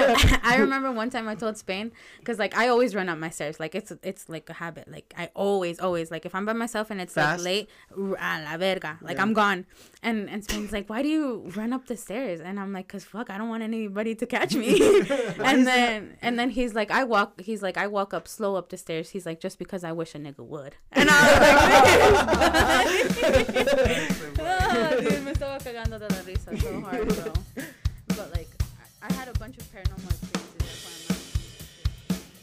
I, I remember one time I told Spain because like I always run up my stairs. Like it's it's like a habit. Like I always always like if I'm by myself and it's Fast? like late, r- a la verga. Like Yeah. I'm gone. And and Spain's like, why do you run up the stairs? And I'm like, cause fuck, I don't want anybody to catch me. and then and then he's like, I walk. He's like, I walk up slow up the stairs. He's like, just because I wish a nigga would. And I was like, oh, dude, me estaba cagando de la risa so hard, bro. But like, I, I had a bunch of paranormal experiences. That's why I'm not.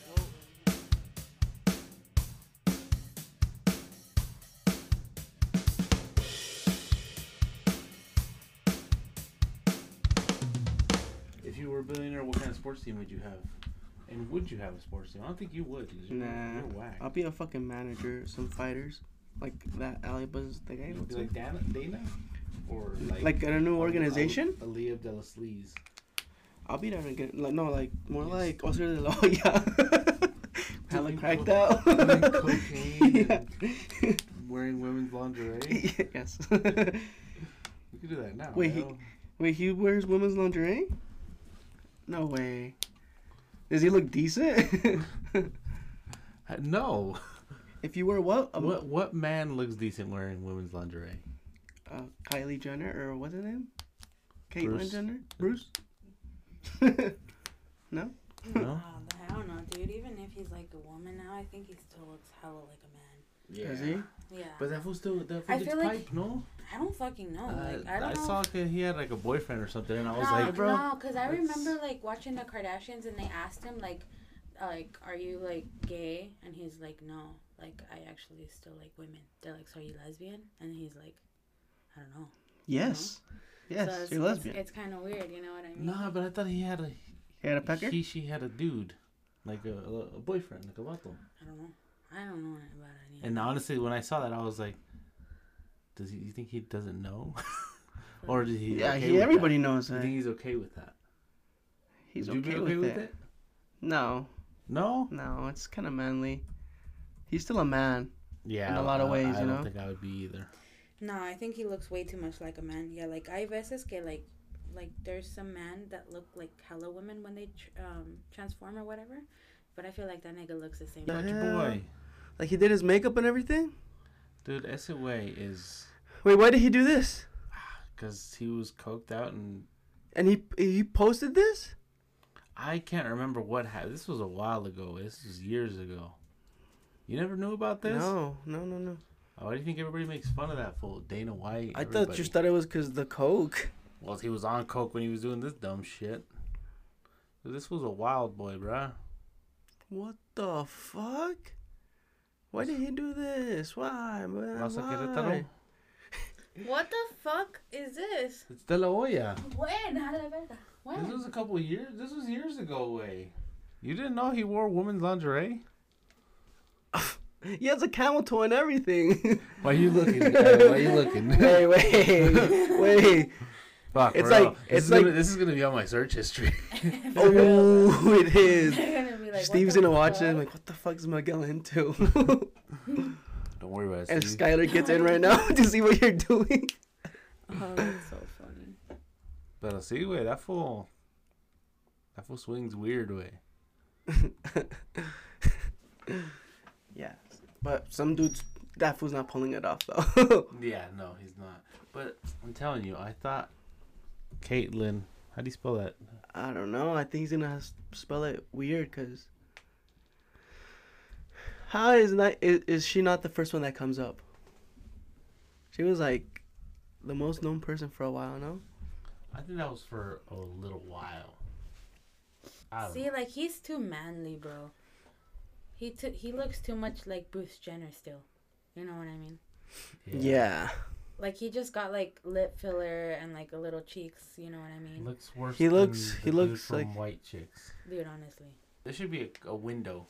If you were a billionaire, what kind of sports team would you have? And would you have a sports team? I don't think you would. You're, Nah. you're whack. I'll be a fucking manager. Some fighters, like that Ali Buzz thing. guy. You'd be like Dana, Dana, or like Like in a new organization. Aaliyah de la Sleaze. I'll be there and get like no, like more like Oscar de la Hoya. Hella cracked out. cocaine Yeah. Wearing women's lingerie. yes. We could do that now. Wait, he- Wait, he wears women's lingerie? No way. Does he look decent? No. if you wear what? Um, what what man looks decent wearing women's lingerie? Uh, Kylie Jenner or what's his name? Caitlyn Jenner? Bruce? no? No. Oh, I don't know, dude. Even if he's like a woman now, I think he still looks hella like a man. Yeah. Does he? Yeah. But that fool still that I fool gets feel like- pipe, no? I don't fucking know. Uh, like I don't I know. saw that he had like a boyfriend or something, and I was no, like, bro, no, because I remember like watching the Kardashians and they asked him like, like, are you like gay? And he's like, no, like I actually still like women. They're like, so are you lesbian? And he's like, I don't know. Yes. Yes, so it's, you're lesbian. It's, kind of weird, you know what I mean? nah, but I thought he had a he had a pecker? he she had a dude, like a, a, a boyfriend, like a vato. I don't know. I don't know about any. And honestly, when I saw that, I was like, does he? You think he doesn't know, or did he? yeah, okay he, with everybody that? knows You that. think he's okay with that? He's Would you okay, be with, it. No, No. no, it's kind of manly. He's still a man. Yeah, In a lot of I- ways, I, you don't think I would be either. No, I think he looks way too much like a man. Yeah, like I veces que like like there's some men that look like hella women when they tr- um transform or whatever, but I feel like that nigga looks the same. The your boy, Like he did his makeup and everything. dude, ese way is Wait, why did he do this? because he was coked out, and And he he posted this? I can't remember what happened. This was a while ago. This was years ago. You never knew about this? No, no, no, no. Why do you think everybody makes fun of that fool? Dana White. I thought everybody. you thought it was because the coke. Well, he was on coke when he was doing this dumb shit. This was a wild boy, bruh. What the fuck? Why did he do this? Why, man? Why? What the fuck is this? It's De La Hoya. When? A la verga. This When? was a couple of years. This was years ago, way. You didn't know he wore women's lingerie? He has a camel toe and everything. Why are you looking? Hey, why are you looking? wait, wait, wait. Fuck, It's bro. like- this it's is like- Gonna, this is gonna be on my search history. Oh, it is. They're gonna be like, Steve's gonna watch it. I'm like, what the fuck is Miguel into? Don't worry about it. and Steve. Skylar gets in right now to see what you're doing. Oh, that's so funny. But I see, way that fool. That fool swings weird way. Yeah, but some dudes, that fool's not pulling it off though. Yeah, no, he's not. But I'm telling you, I thought Caitlyn. How do you spell that? I don't know. I think he's gonna spell it weird because how is not is, is she not the first one that comes up? She was like the most known person for a while, no? I think that was for a little while. See, know. like he's too manly, bro. He t- he looks too much like Bruce Jenner still. You know what I mean? Yeah. Like he just got like lip filler and like a little cheeks. You know what I mean? looks worse. He looks- than he the dude looks from like- white chicks. Dude, honestly. There should be a, a window.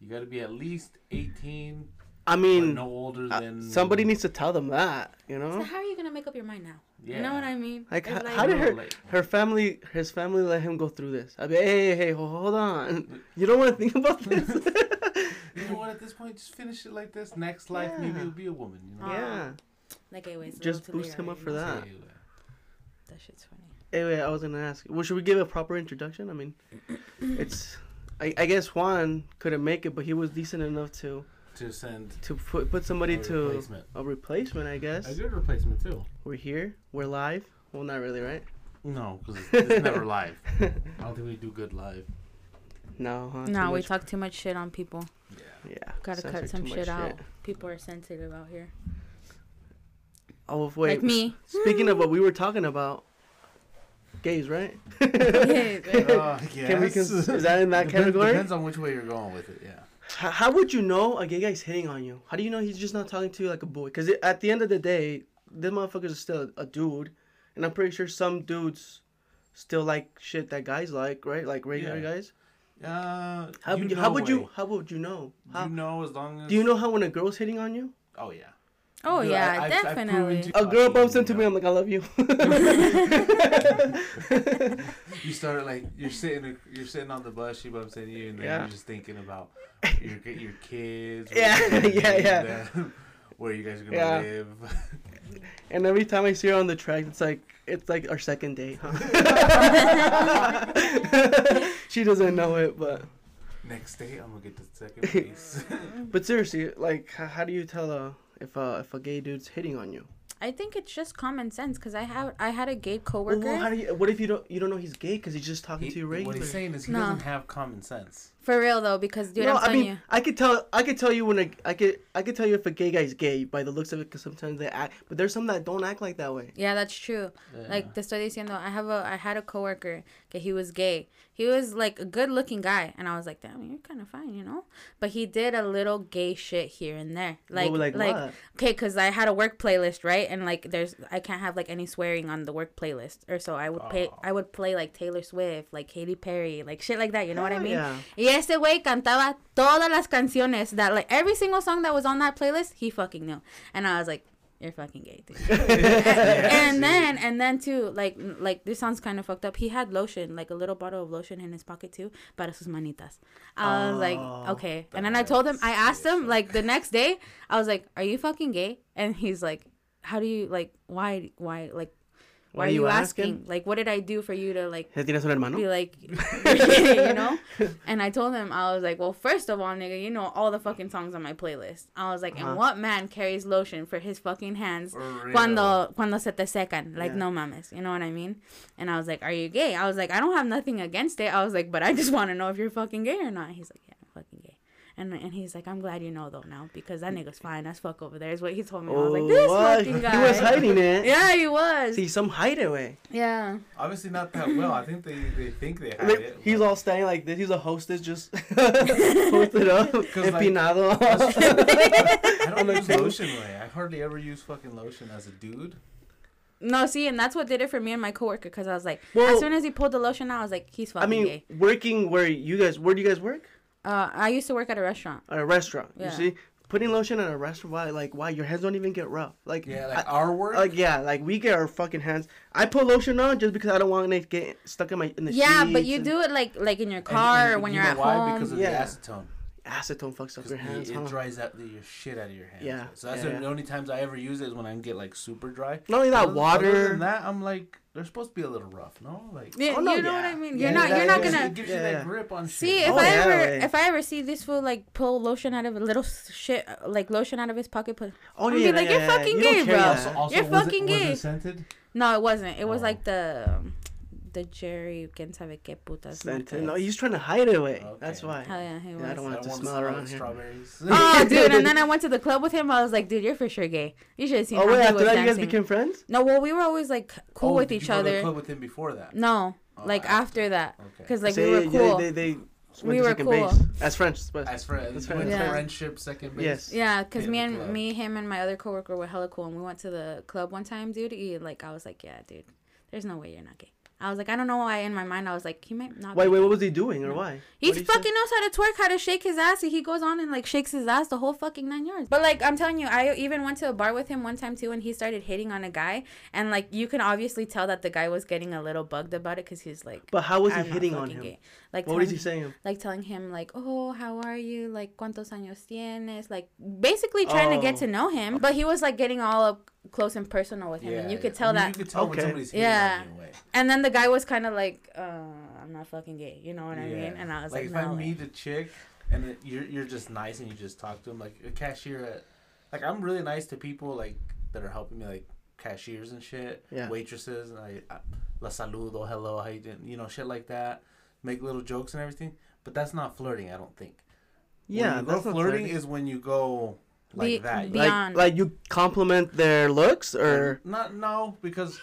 You got to be at least 18, I but mean, no older uh, than. somebody needs to tell them that, you know. So how are you gonna make up your mind now? Yeah. You know what I mean? Like, It's h- how did her like- her family his family let him go through this? I mean, hey, hey, hey, hold on. You don't want to think about this? You know what? At this point, just finish it like this. Next life, maybe Yeah. you'll be a woman. You know. Yeah. Like anyways, Just boost him up for that. Say, That shit's funny. Anyway, I was gonna ask. Well, should we give a proper introduction? I mean, it's. I, I guess Juan couldn't make it, but he was decent enough to To send to put put somebody a to replacement. a replacement. I guess a good replacement too. we're here. We're live. Well, not really, right? No, because it's, it's never live. I don't think we do good live. No, huh? Too No, we much- talk too much shit on people. Yeah. Yeah. Gotta censor cut some too much shit out. People are sensitive out here. Oh wait. like me. Speaking of what we were talking about, gays, right? Yeah, Uh, Can we cons- is that in that Depends- category? Depends on which way you're going with it. Yeah. How, how would you know a gay guy's hitting on you? How do you know he's just not talking to you like a boy? Because at the end of the day, this motherfucker is still a dude, and I'm pretty sure some dudes still like shit that guys like, right? Like regular Yeah. guys. Uh, How you would you? know How would you? How would you know? How, You know, as long as do you know how when a girl's hitting on you? Oh yeah. Oh Dude, yeah, I- I've- I've definitely. A girl bumps into me, I'm like, I love you. You start like you're sitting, you're sitting on the bus. She bumps into you, and then Yeah. you're just thinking about your your kids. Yeah, yeah, yeah. that- Where you guys are gonna Yeah. live? and every time I see her on the track, it's like it's like our second date. Huh? She doesn't know it, but Next day, I'm gonna get the second place. but seriously, like, h- how do you tell a if a if a gay dude's hitting on you? I think it's just common sense because I have I had a gay coworker. well, how do you? What if you don't you don't know he's gay because he's just talking He- to you regularly? what regular? he's saying is he No. doesn't have common sense. For real though, because dude, no, I'm I mean, you. I could tell. I could tell you when a, I could. I could tell you if a gay guy's gay by the looks of it, because sometimes they act. But there's some that don't act like that way. Yeah, that's true. Like the te estoy diciendo, I have a I had a coworker that he was gay. He was like a good looking guy, and I was like, damn, you're kind of fine, you know. But he did a little gay shit here and there, like Well, like like, what? okay, cause I had a work playlist, right? And like there's I can't have like any swearing on the work playlist, or so I would pay Oh. I would play like Taylor Swift, like Katy Perry, like shit like that. You know what I mean? Yeah. Y ese güey cantaba todas las canciones that like every single song that was on that playlist, he fucking knew. And I was like, you're fucking gay, dude. and then and then too, like like this sounds kind of fucked up. He had lotion, like a little bottle of lotion in his pocket too, para sus manitas. I was like, Oh, okay. And then I told him, I asked him like the next day, I was like, are you fucking gay? And he's like, how do you like why why like why, are you asking? Like what did I do for you to like ¿Ya tienes un hermano? be like, you know? And I told him, I was like, well, first of all, nigga, you know all the fucking songs on my playlist. I was like, Uh-huh. and what man carries lotion for his fucking hands cuando, cuando se te secan? Like, Yeah. no mames. You know what I mean? And I was like, are you gay? I was like, I don't have nothing against it. I was like, but I just want to know if you're fucking gay or not. He's like, yeah, I'm fucking gay. And, and he's like, I'm glad you know though now because that nigga's fine as fuck over there is what he told me. I was like, this Oh, what? fucking guy. He was hiding it. Yeah, he was. See, some hideaway. yeah. Obviously not that well. I think they, they think they have Like, it. he's but- all standing like this. He's a hostess, just posted up, like. I don't use lotion way. I hardly ever use fucking lotion as a dude. No, see, and that's what did it for me and my coworker because I was like, Well- as soon as he pulled the lotion out, I was like, he's fucking I mean, gay. working where you guys, where do you guys work? Uh, I used to work at a restaurant. At a restaurant. Yeah. You see, putting lotion at a restaurant, why? Like, why? Your hands don't even get rough. Like, Yeah, like I- our work. like yeah, like we get our fucking hands. I put lotion on just because I don't want it to get stuck in my in the Yeah, but you and do it like like in your And- car and or when you you're know at why? home. Because of Yeah. the acetone. Acetone fucks up your hands, it, huh? it dries out the your shit out of your hands. Yeah, So that's yeah, the yeah. only times I ever use it is when I get like super dry. Not only that, Other- water. Other than that, I'm like, they're supposed to be a little rough, no? Like, yeah, Oh, no, you know what. I mean. You're not. You're not gonna. It gives Yeah, you yeah. that grip on See shit. if Oh, I yeah, ever way. if I ever see this fool like pull lotion out of a little shit like lotion out of his pocket, put Oh I'd be like, "You're fucking You gay, bro." Also, also You're fucking it, gay. it scented? no, it wasn't. It was Oh. like the um, the Jerry quien sabe qué putas. Scented. No, he's trying to hide it away. Okay. That's why. Hell yeah, he was. Yeah, I don't want I to want smell smell around like here. strawberries. Oh, oh, dude, and then I went to the club with him. I was like, dude, you're for sure gay. You should have seen Oh wait, after was that you guys became friends? No, well, we were always like cool Oh, with did each you go to the other. club with him before that. No, Oh, like after. after that, Okay. because like So we were they- cool. They, they, they We to were cool. base as friends. But As friends, That's went Yeah. friendship second base. yes. Yeah, cause me and club. me, him, and my other coworker were hella cool, and we went to the club one time, dude. He, like, I was like, yeah, dude, there's no way you're not gay. I was like, I don't know why. In my mind, I was like, he might not. Wait, be wait, what was he doing or mm. why? He What say? fucking knows how to twerk, how to shake his ass. He goes on and like shakes his ass the whole fucking nine yards. But like I'm telling you, I even went to a bar with him one time too, and he started hitting on a guy, and like you can obviously tell that the guy was getting a little bugged about it because he's like, But how was he hitting on him? gay. Like What was telling- he saying? like telling him like, "Oh, how are you? Like, cuántos años tienes?" Like, basically trying to get Oh. to know him. But he was like getting all up close and personal with him, and you could tell I mean, that. You could tell when Okay. somebody's hating Yeah. on And then the guy was kind of like, uh, "I'm not fucking gay," you know what I mean? And I was like, if "No." I way." meet a chick and it, you're you're just nice and you just talk to them like a cashier at, like I'm really nice to people like that are helping me like cashiers and shit, Yeah. waitresses and I, I la saludo, hello, how you doing, you know, shit like that. Make little jokes and everything, but that's not flirting. I don't think. Yeah, when you that's not flirting flirting. is when you go like Be- that. be- like like you compliment their looks or not no because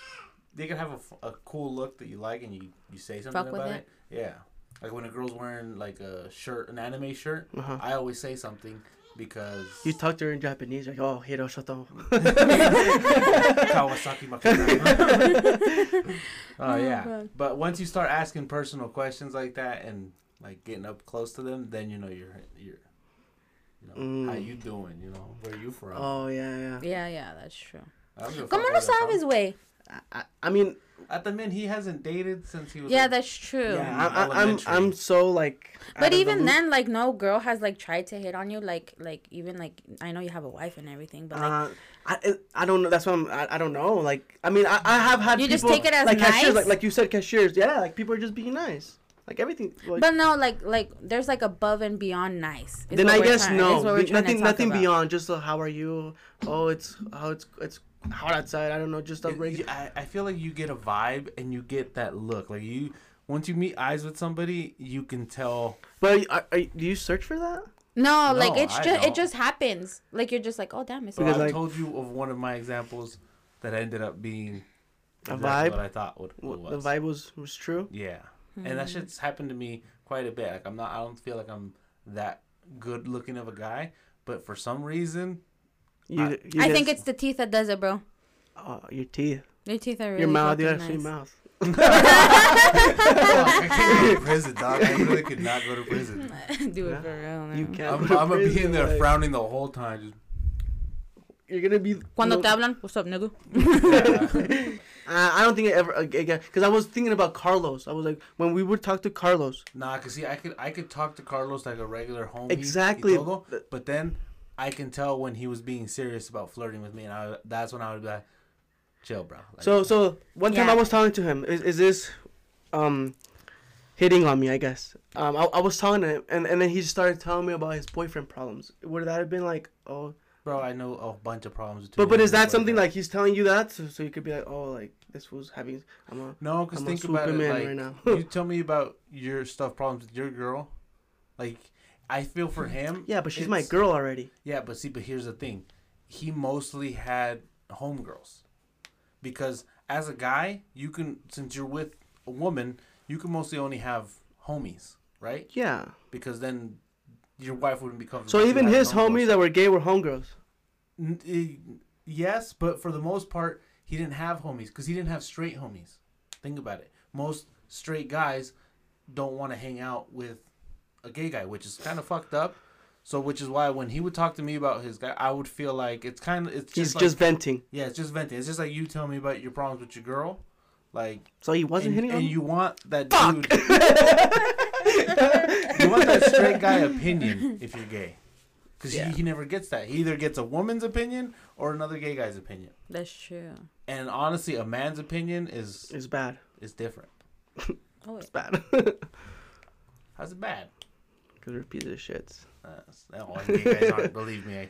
they could have a, a cool look that you like and you you say something Fuck with about it. it. Yeah, like when a girl's wearing like a shirt, an anime shirt, uh-huh. I always say something because you talk to her in Japanese like oh hiro shoto. Kawasaki Makina. oh Oh, yeah, God. but once you start asking personal questions like that and like getting up close to them, then you know you're you're. You know, how Mm. you doing? You know, where you from? oh yeah yeah. Yeah, yeah, that's true. I don't give a fuck ¿Cómo no they're from. sabes, güey? I, I, I mean At the min, he hasn't dated since he was. Yeah, like, that's true. yeah, I, I, I'm. I'm so like. But of the even then, like, no girl has like tried to hit on you. Like, like even like I know you have a wife and everything, but like, Uh, I I don't know. That's what I'm. I, I don't know. Like I mean, I, I have had You people just take it as like cashiers, nice? like like you said, cashiers. Yeah, like people are just being nice. Like everything. Like, but no, like, like there's like above and beyond nice. then I guess trying- no. is what we're Be- trying to nothing nothing about. beyond. Just a, how are you? Oh, it's how it's it's hot outside. I don't know. Just a It- regular. I, I feel like you get a vibe and you get that look. Like you, once you meet eyes with somebody, you can tell. But are, are, do you search for that? No, like it's I just don't. it just happens. Like you're just like, oh damn, it's So Because, I like- told you of one of my examples that ended up being A exactly vibe? What I thought what, what What, was. the vibe was was true. Yeah, and that hmm. shit's happened to me quite a bit. Like I'm not. I don't feel like I'm that good looking of a guy, but for some reason, You, I- you I guys- think it's the teeth that does it, bro. oh, your teeth, Your teeth are really your mouth. You fucking got a sweet nice. mouth. I can't go to prison, dog. I really could not go to prison. Do it Yeah. for real. You man. can't. I'm, go I'm gonna be in there like, frowning the whole time. Just You're gonna be. Cuando no- te hablan, what's up, nigga? I I don't think I ever again because I was thinking about Carlos. I was like, when we would talk to Carlos, Nah, cause see, I could I could talk to Carlos like a regular homie. Exactly. y todo, but then I can tell when he was being serious about flirting with me, and I, that's when I would be like, "Chill, bro." Like, So so one time Yeah. I was talking to him. Is, is this um hitting on me? I guess. Um, I, I was talking to him, and, and then he started telling me about his boyfriend problems. Would that have been like oh? bro, I know a bunch of problems. with But but is that something like he's telling you that so, so you could be like oh like this was having I'm a No, because I'm a think about it. Like, right now. you tell me about your stuff problems with your girl. Like, I feel for him. yeah, but she's my girl already. Yeah, but see, but here's the thing. He mostly had homegirls. Because as a guy, you can since you're with a woman, you can mostly only have homies, right? Yeah. Because then your wife wouldn't be comfortable. So even his homies that were gay were homegirls. N- eh, yes, but for the most part, he didn't have homies because he didn't have straight homies. Think about it. Most straight guys don't want to hang out with a gay guy, which is kind of fucked up. So, which is why when he would talk to me about his guy, I would feel like it's kind of it's just He's just just, venting. yeah, it's just venting. It's just like you tell me about your problems with your girl, like So he wasn't and, hitting and me? you want that Fuck! dude. you want that straight guy opinion if you're gay, because Yeah. he, he never gets that. He either gets a woman's opinion or another gay guy's opinion. That's true. And honestly, a man's opinion is It's bad. is different. Oh. It's bad. How's it bad? Because we're pieces of shits. Uh, no, gay guys aren't. Believe me, I,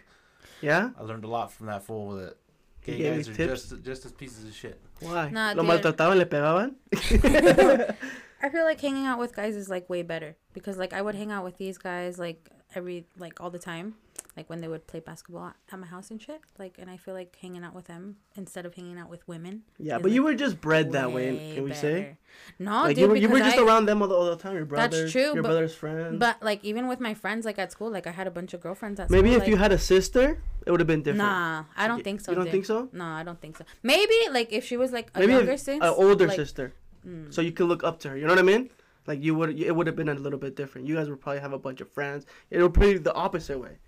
Yeah? I learned a lot from that fool. That He gay gave guys are tips? just just as pieces of shit. Why? Nah, ¿Lo dude. maltrataban? ¿Le pegaban? I feel like hanging out with guys is like way better because like I would hang out with these guys like every like all the time, like when they would play basketball at my house and shit. Like, and I feel like hanging out with them instead of hanging out with women. Yeah, but you were just bred that way, way can we say? No, Like dude, you were, you were just I- around them all the, all the time. Your That's true, your but- brother's friends. But like even with my friends, like at school, like I had a bunch of girlfriends at school. Maybe school. if like, you had a sister, it would have been different. Nah, I don't think so. you don't dude. think so? No, I don't think so. Maybe like if she was like a Maybe younger if- sis, an older like, sister, mm. so you could look up to her. You know what I mean? Like you would, it would have been a little bit different. You guys would probably have a bunch of friends. It would be the opposite way.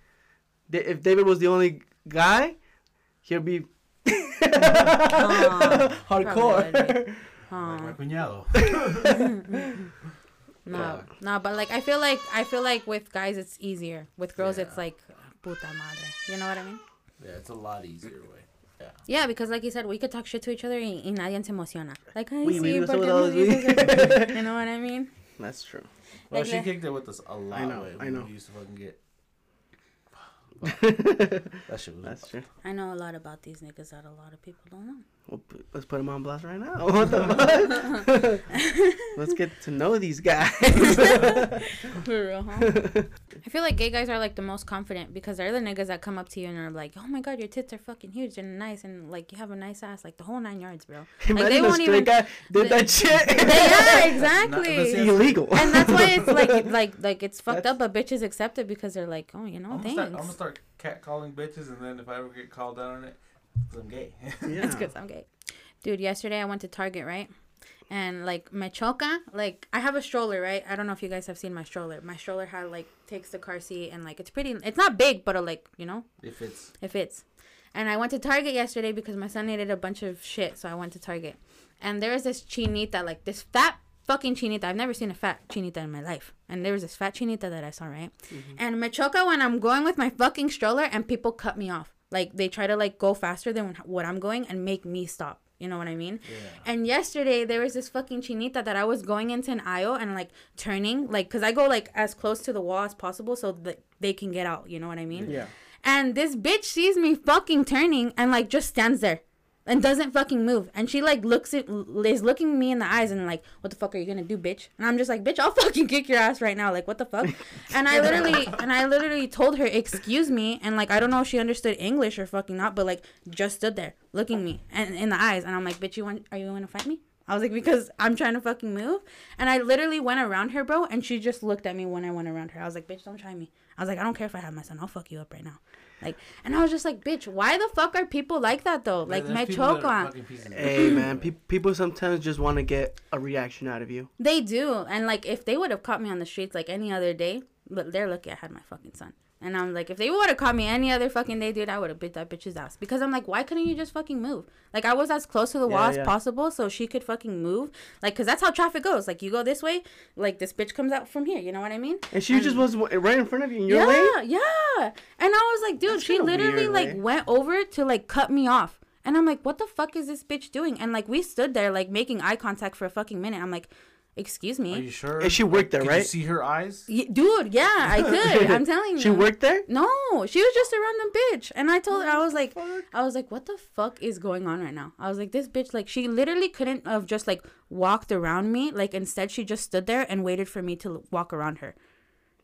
If David was the only guy, he'd be Aw, hardcore. probably would Like my cuñado. No, Yeah. no, but like I feel like I feel like with guys it's easier. With girls Yeah. it's like puta madre. You know what I mean? Yeah, it's a lot easier way. Yeah, because like you said, we could talk shit to each other y, y nadie se emociona. Like, I Oui, oui, sí, what's ¿por up qué with me all dices this eso? You know what I mean? That's true. Well, Like she the- kicked it with us a lot. I know, way I know. We used to fucking get. That shit was. That's true. I know a lot about these niggas that a lot of people don't know. Well, let's put them on blast right now. What the fuck? let's get to know these guys. For real, huh? I feel like gay guys are like the most confident because they're the niggas that come up to you and are like, "Oh my god, your tits are fucking huge and nice and like you have a nice ass, like the whole nine yards, bro." Imagine they a won't straight even- guy did that shit. yeah, exactly. that's- illegal. and that's why it's like like like it's fucked That's- up, but bitches accept it because they're like, oh, you know, I'm gonna, thanks. start, I'm gonna start catcalling bitches, and then if I ever get called out on it, 'cause I'm gay. yeah. That's because I'm gay. Dude, yesterday I went to Target, right? And like me choca, like I have a stroller, right? I don't know if you guys have seen my stroller. My stroller had like takes the car seat and like it's pretty. It's not big, but uh, like you know, if it's it fits. And I went to Target yesterday because my son needed a bunch of shit, so I went to Target. And there was this chinita, like this fat fucking chinita. I've never seen a fat chinita in my life. And there was this fat chinita that I saw, right? And me choca when I'm going with my fucking stroller and people cut me off. Like they try to like go faster than what I'm going and make me stop. You know what I mean? yeah. And yesterday there was this fucking chinita that I was going into an aisle and like turning, like, cause I go like as close to the wall as possible so that they can get out. You know what I mean? Yeah. And this bitch sees me fucking turning and like just stands there and doesn't fucking move. And she like looks at is looking me in the eyes and like, what the fuck are you gonna do, bitch? And I'm just like, bitch, I'll fucking kick your ass right now. Like, what the fuck? and I literally and I literally told her, excuse me, and like I don't know if she understood English or fucking not, but like just stood there looking me and in the eyes, and I'm like, bitch, you want are you gonna fight me? I was like, because I'm trying to fucking move. And I literally went around her, bro, and she just looked at me when I went around her. I was like, bitch, don't try me. I was like, I don't care if I have my son. I'll fuck you up right now. Like, and I was just like, bitch, why the fuck are people like that though? Like, There's me people that choca. fucking pieces of- Hey man, pe- people sometimes just want to get a reaction out of you. They do. And like, if they would have caught me on the streets like any other day, but they're lucky I had my fucking son. And I'm like, if they would have caught me any other fucking day, dude, I would have bit that bitch's ass. Because I'm like, why couldn't you just fucking move? Like, I was as close to the wall Yeah, as yeah. possible so she could fucking move. Like, because that's how traffic goes. Like, you go this way, like, this bitch comes out from here. You know what I mean? And she And- just was right in front of you in your yeah, lane. yeah. And I was like, dude, That's she literally weird, like right? went over to like cut me off. And I'm like, what the fuck is this bitch doing? And like we stood there like making eye contact for a fucking minute. I'm like, excuse me. Are you sure? And she worked there, could right? You see her eyes? Y- dude, yeah, I could. I'm telling you. She worked there. No, she was just a random bitch. And I told her, I was like, Fuck. I was like, what the fuck is going on right now? I was like, this bitch, like, she literally couldn't have just like walked around me. Like, instead, she just stood there and waited for me to walk around her.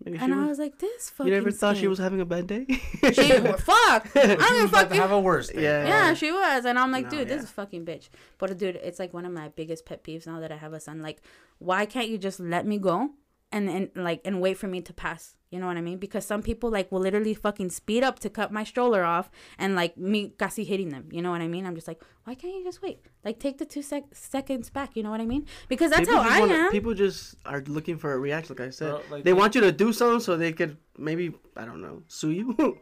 Maybe she And I was- was like, this fucking. you never thought she was having a bad day. She fuck. I don't She give a was about fuck. to if- have a worse day. Yeah. Yeah, she was, and I'm like, No, dude, this is fucking bitch. But dude, it's like one of my biggest pet peeves now that I have a son. Like, why can't you just let me go and and like and wait for me to pass? You know what I mean? Because some people like will literally fucking speed up to cut my stroller off and like me casi hitting them. You know what I mean? I'm just like, why can't you just wait? Like, take the two sec- seconds back. You know what I mean? Because that's people how just I wanna- am. People just are looking for a reaction, like I said. Bro, like, they like- want you to do something so they could maybe I don't know sue you.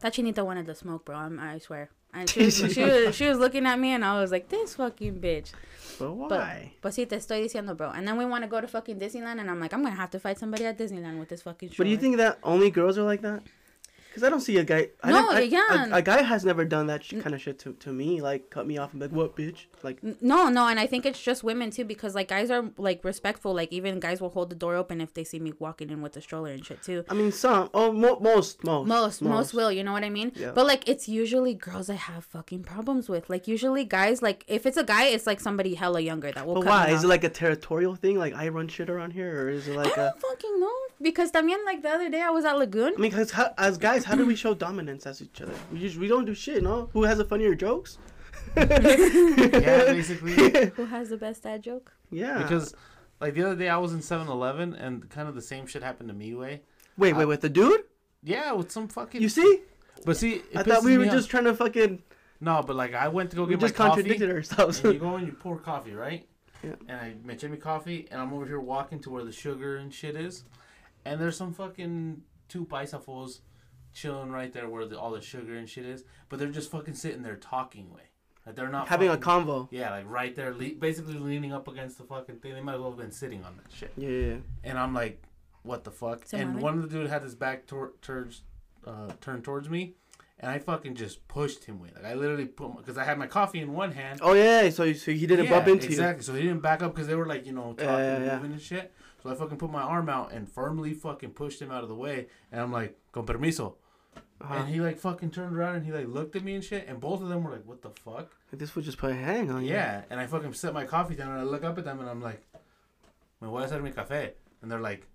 That Chinita wanted the smoke, bro. I'm, I swear. And she was, she was she was looking at me, and I was like, this fucking bitch. but But, why? but sí, te estoy diciendo, bro. And then we want to go to fucking Disneyland, and I'm like, I'm gonna have to fight somebody at Disneyland with this fucking. But do you think that only girls are like that? Because I don't see a guy. I No, I- yeah. A, a guy has never done that sh- kind of shit to, to me. Like cut me off and be like, "What, bitch?" Like, No, no, and I think it's just women too, because like guys are like respectful. Like even guys will hold the door open if they see me walking in with the stroller and shit too. I mean, some. Oh, mo- most, most, Most, most will, you know what I mean? Yeah. But like, it's usually girls I have fucking problems with. Like, usually guys, like, if it's a guy, it's like somebody hella younger that will. But why? Is it like a territorial thing? Like I run shit around here, or is it like I a? don't fucking know because también like the other day I was at Lagoon. I mean, because as guys, how do we show dominance as each other? We just we don't do shit. No, who has the funnier jokes? Yeah, basically. Who has the best dad joke? yeah. Because, like, the other day I was in 7 Eleven and kind of the same shit happened to me, way. wait, wait, with the dude? Yeah, with some fucking. You see? But see, it I thought we were me off. just trying to fucking. No, but like, I went to go We get my just coffee. contradicted ourselves. and you go and you pour coffee, right? Yeah. And I mentioned me coffee, and I'm over here walking to where the sugar and shit is, and there's some fucking two paisafos chilling right there where the, all the sugar and shit is, but they're just fucking sitting there talking way. Like they're not Having a convo. Yeah, like right there, le- basically leaning up against the fucking thing. They might as well have been sitting on that shit. Yeah, yeah, yeah. And I'm like, what the fuck? So and one of the dude had his back tor- towards, uh, turned towards me, and I fucking just pushed him away. Like I literally put because I had my coffee in one hand. Oh yeah, so so he didn't Yeah, bump into you. exactly. So he didn't back up because they were like you know talking, Yeah, yeah, yeah. moving and shit. So I fucking put my arm out and firmly fucking pushed him out of the way, and I'm like, con permiso. Uh-huh. And he like fucking turned around and he like looked at me and shit, and both of them were like, "What the fuck?" This would just put a hang on you. Yeah, and I fucking set my coffee down and I look up at them and I'm like, "Me voy a hacer mi café," and they're like,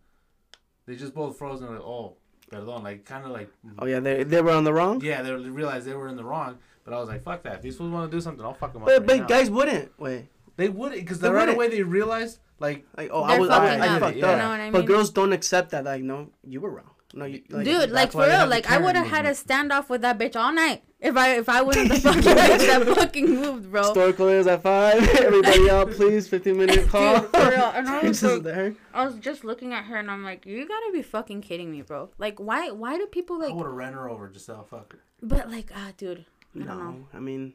they just both froze and they're like, "Oh, perdón," like kind of like, Oh yeah, they they were on the wrong. yeah, they realized they were in the wrong. But I was like, "Fuck that! If these fools want to do something, I'll fuck them up." But right but now." guys wouldn't wait. they wouldn't because They right away they realized like, Like oh, I They're was I, I fucked Yeah. up. You know what I But girls don't accept that. Like no, you were wrong. No, you like. Dude, like for real, like I would have had a standoff with that bitch all night if I if I wouldn't have fucking bitch that fucking moved, bro. Store closed at five. Everybody out, please. Fifteen minute call. Dude, for real. And I was just like- there. I was just looking at her and I'm like, you gotta be fucking kidding me, bro. Like, why why do people like? I like? would have ran her over just to fuck her. But like, ah, dude, I don't know. No, I mean.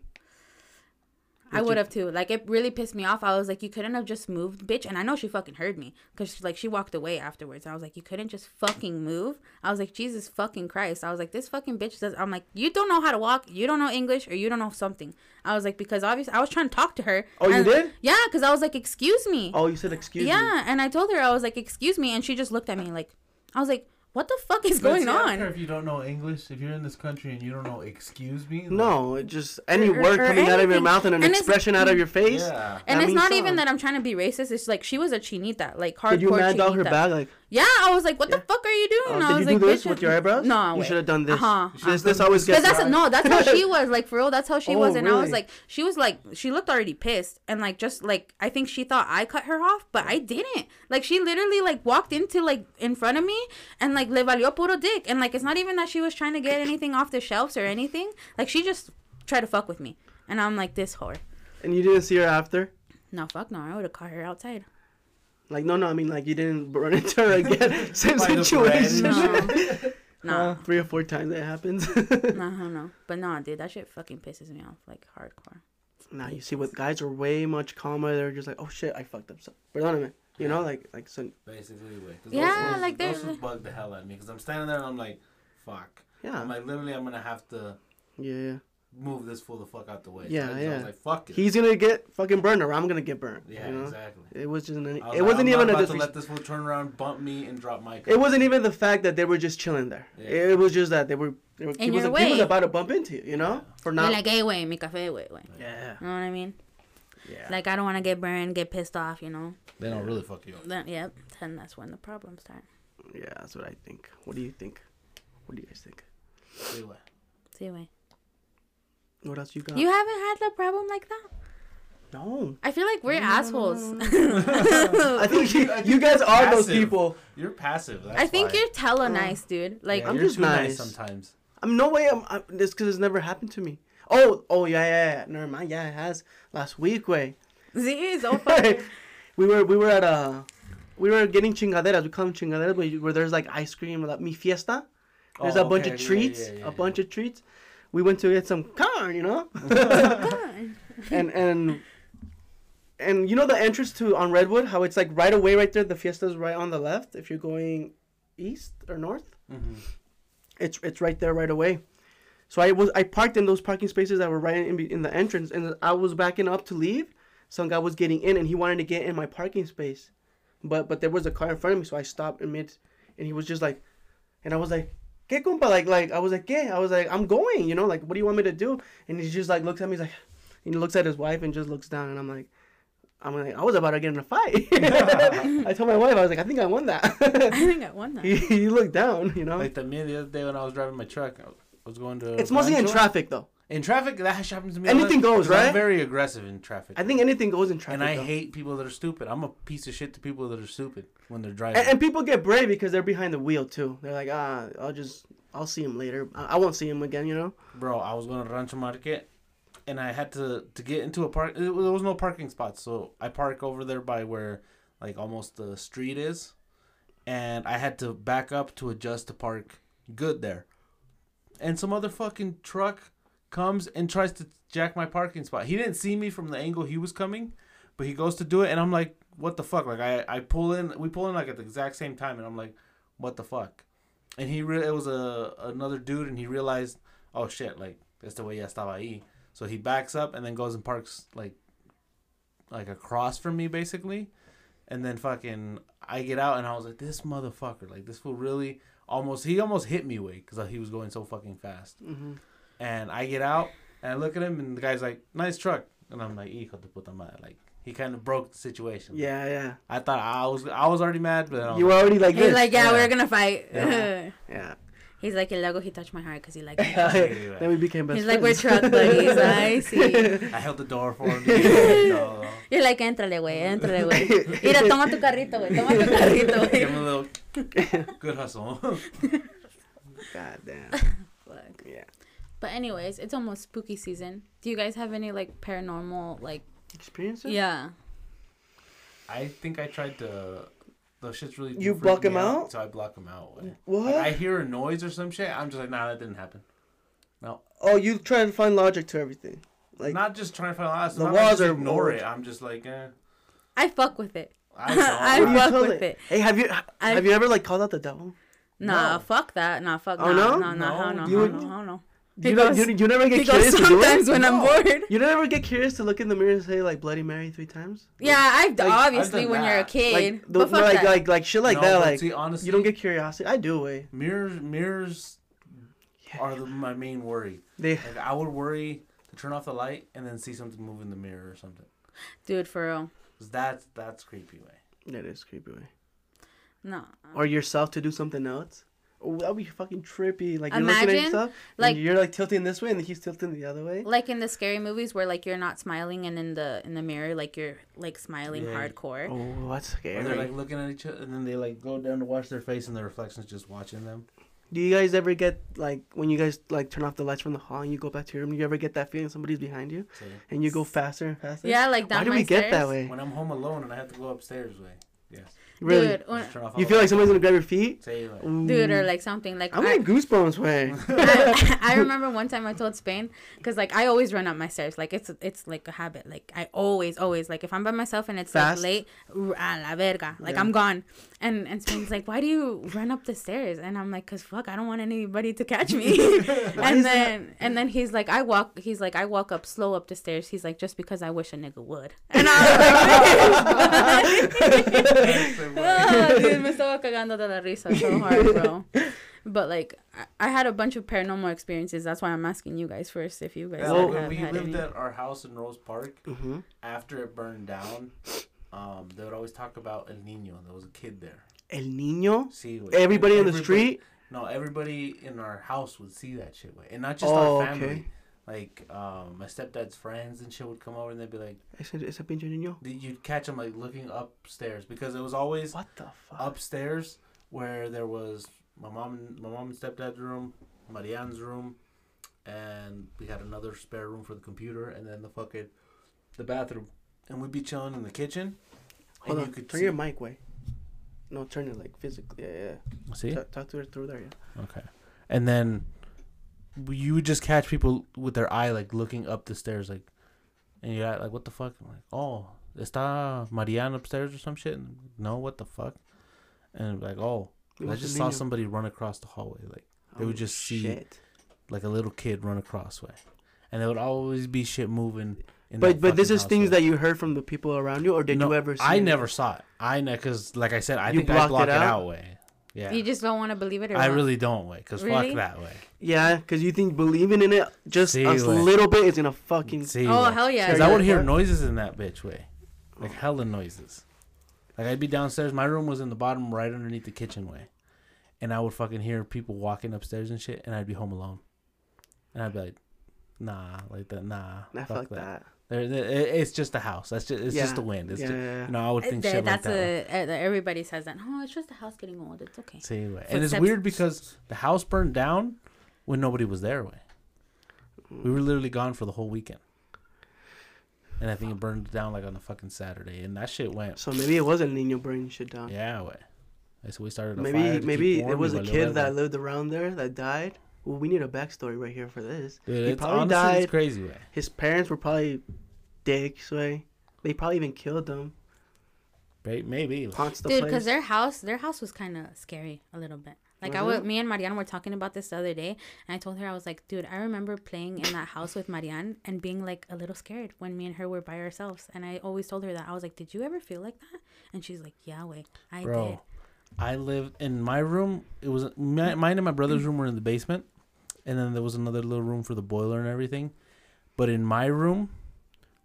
I would have too. Like it really pissed me off. I was like, you couldn't have just moved, bitch. And I know she fucking heard me because like she walked away afterwards. I was like, you couldn't just fucking move. I was like, Jesus fucking Christ. I was like, this fucking bitch does. I'm like, you don't know how to walk. You don't know English or you don't know something. I was like, because obviously I was trying to talk to her. Oh, you did? Yeah, because I was like, excuse me. Oh, you said excuse me. yeah, and I told her I was like, excuse me, and she just looked at me like, I was like, what the fuck is But going see, I don't on? care if you don't know English, if you're in this country and you don't know, excuse me. like- No, it just any Or- word or coming out of your mouth and an And expression out of your face. Yeah. And it's means not even that I'm trying to be racist. It's like she was a chinita, like hardcore Did you mad dog her chinita. back? Like, Yeah, I was like, "What Yeah. the fuck are you doing?" uh, I did was you like, do this with your eyebrows? No, you should have done this. Uh-huh, This, this always Because gets. that's no, that's how she was. Like for real, that's how she Oh, was. And I was like, she was like, she looked already pissed, and like just like I think she thought I cut her off, but I didn't. Like she literally like walked into like in front of me and like le valió puro dick, and like it's not even that she was trying to get anything off the shelves or anything. Like she just tried to fuck with me, and I'm like this whore. And you didn't see her after. No, fuck no, I would have caught her outside. Like no, no. I mean, like you didn't run into her again. Same By the bread situation. No. No, Uh, three or four times that happens. no, no. But no, dude, that shit fucking pisses me off like hardcore. Nah, you see, what guys are way much calmer. They're just like, oh shit, I fucked up. So, perdóname. You know, like, like, so, Basically, way. 'Cause Yeah, those, like, those, there's- those bug the hell out of me because I'm standing there and I'm like, fuck. yeah, I'm like, literally, I'm gonna have to yeah, yeah. Move this fool the fuck out the way. Yeah, so I, I yeah. was like, fuck it. He's gonna get fucking burned, or I'm gonna get burned. yeah, you know? exactly. It was just an. I was It like, wasn't I'm even not a about to let this fool turn around, bump me, and drop my. It wasn't even the fact that they were just chilling there. Yeah. It was just that they were. They were he, In was, your he was about to bump into you, you know, for You're not. like, hey, wait, mi café, wait, wait. yeah, You know what I mean? yeah. Like, I don't want to get burned, get pissed off, you know? They don't really fuck you up. Then, yep, then that's when the problems start. yeah, that's what I think. What do you think? What do you guys think? See Anyway. See, wait. What else you got? You haven't had a problem like that? no. I feel like we're assholes. I think you, you guys are those people. You're passive. That's I think why. you're tella oh. nice, dude. Like, Yeah, I'm you're just too nice. sometimes. I'm no way. I'm, I'm this because it's never happened to me. Oh, oh yeah, yeah, yeah. Never mind. Yeah, it has. Last week, way. see, so fucking. we were we were at a we were getting chingaderas. We call them chingaderas, where, you- where there's like ice cream, like mi fiesta. There's Oh, a bunch okay, of yeah, treats, yeah, yeah, a bunch of treats. We went to get some corn, you know, and and and you know the entrance to on Redwood, how it's like right away, right there. The fiesta's right on the left. If you're going east or north, Mm-hmm. it's it's right there right away. So I was I parked in those parking spaces that were right in in the entrance, and I was backing up to leave. Some guy was getting in, and he wanted to get in my parking space, but but there was a car in front of me, so I stopped in mid, and he was just like, and I was like, "¿Qué compa?" Like like I was like, "¿Qué?" I was like, "I'm going," you know, like what do you want me to do? And he just like looks at me, he's like, and he looks at his wife and just looks down, and I'm like. I'm like, I was about to get in a fight. I told my wife, I was like, I think I won that. I think I won that. he, he looked down, you know. Like the me the other day when I was driving my truck, I was going to. it's mostly in traffic though. In traffic, that happens to me. Anything goes, 'cause I'm right? very aggressive in traffic. I think anything goes in traffic. and I though. hate people that are stupid. I'm a piece of shit to people that are stupid when they're driving. And, and people get brave because they're behind the wheel too. They're like, ah, I'll just, I'll see him later. I, I won't see him again, you know. Bro, I was going to Rancho Market, and I had to to get into a park. There was no parking spots, so I park over there by where, like, almost the street is, and I had to back up to adjust to park good there. And some other fucking truck comes and tries to jack my parking spot. He didn't see me from the angle he was coming, but he goes to do it, and I'm like, what the fuck? Like I, I pull in, we pull in like at the exact same time, and I'm like, what the fuck? And he re- it was a another dude, and he realized, oh shit, like that's the way ya estaba ahí. So he backs up and then goes and parks like, like across from me basically, and then fucking I get out and I was like, this motherfucker, like this fool really almost he almost hit me way because he was going so fucking fast. Mm-hmm. And I get out and I look at him and the guy's like, nice truck, and I'm like, hijo de puta madre, like he kind of broke the situation. Yeah, yeah. I thought I was I was already mad, but I was You were already like He's this. like, yeah, Yeah. we're gonna fight. Yeah. yeah. He's like, el luego he touched my heart because he liked me. then we became best He's like, we're truck buddies. I see. I held the door for him. dude. No, no. You're like, entrale, güey, entrale, güey. Mira, toma tu carrito, güey, toma tu carrito, Give him a little good hustle. God damn. Fuck. Yeah. But anyways, it's almost spooky season. Do you guys have any like paranormal like? Experiences? Yeah. I think I tried to. Those shits really. You block me 'em out? So I block them out. What? Like I hear a noise or some shit. I'm just like, nah, that didn't happen. No. Oh, you try to find logic to everything. Like, not just trying to find out. The The walls walls are ignore old. it. I'm just like, eh. I fuck with it. I I don't. what fuck tell with it. Hey, have you I- have you ever like called out the devil? Nah, No. fuck that. Nah, fuck. Oh, nah, no? no, no, No, hell no, you no, no. Do He you, know- you, you never get He goes curious to do sometimes it? when I'm No. bored. You never get curious to look in the mirror and say like Bloody Mary three times? Yeah, I've Like, obviously I've done when you're a kid, Like, the, but fuck like, that. like like shit like No, that. Like see, honestly, you don't get curiosity. I do. Way mirrors. Mirrors Yeah. are the, my main worry. they Like I would worry to turn off the light and then see something move in the mirror or something. Dude, for real. that's that's creepy way. that is creepy. Way. No. Or yourself to do something else. Oh, that'd be fucking trippy. Like you're looking at Imagine, yourself, like- like you're like tilting this way and he's tilting the other way. Like in the scary movies where like you're not smiling and in the in the mirror like you're like smiling Yeah. hardcore. Oh, that's Or scary. they're like looking at each other and then they like go down to wash their face and the reflection's just watching them. Do you guys ever get like when you guys like turn off the lights from the hall and you go back to your room? Do you ever get that feeling somebody's behind you So and you go faster and faster? Yeah, like down Why do my we get that way? when I'm home alone and I have to go upstairs way. Yes. Really? Dude, when- off You feel like lights. somebody's gonna grab your feet? Dude, or like something like I'm I, getting goosebumps way. I, I remember one time I told Spain because like I always run up my stairs like it's it's like a habit like I always always like if I'm by myself and it's Fast? like late r- a la verga like Yeah. I'm gone and and Spain's like why do you run up the stairs? And I'm like cause fuck I don't want anybody to catch me. And then and then he's like I walk he's like I walk up slow up the stairs. He's like just because I wish a nigga would. And I was like oh, dude, me estaba cagando de la risa so hard, bro. But like, I, I had a bunch of paranormal experiences. That's why I'm asking you guys first if you guys Yeah, Well, have, we had lived any. at our house in Rose Park, hmm after it burned down, um, they would always talk about El Nino. There was a kid there. El Niño. See, Everybody in the street. No, everybody in our house would see that shit, way. and not just Oh, our family. okay. Like um, my stepdad's friends and shit would come over, and they'd be like, Ese, ese pinche niño. you'd catch them like looking upstairs because it was always What the fuck? upstairs where there was my mom, my mom and stepdad's room, Marianne's room, and we had another spare room for the computer, and then the fucking the bathroom, and we'd be chilling in the kitchen. Hold and on. you could Turn see- your mic way. No, turn it like physically. Yeah, yeah. See? Talk, talk to her through there. Yeah. Okay. And then you would just catch people with their eye like looking up the stairs, like, and you're like, what the fuck? I'm like, oh, está Marianne upstairs or some shit? And, no, what the fuck? And like, oh, I just saw somebody run across the hallway, like they would Oh, just see- shit. like a little kid run across way, and there would always be shit moving. In But but this fucking is things that you heard from the people around you, or did No, you ever? see I it? never saw it. I know because, like I said, I You think I blocked block it it out? out way. Yeah, You just don't want to believe it, or I what? really don't way because Really? fuck that way. Yeah, because you think believing in it just See, a like- little bit is gonna fucking. See, Oh like- hell yeah! Because I would hear noises in that bitch way. Like hella noises. Like I'd be downstairs. My room was in the bottom right underneath the kitchen way. And I would fucking hear people walking upstairs and shit. And I'd be home alone. And I'd be like, nah, like that, nah. Nah, fuck fuck that. that. There, there- it- it's just a house. That's just, it's Yeah, just the wind. It's yeah, just, yeah, yeah. you know, I would think Uh, shit like that. way. a, uh, everybody says that. Oh, it's just the house getting old. It's okay. See, way. And it's weird because the house burned down when nobody was there. Way. We were literally gone for the whole weekend. And I think it burned down like on a fucking Saturday, and that shit went So maybe it was El Nino burning shit down. Yeah, way. So we started. A Maybe to maybe it was a kid that lived around there that died, Well, we need a backstory right here for this. Dude, he it's probably honestly died. it's crazy way. His parents were probably dicks, way. They probably even killed them. Maybe. Haunts the Dude, because their house, their house was kind of scary a little bit. Like I Was was, me and Marianne were talking about this the other day, and I told her I was like, dude, I remember playing in that house with Marianne and being like a little scared when me and her were by ourselves. And I always told her that I was like, did you ever feel like that? And she's like, yeah, way, I Bro, did. I lived in my room. It was my, mine and my brother's room were in the basement, and then there was another little room for the boiler and everything. But in my room,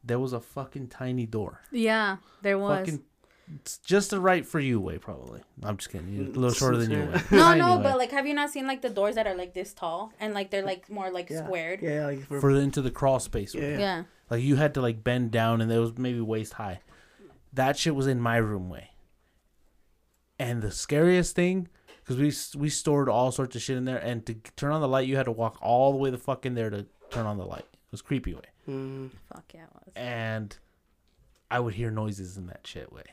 there was a fucking tiny door. Yeah, there was. Fucking, it's just the right for you way probably. I'm just kidding. You're a little mm, shorter than you. Way. No, no, way. but like, have you not seen like the doors that are like this tall and like they're like more like Yeah. squared? Yeah, like for, for the, into the crawl space. way. Yeah. Yeah. Like you had to like bend down, and it was maybe waist high. That shit was in my room way. And the scariest thing, because we we stored all sorts of shit in there, and to turn on the light, you had to walk all the way the fuck in there to turn on the light. It was creepy way, Mm, Fuck yeah, it was. and I would hear noises in that shit way,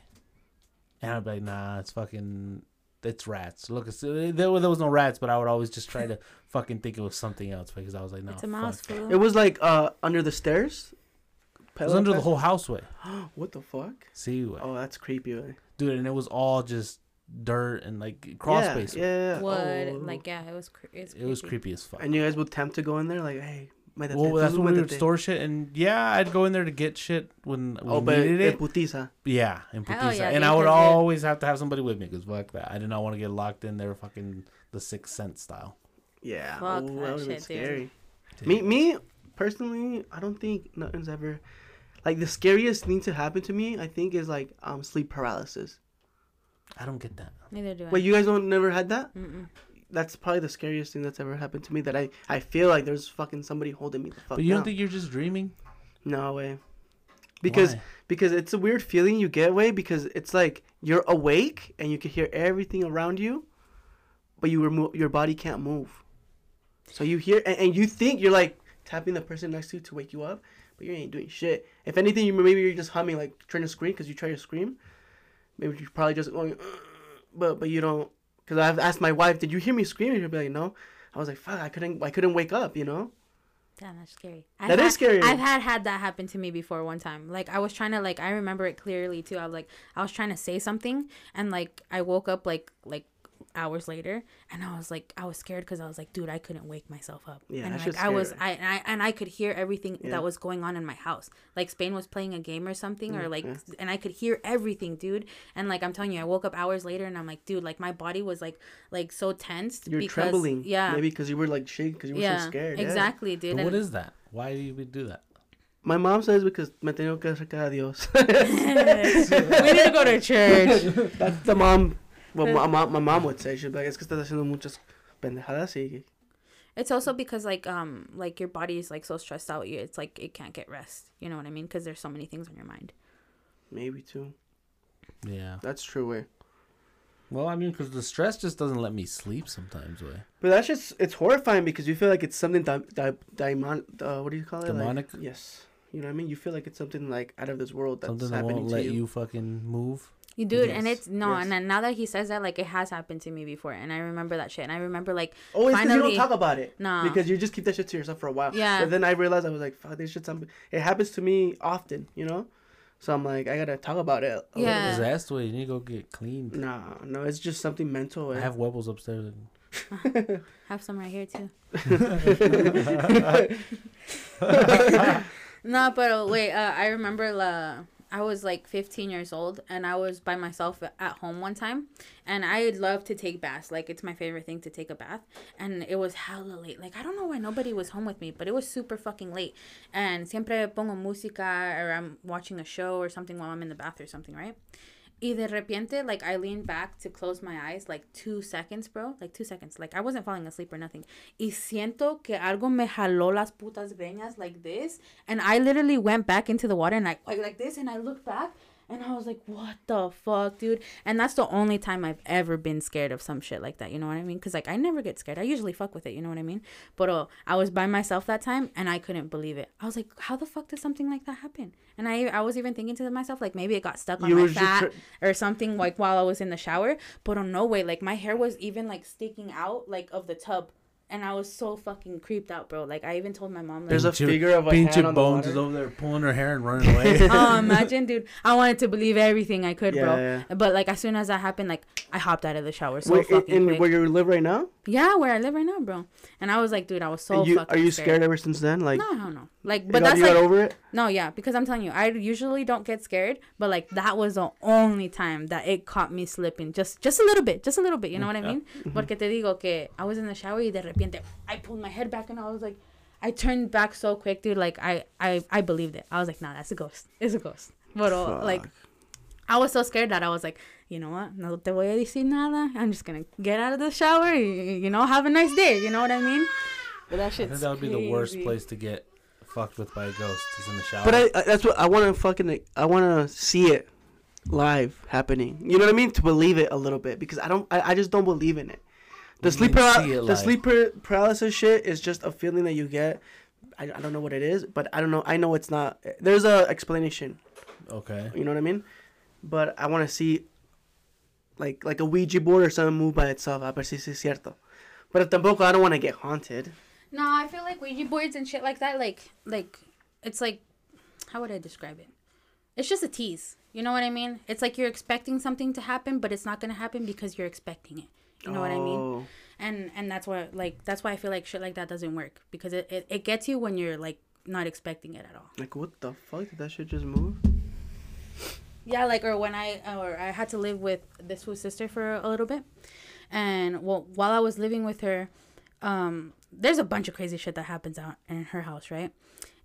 and I'd be like, nah, it's fucking. It's rats. Look, it's, there, there was no rats, but I would always just try to fucking think it was something else because I was like, no, it's a mouse, fuck. it was like uh under the stairs. It was under the whole house way. What the fuck? See, way. Oh, that's creepy. Way. dude, and it was all just dirt and like crawl yeah, space. Yeah, yeah. Wood, Oh. like yeah, it was. Cre- it's It was creepy as fuck. And you guys would tempt to go in there, like, hey, métete, Well, that's when we would store shit, and yeah, I'd go in there to get shit when we Oh, but needed it, it. putiza. Yeah, in Hell Putiza. yeah, and I would it- always have to have somebody with me because fuck that. I did not want to get locked in there, fucking the sixth sense style. Yeah. Fuck oh, that that would been shit, dude. scary. Me, me personally, I don't think nothing's ever like the scariest thing to happen to me. I think is like um sleep paralysis. I don't get that. Neither do I. Wait, you guys don't never had that? Mm-mm. That's probably the scariest thing that's ever happened to me. That I I feel like there's fucking somebody holding me the fuck But you don't down. think you're just dreaming? No way. Because Why? because it's a weird feeling you get away because it's like you're awake and you can hear everything around you, but you remo- your body can't move. So you hear and, and you think you're like tapping the person next to you to wake you up, but you ain't doing shit. If anything, you maybe you're just humming like trying to scream because you try to scream. Maybe you're probably just going, but but you don't. Because I've asked my wife, did you hear me screaming? She'll be like, no. I was like, fuck, I couldn't I couldn't wake up, you know. Damn, that's scary. That I've is scary. I've had had that happen to me before one time. Like I was trying to like I remember it clearly too. I was like I was trying to say something and like I woke up like like hours later and I was like I was scared because I was like dude I couldn't wake myself up. Yeah, and like I was. I and, I and I could hear everything Yeah. that was going on in my house. Like Spain was playing a game or something or Mm, like yeah. and I could hear everything, dude. And like I'm telling you, I woke up hours later and I'm like dude, like my body was like like so tensed You're because trembling. yeah. Maybe because you were like shaking because you were yeah, so scared. yeah. exactly, dude. But what And- is that? Why do you do that? My mom says because me tengo que acercar a Dios. we need to go to church. That's the mom. Well, my, my, my mom would say she'd be like, es que estás haciendo muchas pendejadas y It's also because like um like your body is like so stressed out. You it's like it can't get rest. You know what I mean? Because there's so many things on your mind. maybe too. Yeah. That's true way. Well, I mean, because the stress just doesn't let me sleep sometimes. Way. But that's just it's horrifying because you feel like it's something di- di- daimon. Uh, what do you call it? Like- Demonic? yes. You know what I mean? You feel like it's something like out of this world that's Something that happening won't to let you. you. fucking move. You do it, and it's no, yes. and then now that he says that, like it has happened to me before, and I remember that shit, and I remember like Oh, it's because you don't talk about it. Nah. Because you just keep that shit to yourself for a while. Yeah. But then I realized I was like, fuck, this shit's something. It happens to me often, you know? So I'm like, I gotta talk about it. a little Yeah. His ass way. You need to go get cleaned. bit. Nah, no, it's just something mental. I eh. have webbles upstairs. have some right here too. no, but uh, wait, uh, I remember uh, I was like 15 years old and I was by myself at home one time and I love to take baths. Like it's my favorite thing to take a bath. And it was hella late. Like I don't know why nobody was home with me, but it was super fucking late. And siempre pongo música or I'm watching a show or something while I'm in the bath or something, right? Y de repente, like I leaned back to close my eyes, like two seconds, bro. Like two seconds. Like I wasn't falling asleep or nothing. Y siento que algo me jaló las putas greñas like this. And I literally went back into the water and I like like this and I looked back and I was like, what the fuck, dude? And that's the only time I've ever been scared of some shit like that. You know what I mean? Because like I never get scared. I usually fuck with it. You know what I mean? But uh, I was by myself that time and I couldn't believe it. I was like, how the fuck does something like that happen? And I I was even thinking to myself like maybe it got stuck on You my fat or something like while I was in the shower. But on no way, like my hair was even like sticking out like of the tub. And I was so fucking creeped out, bro. Like I even told my mom, like, There's a Pinche- figure of a Pinche hand on the Bones is over there pulling her hair and running away. oh, imagine, dude. I wanted to believe everything I could, Yeah, bro. yeah. But like as soon as that happened, like I hopped out of the shower so Wait, in, fucking in quick. where you live right now? yeah, where I live right now, bro. And I was like, dude, I was so you, fucking are you scared. scared ever since then? Like, No, I don't know. Like, but got, that's you like got over it? no, yeah, because I'm telling you, I usually don't get scared, but like that was the only time that it caught me slipping, just just a little bit, just a little bit. You know mm, what I Yeah. mean? Mm-hmm. Porque te digo que I was in the shower y de repente I pulled my head back and I was like, I turned back so quick, dude. Like I I I believed it. I was like, nah, that's a ghost. It's a ghost. But uh, like, I was so scared that I was like, you know what? No te voy a decir nada. I'm just gonna get out of the shower. You know, have a nice day. You know what I mean? But that I think that would be the worst place to get fucked with by a ghost is in the shower. But I, I that's what I want to fucking I want to see it live happening. You know what I mean? To believe it a little bit because I don't I, I just don't believe in it. The What sleep mean, paral- the live? sleep par- paralysis shit is just a feeling that you get. I, I don't know what it is, but I don't know. I know it's not. There's a explanation. okay. You know what I mean? But I want to see like like a Ouija board or something move by itself. A ver si es cierto. But tampoco I don't want to get haunted. No, I feel like Ouija boards and shit like that, like, like, it's like, how would I describe it? It's just a tease. You know what I mean? It's like you're expecting something to happen, but it's not gonna happen because you're expecting it. You know what I mean? Oh. And and that's why, like, that's why I feel like shit like that doesn't work because it, it, it gets you when you're like not expecting it at all. Like what the fuck did that shit just move? Yeah, like or when I or I had to live with this fool's sister for a little bit, and well, while I was living with her, um, there's a bunch of crazy shit that happens out in her house, right?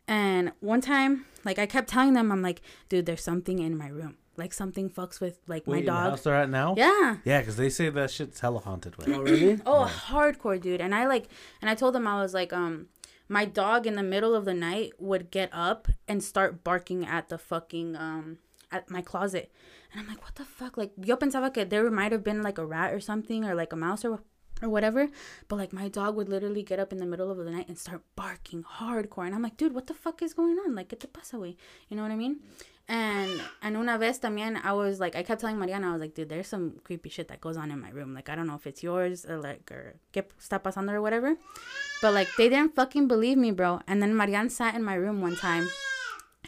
And one time, like I kept telling them, I'm like, dude, there's something in my room, like something fucks with like Wait, my in the dog. house they're at now? Yeah. Yeah, because they say that shit's hella haunted with. Oh really? Oh, hardcore, dude. And I like, and I told them I was like, um, my dog in the middle of the night would get up and start barking at the fucking um at my closet, and I'm like, what the fuck? Like, yo pensaba que there might have been like a rat or something or like a mouse or or whatever, but like my dog would literally get up in the middle of the night and start barking hardcore, and I'm like, dude, what the fuck is going on? Like, get the pasa away. You know what I mean? And and una vez también I was like I kept telling Mariana I was like dude there's some creepy shit that goes on in my room. Like I don't know if it's yours or like or qué está pasando or whatever. But like they didn't fucking believe me bro. And then Mariana sat in my room one time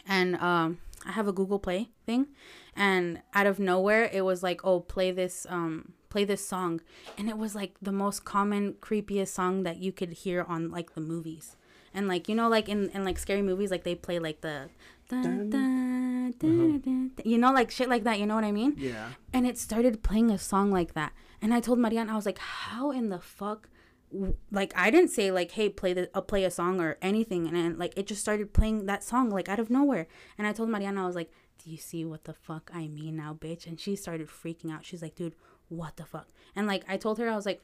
and um I have a Google Play thing. And out of nowhere it was like oh play this um play this song. And it was like the most common creepiest song that you could hear on like the movies. And like you know like in, in like scary movies like they play like the dun, dun, dun, dun, you know like shit like that you know what i mean? Yeah. and it started playing a song like that. And i told marianne i was like how in the fuck like i didn't say like hey play the uh, play a song or anything. And then like it just started playing that song like out of nowhere. And i told marianne i was like do you see what the fuck i mean now bitch? And she started freaking out. She's like dude what the fuck? And like i told her i was like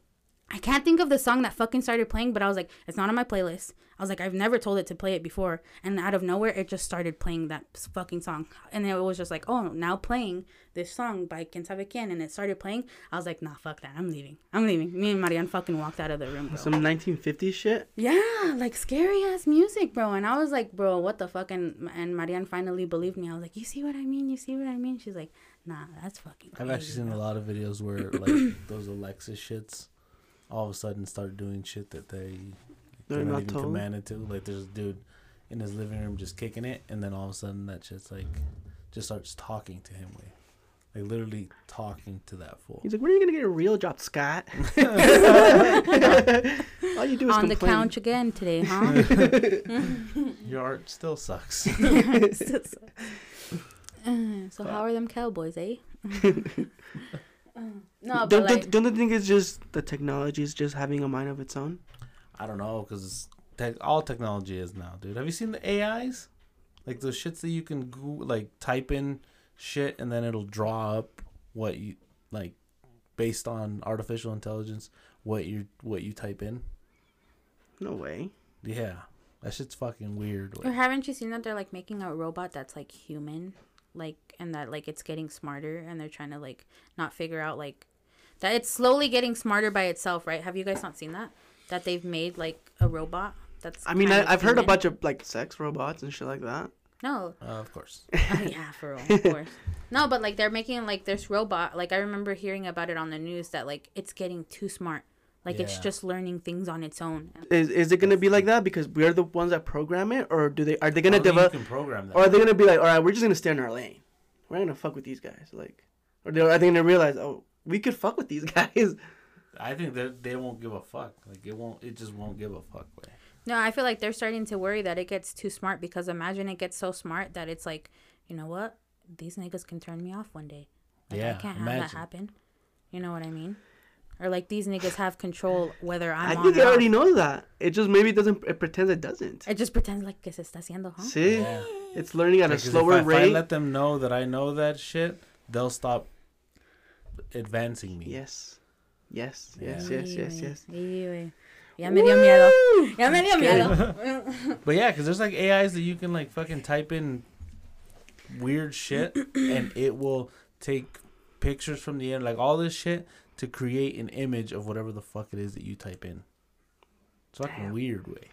I can't think of the song that fucking started playing, but I was like, it's not on my playlist. I was like, I've never told it to play it before. And out of nowhere, it just started playing that fucking song. And it was just like, oh, now playing this song by Quien Sabe And it started playing. I was like, nah, fuck that. I'm leaving. I'm leaving. Me and Marianne fucking walked out of the room, bro. Some 1950s shit. Yeah, like scary ass music, bro. And I was like, bro, what the fuck? And, and Marianne finally believed me. I was like, you see what I mean? You see what I mean? She's like, nah, that's fucking I've actually seen bro." a lot of videos where like those Alexa shits all of a sudden start doing shit that they They're they're not not even told. commanded to. Like there's a dude in his living room just kicking it, and then all of a sudden that shit's like just starts talking to him, like, like literally talking to that fool. He's like, when are you gonna get a real job, Scott? All you do is On the couch again today, huh? Your art still sucks. Uh, so how are them cowboys, eh? No, don't, like, don't, don't you think it's just the technology is just having a mind of its own? I don't know, cause tech, all technology is now, dude. Have you seen the AIs? Like those shits that you can go, like type in shit and then it'll draw up what you like based on artificial intelligence what you what you type in. No way. Yeah, that shit's fucking weird. or haven't you seen that they're like making a robot that's like human, like, and that like it's getting smarter, and they're trying to like not figure out like that it's slowly getting smarter by itself, right? Have you guys not seen that? That they've made like a robot that's. I mean, I, i've heard a bunch of like sex robots and shit like that. No, uh, of course. Oh, yeah, for real, of course. No, but like they're making like this robot. Like I remember hearing about it on the news that like it's getting too smart. Like it's just learning things on its own. Is is it gonna be like that because we're the ones that program it, or do they are they gonna develop, can program that. or are they gonna be like, all right, we're just gonna stay in our lane, we're not gonna fuck with these guys, like, or they, are they gonna realize, oh, we could fuck with these guys? I think that they won't give a fuck. Like it won't. It just won't give a fuck. Way. No, I feel like they're starting to worry that it gets too smart because imagine it gets so smart that it's like, you know what? These niggas can turn me off one day. Like, Yeah, I can't have imagine. that happen. You know what I mean? Or like these niggas have control whether I'm I on think or it already off. knows that. It just maybe doesn't. It pretends it doesn't. It just pretends like que se está haciendo, huh? See, Yeah. it's learning at a slower if I, If I let them know that I know that shit, they'll stop advancing me. Yes, yes, yes, Yeah. yes, yes, yes. Sí, güey. Ya me dio miedo. Woo! Ya me dio miedo. But yeah, because there's like AIs that you can like fucking type in weird shit and it will take pictures from the end, like all this shit, to create an image of whatever the fuck it is that you type in. It's fucking Damn. weird way.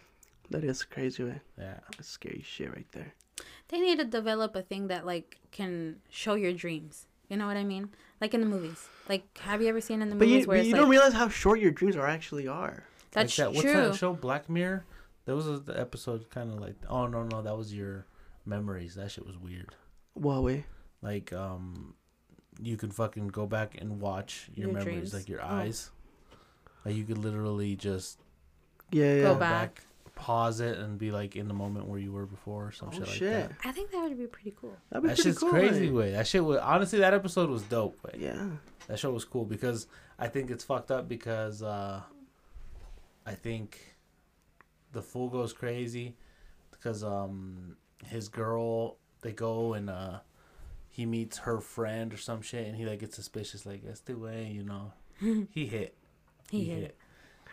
That is crazy, man. Yeah. That's scary shit right there. They need to develop a thing that like can show your dreams. You know what I mean? Like in the movies. Like, have you ever seen in the But movies you, where but it's you like don't realize how short your dreams are actually are. that's like that, true? What's that show? Black Mirror. There was a, the episode kind of like, oh no no, that was your memories. That shit was weird. Huawei. Like um, you can fucking go back and watch your, Your memories, dreams. like your Oh. eyes. Like you could literally just Yeah, yeah. Go go back. back, pause it, and be like in the moment where you were before, or some Oh, shit like that. I think that would be pretty cool. That'd be That pretty shit's cool. crazy, way. That shit was honestly that episode was dope. Way. Yeah. That show was cool because I think it's fucked up because uh, I think the fool goes crazy because um his girl they go and uh he meets her friend or some shit and he like gets suspicious like that's the way you know? He hit. He hit.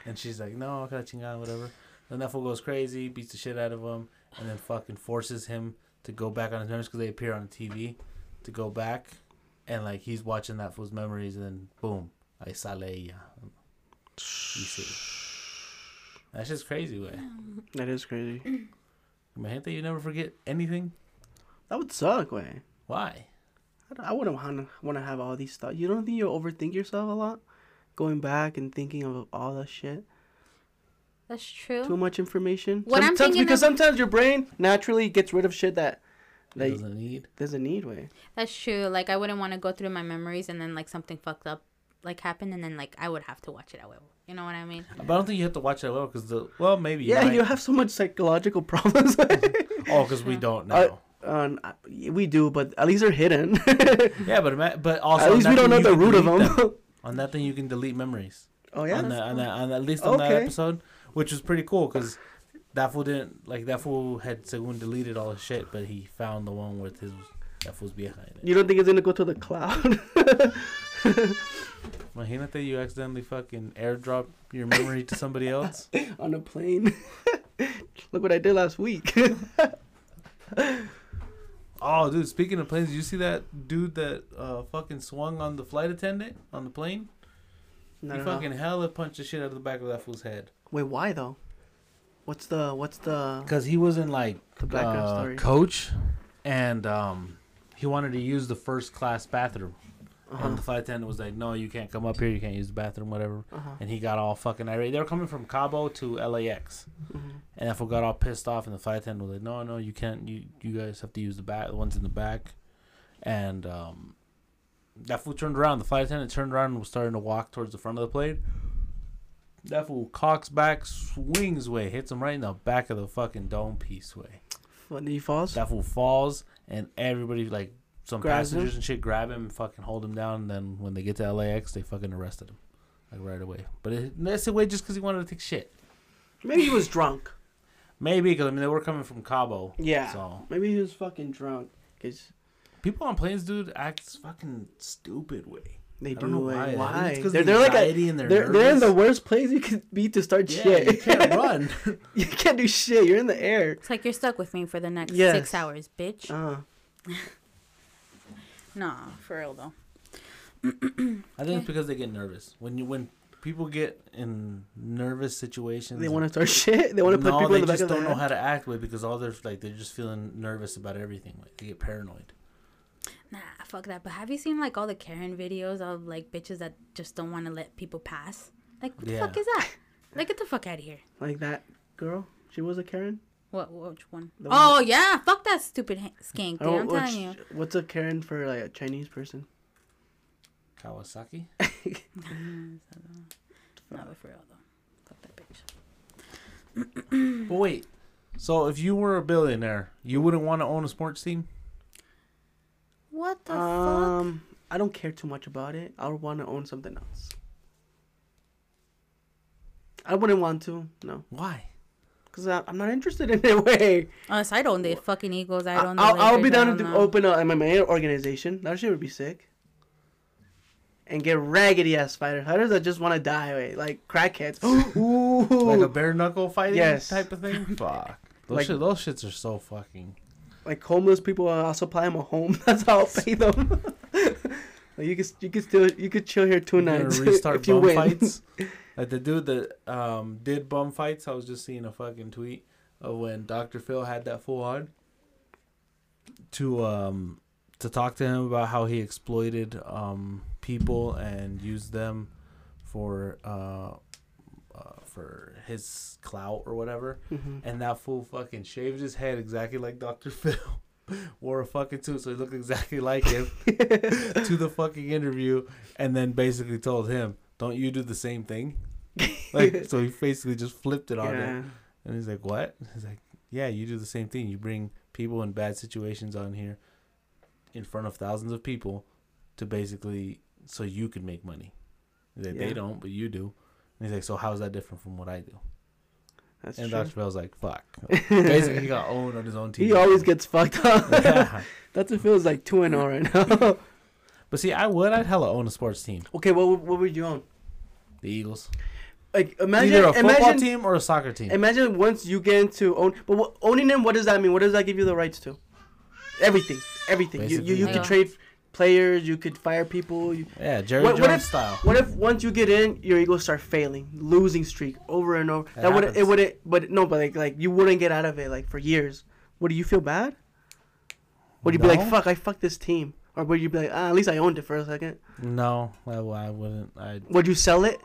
and she's like no I chingada whatever. Then that fool goes crazy beats the shit out of him and then fucking forces him to go back on his memories because they appear on TV to go back and like he's watching that fool's memories and then boom I sale ella. You see. That's just crazy way That is crazy. Imagine that you never forget anything. That would suck, way. why I, I wouldn't want to want to have all these thoughts. You don't think you overthink yourself a lot, going back and thinking of all that shit. That's true. Too much information. What I'm sometimes thinking because of- sometimes your brain naturally gets rid of shit that He like doesn't need doesn't need. Way. That's true. Like I wouldn't want to go through my memories and then like something fucked up like happened and then like I would have to watch it at will. You know what I mean? but I don't think you have to watch it well because the well maybe Yeah, might. you have so much psychological problems. oh because we don't know Uh, Um, we do, but at least they're hidden. yeah but but also at least we don't know the root of delete them. on that thing you can delete memories oh yeah. on that on that on at least on that episode which was pretty cool because that fool didn't like that fool had Segun deleted all his shit but he found the one with his that fool's behind it. You don't think it's gonna go to the cloud? Imagínate you accidentally fucking airdrop your memory to somebody else. on a plane. Look what I did last week. Oh, dude! Speaking of planes, did you see that dude that uh fucking swung on the flight attendant on the plane? No, he no, no. fucking hella punched the shit out of the back of that fool's head. Wait, why though? What's the what's the Cause he was in like the background uh, story? coach, and um, he wanted to use the first class bathroom, Uh-huh. and the flight attendant was like, "No, you can't come up here. You can't use the bathroom, whatever." Uh-huh. And he got all fucking irate. They were coming from Cabo to LAX, Mhm. and that fool got all pissed off, and the flight attendant was like, "No, no, you can't. You you guys have to use the back. The ones in the back." And um, that fool turned around. The flight attendant turned around and was starting to walk towards the front of the plane. That fool cocks back, swings way, hits him right in the back of the fucking dome piece way. When he falls. That fool falls, and everybody like some Grabs him? passengers and shit grab him, and fucking hold him down. And then when they get to LAX, they fucking arrested him, like right away. But it, that's away just because he wanted to take shit. Maybe he was drunk. Maybe because I mean they were coming from Cabo. Yeah. So Maybe he was fucking drunk. Cause people on planes, dude, act fucking stupid way. they I do. don't know why. Why? it's 'cause They're, of they're like a, anxiety and they're, they're they're in the worst place you could be to start Yeah, shit. you can't run. you can't do shit. You're in the air. It's like you're stuck with me for the next Yes. six hours, bitch. Uh, Nah, for real though. I think it's because they get nervous. When you when people get in nervous situations, they want to start shit. They want to put no, people in the back just of the don't know how to act with because all they're like they're just feeling nervous about everything. Like they get paranoid. Nah, fuck that. But have you seen like all the Karen videos of like bitches that just don't want to let people pass? Like, what the Yeah. fuck is that? Like, get the fuck out of here. Like that girl. She was a Karen. What? Which one? The oh yeah, fuck that stupid ha- skank, dude. Oh, I'm what's, telling you. what's a Karen for like a Chinese person? Kawasaki. Not for real though. Fuck that bitch. But wait, so if you were a billionaire, you wouldn't want to own a sports team? What the fuck? Um, I don't care too much about it. I would want to own something else. I wouldn't want to, no, Why? Because I'm not interested in it. Way Unless I don't the fucking Eagles, I I, don't. the I'll, I'll be down don't to open a MMA organization. That shit would be sick. And get raggedy ass fighters, fighters that just want to die, way, like crackheads. Ooh, Like a bare knuckle fighting Yes. type of thing? Fuck. Those, Like- shit, those shits are so fucking. like homeless people. Uh, I'll supply them a home. That's how I'll pay them. like you could you could still you could chill here two You're nights restart if you bum win. fights. Like the dude that um, did bum fights, I was just seeing a fucking tweet of when Dr. Phil had that full on to um to talk to him about how he exploited um people and used them for uh, uh for his clout or whatever. Mhm. And that fool fucking shaved his head exactly like Dr. Phil. Wore a fucking suit so he looked exactly like him to the fucking interview and then basically told him, Don't you do the same thing? Like so he basically just flipped it on him. And he's like, What? He's like, Yeah, you do the same thing. You bring people in bad situations on here in front of thousands of people to basically so you can make money. Like, Yeah. They don't, but you do. And he's like, So how's that different from what I do? That's and true. Dr. Phil's like, Fuck. basically he got owned on his own team. he always gets fucked up. yeah. That's what feels like two and zero right now. But see, I would. I'd hella own a sports team. okay, what would- what would you own? The Eagles. Like imagine Either a football imagine team or a soccer team. imagine once you get into own, but what, owning them, what does that mean? What does that give you the rights to? Everything, everything. You you, you Basically. could trade players. You could fire people. You, yeah, Jerry What- what if- style. What if once you get in, your Eagles start failing, losing streak over and over? That That would it happens. would but no, but like like you wouldn't get out of it like for years. Would you feel bad? Would you be like, fuck, I fucked this team, or would you be like, ah, at least I owned it for a second? No, I, I wouldn't. I Would you sell it?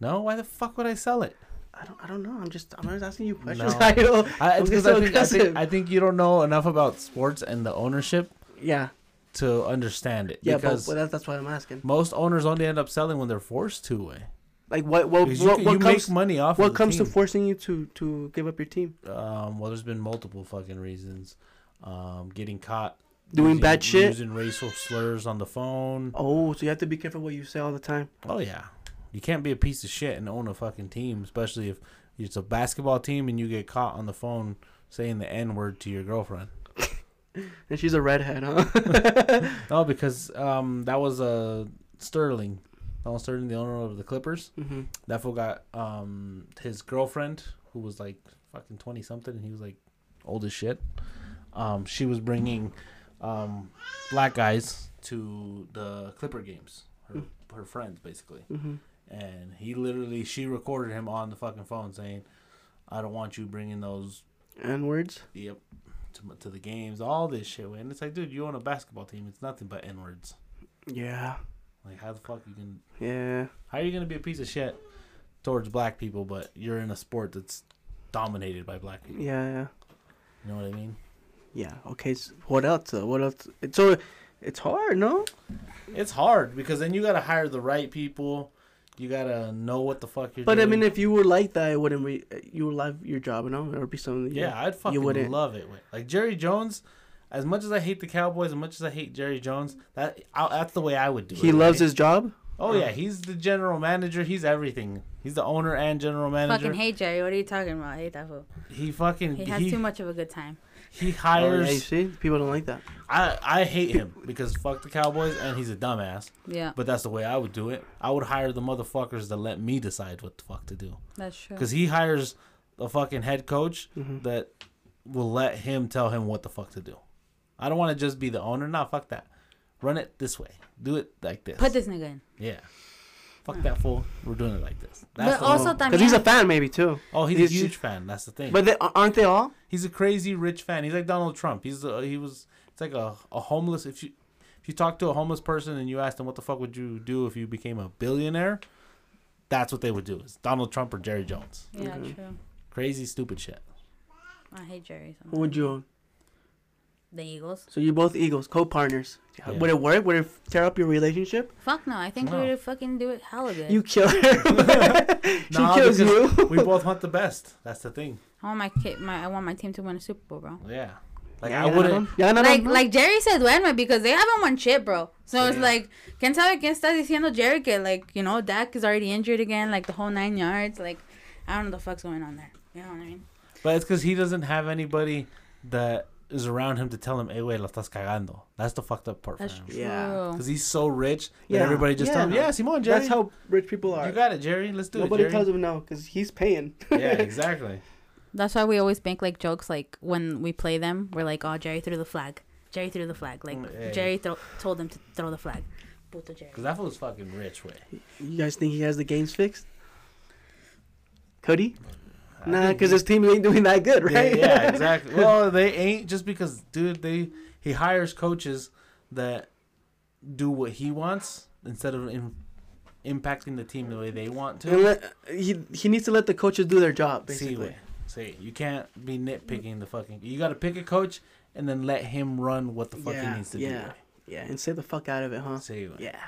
No. Why the fuck would I sell it? I don't, I don't know. I'm just, I'm just asking you questions. No. I don't- I, it's so I, think, I, think. I think you don't know enough about sports and the ownership yeah, to understand it. yeah, but, because but that's, that's why I'm asking. most owners only end up selling when they're forced to. Way. Like, what, what, Because you, what, what you comes, make money off. what of comes to forcing you to, to give up your team? Um, well, there's been multiple fucking reasons. Um, getting caught Doing using- bad shit? using racial slurs on the phone. Oh, so you have to be careful what you say all the time. Oh yeah, you can't be a piece of shit and own a fucking team, especially if it's a basketball team and you get caught on the phone saying the n word to your girlfriend. And she's a redhead, huh? No, because um, that was uh, Sterling, Donald Sterling, the owner of the Clippers. hmm That fool got um, his girlfriend, who was like fucking twenty something, and he was like old as shit. Um, she was bringing um, black guys to the Clipper games, her, her friends basically. hmm and he literally she recorded him on the fucking phone saying, "I don't want you bringing those N words. yep to, to the games, all this shit." And it's like, dude, you own a basketball team. It's nothing but n words. Yeah, Like, how the fuck you can? yeah. How are you gonna be a piece of shit towards black people, but you're in a sport that's dominated by black people? Yeah, yeah, You know what I mean? yeah. Okay, so what else? though? what else? It's so it's hard, no? It's hard because then you gotta hire the right people. You gotta know what the fuck you're But I mean, if you were like that, it wouldn't be. You would love your job, you know, would be something. That you- Yeah, I'd fucking wouldn't- love it. Like Jerry Jones, as much as I hate the Cowboys, as much as I hate Jerry Jones, that I, that's the way I would do it. He loves right? his job. Oh yeah, he's the general manager. He's everything. He's the owner and general manager. Fucking hate Jerry. What are you talking about? I hate that fool. He fucking He he has he, too much of a good time. Oh, hires. yeah, you see, people don't like that. I I hate him because fuck the Cowboys and he's a dumbass. Yeah, But that's the way I would do it. I would hire the motherfuckers that let me decide what the fuck to do. that's true. Because he hires a fucking head coach Mhm. that will let him tell him what the fuck to do. I don't want to just be the owner. Nah, fuck that. Run it this way. Do it like this. Put this nigga in. Yeah. Fuck that fool. We're doing it like this. That's But the also. Because he's a fan, maybe too. oh, he's, he's- a huge fan. That's the thing. But they, aren't they all? he's a crazy rich fan. He's like Donald Trump. He's uh, he was. It's like a, a homeless. If you if you talk to a homeless person and you ask them what the fuck would you do if you became a billionaire, that's what they would do. Is Donald Trump or Jerry Jones? Yeah, Okay. true. Crazy, stupid shit. I hate Jerry. Who would you own? The Eagles. So you're both Eagles, co-partners. Yeah. Would it work? Would it tear up your relationship? Fuck no. I think No. we would fucking do it hella good. You kill her. she Nah, kills you. we both want the best. That's the thing. I want my kid. My I want my team to win a Super Bowl, bro. Yeah. Like Ya I wouldn't. ganaron. Ya ganaron, Like bro. like Jerry said, duerme because they haven't won shit, bro. So it's Sí. like, ¿quién sabe quién está diciendo Jerry que like you know Dak is already injured again, like the whole nine yards, like I don't know the fuck's going on there. You know what I mean? But it's because he doesn't have anybody that is around him to tell him, "Hey, wait, lo estás cagando." That's the fucked up part That's for him. true. Yeah. Because he's so rich that Yeah, everybody just yeah. tell him, "Yeah, Simon, Jerry, That's how rich people are. you got it, Jerry. Let's do Nobody it." Nobody tells him no because he's paying. yeah, exactly. That's why we always make like jokes like when we play them, we're like, oh Jerry threw the flag. Jerry threw the flag. Like Mm, hey. Jerry thro- told him to throw the flag. Puto Jerry. Because that fool's fucking rich, way. You guys think he has the games fixed? Cody? Nah, because his team ain't doing that good, Yeah, right? yeah, exactly. Well, they ain't just because, dude. They he hires coaches that do what he wants instead of in, impacting the team the way they want to. Let, he he needs to let the coaches do their job, See, basically. way. see, you can't be nitpicking the fucking. You got to pick a coach and then let him run what the fuck Yeah, he needs to yeah. do. way. Yeah, and say the fuck out of it, huh? See. Yeah.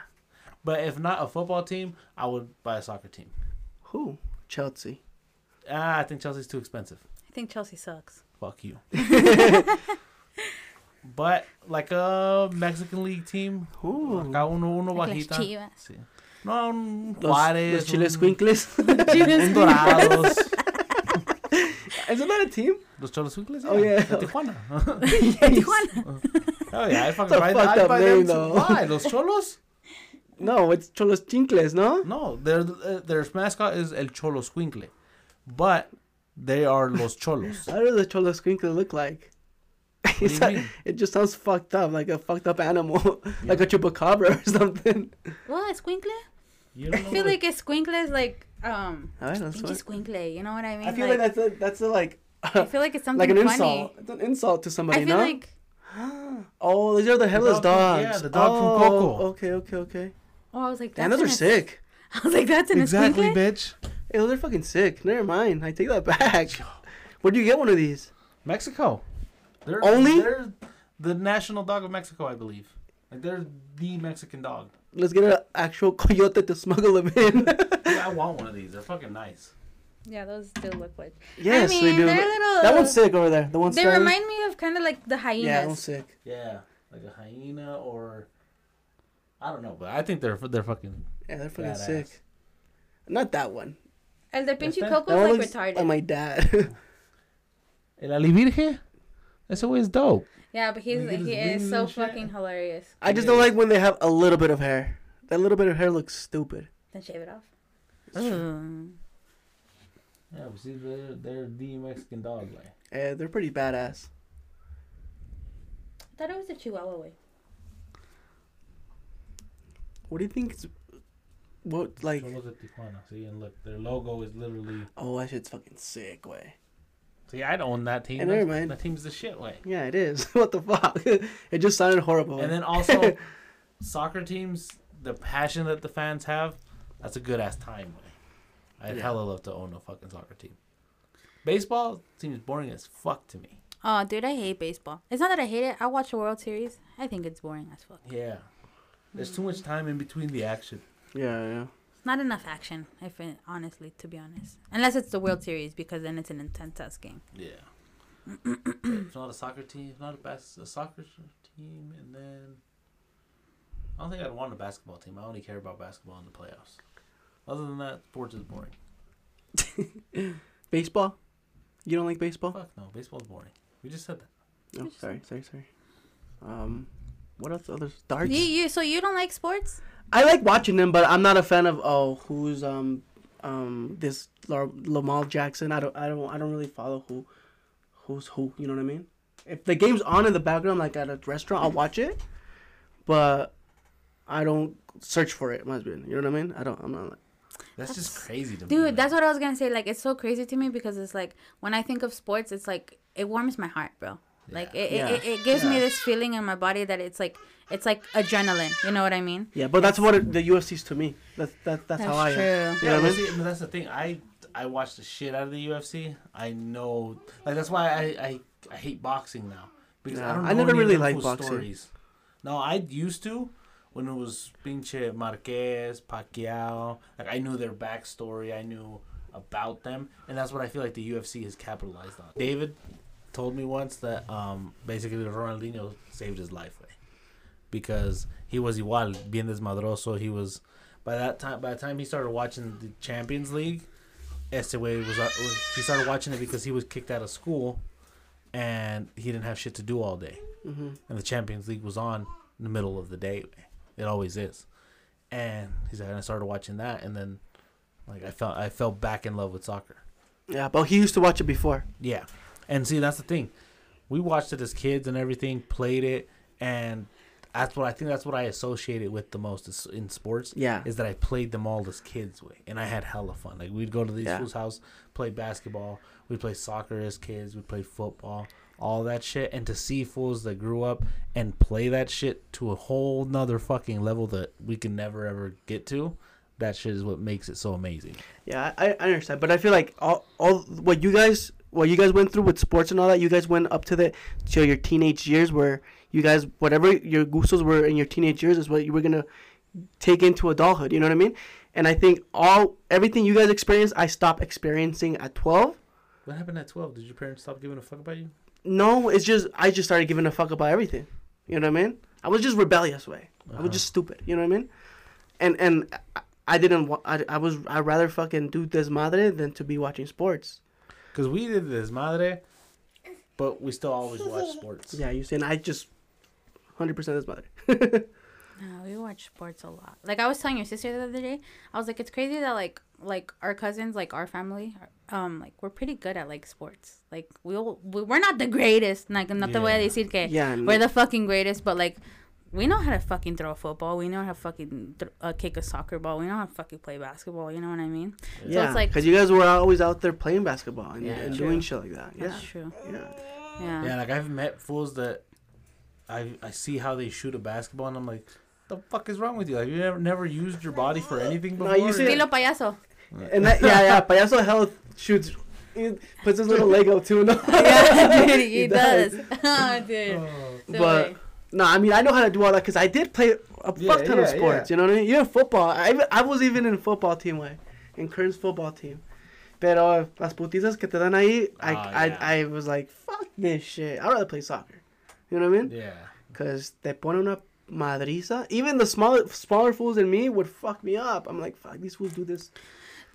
But if not a football team, I would buy a soccer team. Who? Chelsea. Ah, I think Chelsea's too expensive. I think Chelsea sucks. Fuck you. but like a Mexican league team, Who? acá uno uno bajita. Chivas. Sí. No, un Los, Juárez. los Chiles un- Squinkles. un Dorados. Isn't that a team? Los Cholos Squinkles, Oh, yeah. De Tijuana. Oh yeah, I fucking It's buy fucked that. I up buy name, them though. Why? Los Cholos? No, it's Cholos Chinkles, no? No, their uh, their mascot is El Cholo Squinkle, but they are Los Cholos. How does a Cholos Squinkle look like? What do It's you like- mean? it just sounds fucked up, like a fucked up animal, like a chupacabra or something. What squinkle? You I don't know feel like a squinkle is like um. Alright, that's Pinche fine. squinkle. You know what I mean? I feel like, that's a that's a like I feel like it's something like an funny. insult. It's an insult to somebody, I feel no? like oh, these are the headless dog from- dogs. yeah, the dog from oh, Coco. Okay, okay, okay. oh, I was like, Damn, that's those are a- sick. I was like, that's in exactly, squinkle. bitch. Hey, those are fucking sick. Never mind. I take that back. Where do you get one of these? Mexico. They're, Only? They're the national dog of Mexico, I believe. Like they're the Mexican dog. Let's get an actual coyote to smuggle them in. Dude, I want one of these. They're fucking nice. Yeah, those do look like. yes, I mean, they do. they're little. That one's sick over there. The one They starting- remind me of kind of like the hyenas. Yeah, that one's sick. Yeah, like a hyena or I don't know, but I think they're they're fucking. Yeah, they're fucking Badass. sick. Not that one. El de pinche Este? Coco That one is like retarded. like my dad. El alivirge. Ese way is dope. yeah, but he's You he is so and shit. fucking hilarious. I just don't like when they have a little bit of hair. That little bit of hair looks stupid. Then shave it off. Mm. Yeah, but see, they're they're the Mexican dog. Like Yeah, they're pretty badass. I thought it was a Chihuahua way. What do you think? Is, what like? Xolos de Tijuana. See, and look, their logo is literally. Oh, that shit's fucking sick, way. See, I'd own that team. And never That- mind. That team's the shit way. Yeah, it is. what the fuck? it just sounded horrible. And then also, soccer teams, the passion that the fans have, that's a good ass time. Way. I'd Yeah. hella love to own a fucking soccer team. Baseball seems boring as fuck to me. Oh, dude, I hate baseball. It's not that I hate it. I watch the World Series. I think it's boring as fuck. Yeah, there's too much time in between the action. Yeah, yeah. Not enough action, if it, honestly, to be honest. Unless it's the World Series, because then it's an intense ass game. Yeah. it's not a soccer team. It's not a bas- a soccer team, and then I don't think I'd want a basketball team. I only care about basketball in the playoffs. Other than that, sports is boring. Baseball? You don't like baseball? Fuck no, baseball's boring. We just said that. Oh, sorry, sorry, sorry. Um, what else? Others? Darts. You, you, so you don't like sports? I like watching them, but I'm not a fan of oh, who's um, um, this Lar- Lamar Jackson. I don't, I don't, I don't really follow who, who's who. You know what I mean? If the game's on in the background, like at a restaurant, I'll watch it, but I don't search for it. Must be, you know what I mean? I don't. I'm not like. That's, just crazy to me. Dude, that's what I was gonna say. Like, it's so crazy to me because it's like when I think of sports, it's like it warms my heart, bro. Like it, Yeah. it, it gives me this feeling in my body that it's like it's like adrenaline. You know what I mean? Yeah, but that's what it, the UFC's to me. That's that, that's, how I am. You Yeah, know what I mean? that's the thing. I I watch the shit out of the UFC. I know, like that's why I I, I hate boxing now because Yeah, I don't. Know I never any really them liked boxing. Stories. No, I used to when it was pinche Marquez, Pacquiao. Like I knew their backstory. I knew about them, and that's what I feel like the UFC has capitalized on. David told me once that um basically Ronaldinho saved his life, way because he was igual, bien desmadroso. He was by that time. By the time he started watching the Champions League, este way was uh, he started watching it because he was kicked out of school, and he didn't have shit to do all day, hmm and the Champions League was on in the middle of the day. It always is, and he's like, and I started watching that, and then like I felt I fell back in love with soccer. Yeah, but he used to watch it before. Yeah. And see, that's the thing. We watched it as kids and everything, played it, and that's what I think that's what I associated it with the most is in sports Yeah. is that I played them all as kids way, and I had hella fun. Like we'd go to these Yeah. fools' house, play basketball, we'd play soccer as kids, we'd play football, all that shit, and to see fools that grew up and play that shit to a whole nother fucking level that we can never ever get to, that shit is what makes it so amazing. Yeah, I, I understand, but I feel like all, all what you guys what you guys went through with sports and all that, you guys went up to the to your teenage years where you guys whatever your gustos were in your teenage years is what you were gonna take into adulthood. You know what I mean? And I think all everything you guys experienced, I stopped experiencing at twelve. What happened at twelve? Did your parents stop giving a fuck about you? No, it's just I just started giving a fuck about everything. You know what I mean? I was just rebellious way. I Uh-huh. was just stupid. You know what I mean? And and I, I didn't. I, I was. I'd rather fucking do this madre than to be watching sports. Because we did this madre, but we still always watch sports. Yeah, you saying I just hundred percent desmadre. No, we watch sports a lot. Like I was telling your sister the other day, I was like, it's crazy that like like our cousins, like our family, um, like we're pretty good at like sports. Like we'll we- we're not the greatest. Like not the way Yeah. they decir que Yeah, we're the fucking greatest, but like we know how to fucking throw a football. We know how to fucking th- uh, kick a soccer ball. We know how to fucking play basketball. You know what I mean? Yeah, it's like- because you guys were always out there playing basketball and, Yeah, and doing shit like that. Yeah, That's true. yeah. Yeah. Yeah, like I've met fools that I I see how they shoot a basketball, and I'm like, the fuck is wrong with you? Like you never never used your body for anything before. No, before. you see- Estilo payaso. And that, yeah, yeah. Payaso Health shoots, he puts his little Lego too. No, yeah, dude, he, He does. does. oh, dude. Oh. So, but like, no, I mean I know how to do all that because I did play a Yeah, fuck ton of yeah, sports. You know what I mean? Even football. I I was even in football team way, in Kern's football team. Pero las putizas que te dan ahí, I, Ah, I, yeah. I was like, fuck this shit. I'd rather play soccer. You know what I mean? Yeah. Because te pone una madriza. Even the smaller smaller fools than me would fuck me up. I'm like, fuck, these fools do this.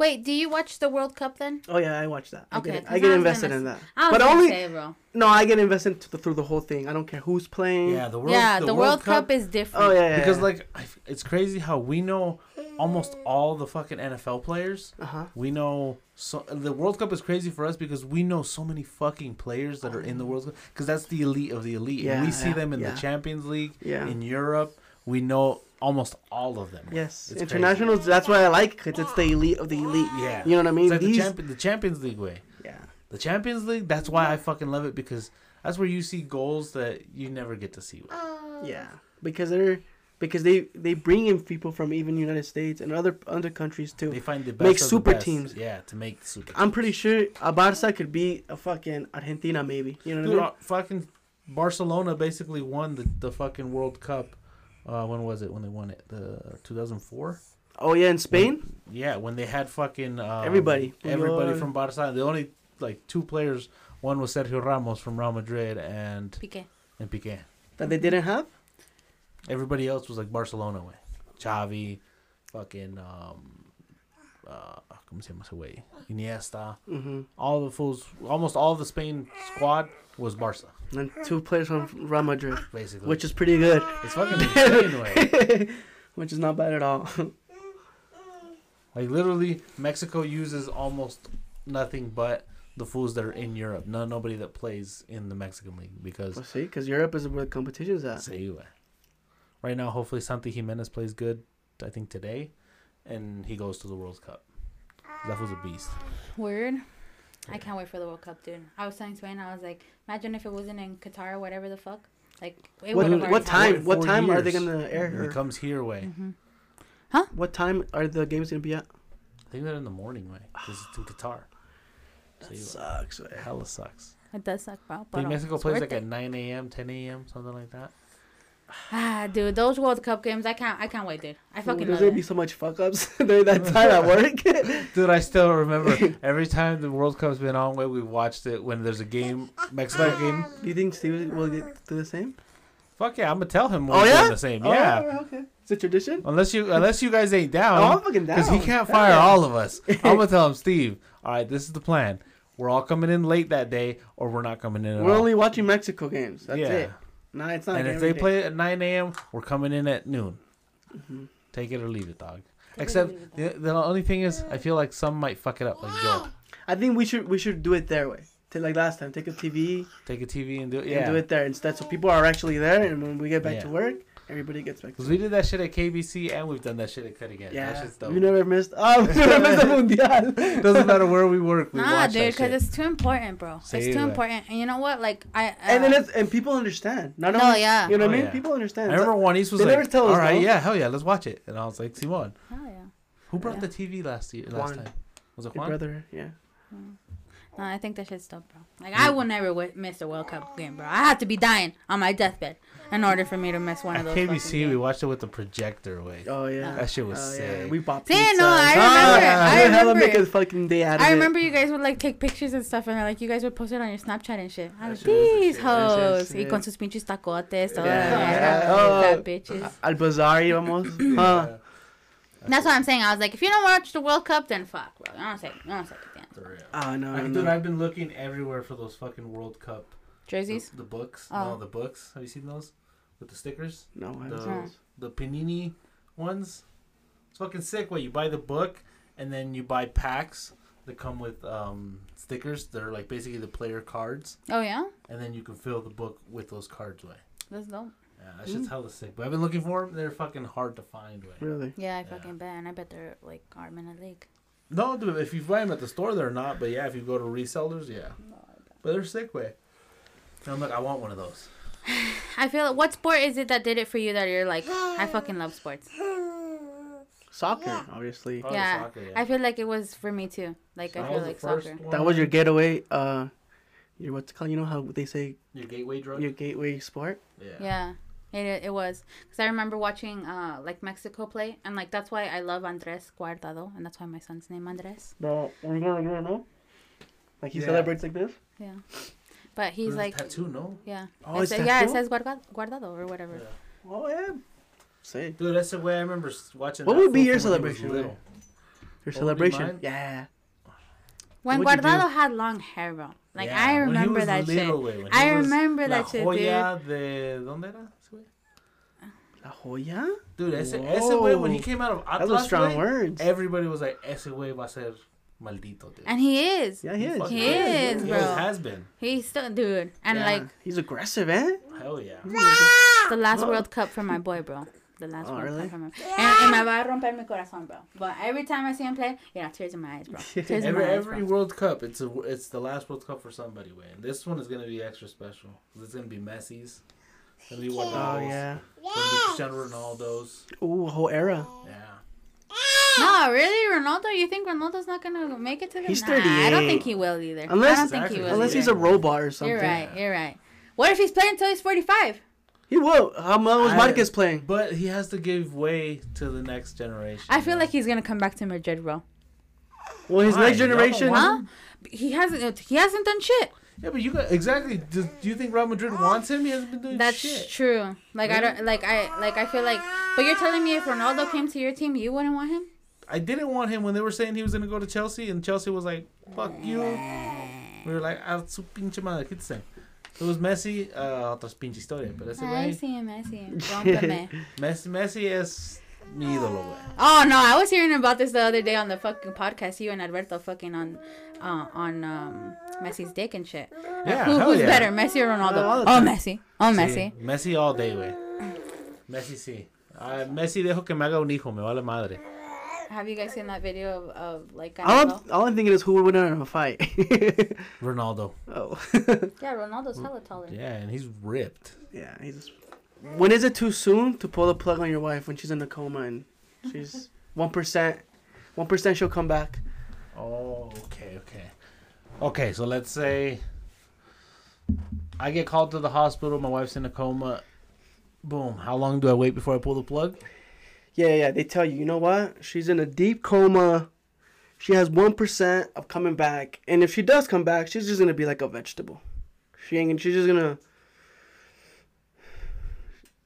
Wait, do you watch the World Cup then? Oh, yeah, I watch that. I Okay, get, 'cause I I get was invested gonna in that. I was But gonna only, say, bro. no, I get invested the, through the whole thing. I don't care who's playing. Yeah, the world. yeah, the, World, Cup, is different. Oh, yeah, yeah. because like I f it's crazy how we know almost all the fucking NFL players. Uh huh. We know so the World Cup is crazy for us because we know so many fucking players that are in the World Cup because that's the elite of the elite. and we see yeah, them in yeah. the Champions League, Yeah. in Europe. We know almost all of them. Yes, It's internationals. That's why I like because it's the elite of the elite. Yeah. You know what I mean? It's like the, champion, the Champions League way. yeah, The Champions League, that's why I fucking love it because that's where you see goals that you never get to see. yeah, because they're because they they bring in people from even United States and other other countries too. They find the best Make of the super best. teams. Yeah, to make super. I'm teams. pretty sure a Barca could be a fucking Argentina maybe. You know what Dude, I mean? uh, fucking Barcelona basically won the, the fucking World Cup. Uh, when was it? When they won it? The 2004. Oh yeah, in Spain. Yeah, when they had fucking um, Everybody. everybody Puyol. from Barcelona. The only like two players. One was Sergio Ramos from Real Madrid and Piqué. and Piqué. that they didn't have. Everybody else was like Barcelona way. Xavi, fucking um, uh, ¿cómo se llama ese güey? Iniesta. Mm-hmm. All the fools, almost all the Spain squad was Barca, And two players from Real Madrid, basically. which is pretty good. it's fucking insane which is not bad at all. Like literally, Mexico uses almost nothing but the fools that are in Europe. No, nobody that plays in the Mexican league because well, see, because Europe is where the competition's at. say you. Right now, hopefully Santi Giménez plays good. I think today, and he goes to the World Cup. That was a beast. Weird. I can't wait for the World Cup, dude. I was telling Swain, I was like, imagine if it wasn't in Qatar or whatever the fuck. Like, it What, would've what time? What Four time are they gonna air? Or it comes here way. Mm-hmm. Huh? what time are the games gonna be at? I think they're in the morning way. Because it's in Qatar. So That you, sucks. Man. hella sucks. It does suck, bro. I But think Mexico plays like it. at 9 a.m., 10 a.m., something like that. Ah, dude, those World Cup games, I can't, I can't wait, dude. I fucking There's love gonna be so much fuck ups during that time at work. Dude, I still remember every time the World Cup's been on, way we've watched it when there's a game, Mexico game. Do you think Steve will get do the same? Fuck yeah, I'm gonna tell him we're Oh, yeah? the same. Oh, yeah, okay. It's a tradition. unless you unless you guys ain't down. Oh, down, I'm fucking down. because he can't fire yeah. all of us. I'm gonna tell him, Steve. All right, this is the plan. We're all coming in late that day, or we're not coming in at We're all. only watching Mexico games. That's yeah, it. Nah, it's not. and if they every day. play at 9 a.m., we're coming in at noon. Mhm. Take it or leave it, dog. Take Except leave it, the, the only thing is, I feel like some might fuck it up, like Joe. I think we should we should do it their way. Take like last time. Take a TV Take a TV and do it. and Yeah, do it there instead, so people are actually there. And when we get back to work, everybody gets back. to Because we did that shit at KBC and we've done that shit at Cut Again. Yeah, That shit's dope. we never missed. Oh, we never missed the mundial. Doesn't matter where we work, we Nah, watch dude, because it's too important, bro. Say it's too that. important. And you know what? Like, I. Uh, and then it's and people understand. Not No, only, yeah. You know what Oh, I mean? yeah. People understand. I remember Juanice was They like, never tell us right, no." yeah, hell yeah, let's watch it. And I was like, Simon, Oh, yeah. who brought Yeah. the TV last year, last Juan. time? Was it Your Juan? brother, yeah. No, I think that shit's dope, bro. Like, I will never wi- miss a World Cup game, bro. I have to be dying on my deathbed in order for me to miss one of those. fucking KBC, we watched it with the projector way. Oh yeah. Uh, that shit was oh, sick. Yeah. We bought See, no, I ah! remember it. I we hella remember make a fucking day out of I it. remember you guys would like take pictures and stuff, and like you guys would post it on your Snapchat and shit. I That was shit was these hoes y con sus pinches tacotes, toda Yeah. Yeah. Oh. fat bitches. Al Bazaar íbamos. Huh. That's what I'm saying. I was like, if you don't watch the World Cup, then fuck, bro. I don't say, I don't say it. For real. Oh no, I, no, dude. I've been looking everywhere for those fucking World Cup Jerseys. the books. Oh. No, the books. Have you seen those with the stickers? No, I haven't The- seen. The Panini ones. It's fucking sick. What you buy the book and then you buy packs that come with um, stickers. They're like basically the player cards, Oh yeah, and then you can fill the book with those cards. Way. that's dope. Yeah, that shit's hella sick. But I've been looking for them. They're fucking hard to find. Way. Really? Yeah, I Yeah. fucking bet, and I bet they're like arm in a league. No, if you buy them at the store, they're not. But yeah, if you go to resellers, yeah. But they're sick. Way. And I'm like, I want one of those. I feel. like What sport is it that did it for you? That you're like, I fucking love sports. Soccer, obviously. Probably Yeah, soccer, yeah. I feel like it was for me too. Like That I feel like first soccer. That was your getaway. Uh, your what's it called? You know how they say your gateway drug. your gateway sport? Yeah. Yeah, it it was because I remember watching uh like Mexico play, and like that's why I love Andres Guardado, and that's why my son's name Andres. No, are you gonna like? No. Like he Yeah. celebrates like this. Yeah, but he's There's a like, tattoo, no? yeah, Oh, it it's sa- yeah, it says Guarda- Guardado or whatever. Yeah. Oh yeah. Say Dude, that's the way I remember s- watching. What that would be your from when he was celebration, little. your What celebration. Yeah. When What'd Guardado had long hair, bro. Like Yeah, I when he remember was that shit. little, güey, when I was remember that shit, joya de ¿Dónde era? Ese güey? La Joya. Dude, ese, ese güey, when he came out of That was Atlas, strong güey, words. everybody was like, ese güey va a ser maldito, dude. And he is. Yeah, he is. fucking He is, He bro. always has been. He's still dude. And Yeah. like he's aggressive, eh? Hell yeah. the last Oh. World Cup for my boy, bro. The last Oh, World really? Cup for my and, and me va a romper mi corazón, bro. But every time I see him play, yeah, tears in my eyes, bro. Tears in Every my eyes, every bro. World Cup, it's a it's the last World Cup for somebody, way. And this one is gonna be extra special. It's gonna be Messi's. It's gonna be Oh yeah. It's gonna be Cristiano Ronaldo's. Ooh, whole era. Yeah. No, really, Ronaldo? You think Ronaldo's not gonna make it to the? He's Nah, I don't think he will either. Unless- I don't think he will. Unless either. he's a robot or something. You're right. You're right. What if he's playing until he's 45? He will. How much was Marquez playing? But he has to give way to the next generation. I feel like he's gonna come back to Madrid, bro. Well, his Why? next generation. want Huh? He hasn't. He hasn't done shit. Yeah, but you got exactly. Do, do you think Real Madrid wants him? He hasn't been doing shit. That's shit. true. Like I don't. Like I. Like I feel like. But you're telling me if Ronaldo came to your team, you wouldn't want him? I didn't want him when they were saying he was gonna go to Chelsea, and Chelsea was like, "Fuck you." We were like, "Ah, su pinche madre, quítese." It was Messi, uh, otras pinche historia, pero ese güey, see him. I see him. Rómpeme. Messi, Messi es mi ídolo, güey. Oh no! I was hearing about this the other day on the fucking podcast. You and Alberto fucking on, uh, on um, Messi's dick and shit. Yeah, Who, who's yeah. better, Messi or Ronaldo? Uh, oh. Messi. Oh, Messi. Sí, Messi all day, güey. Messi sí. Ah, Messi dejo que me haga un hijo, me vale madre. Have you guys seen that video of, of like All Canelo? I'm, all I'm thinking is who would win in a fight. Ronaldo. oh. Yeah, Ronaldo's hella taller. Yeah, and he's ripped. yeah, he's. When is it too soon to pull the plug on your wife when she's in a coma and she's one percent? One percent she'll come back. Oh, okay, okay. Okay, so let's say I get called to the hospital, my wife's in a coma. Boom. How long do I wait before I pull the plug? Yeah, yeah. They tell you, you know what? She's in a deep coma. She has one percent of coming back, and if she does come back, she's just gonna be like a vegetable. She ain't. She's just gonna.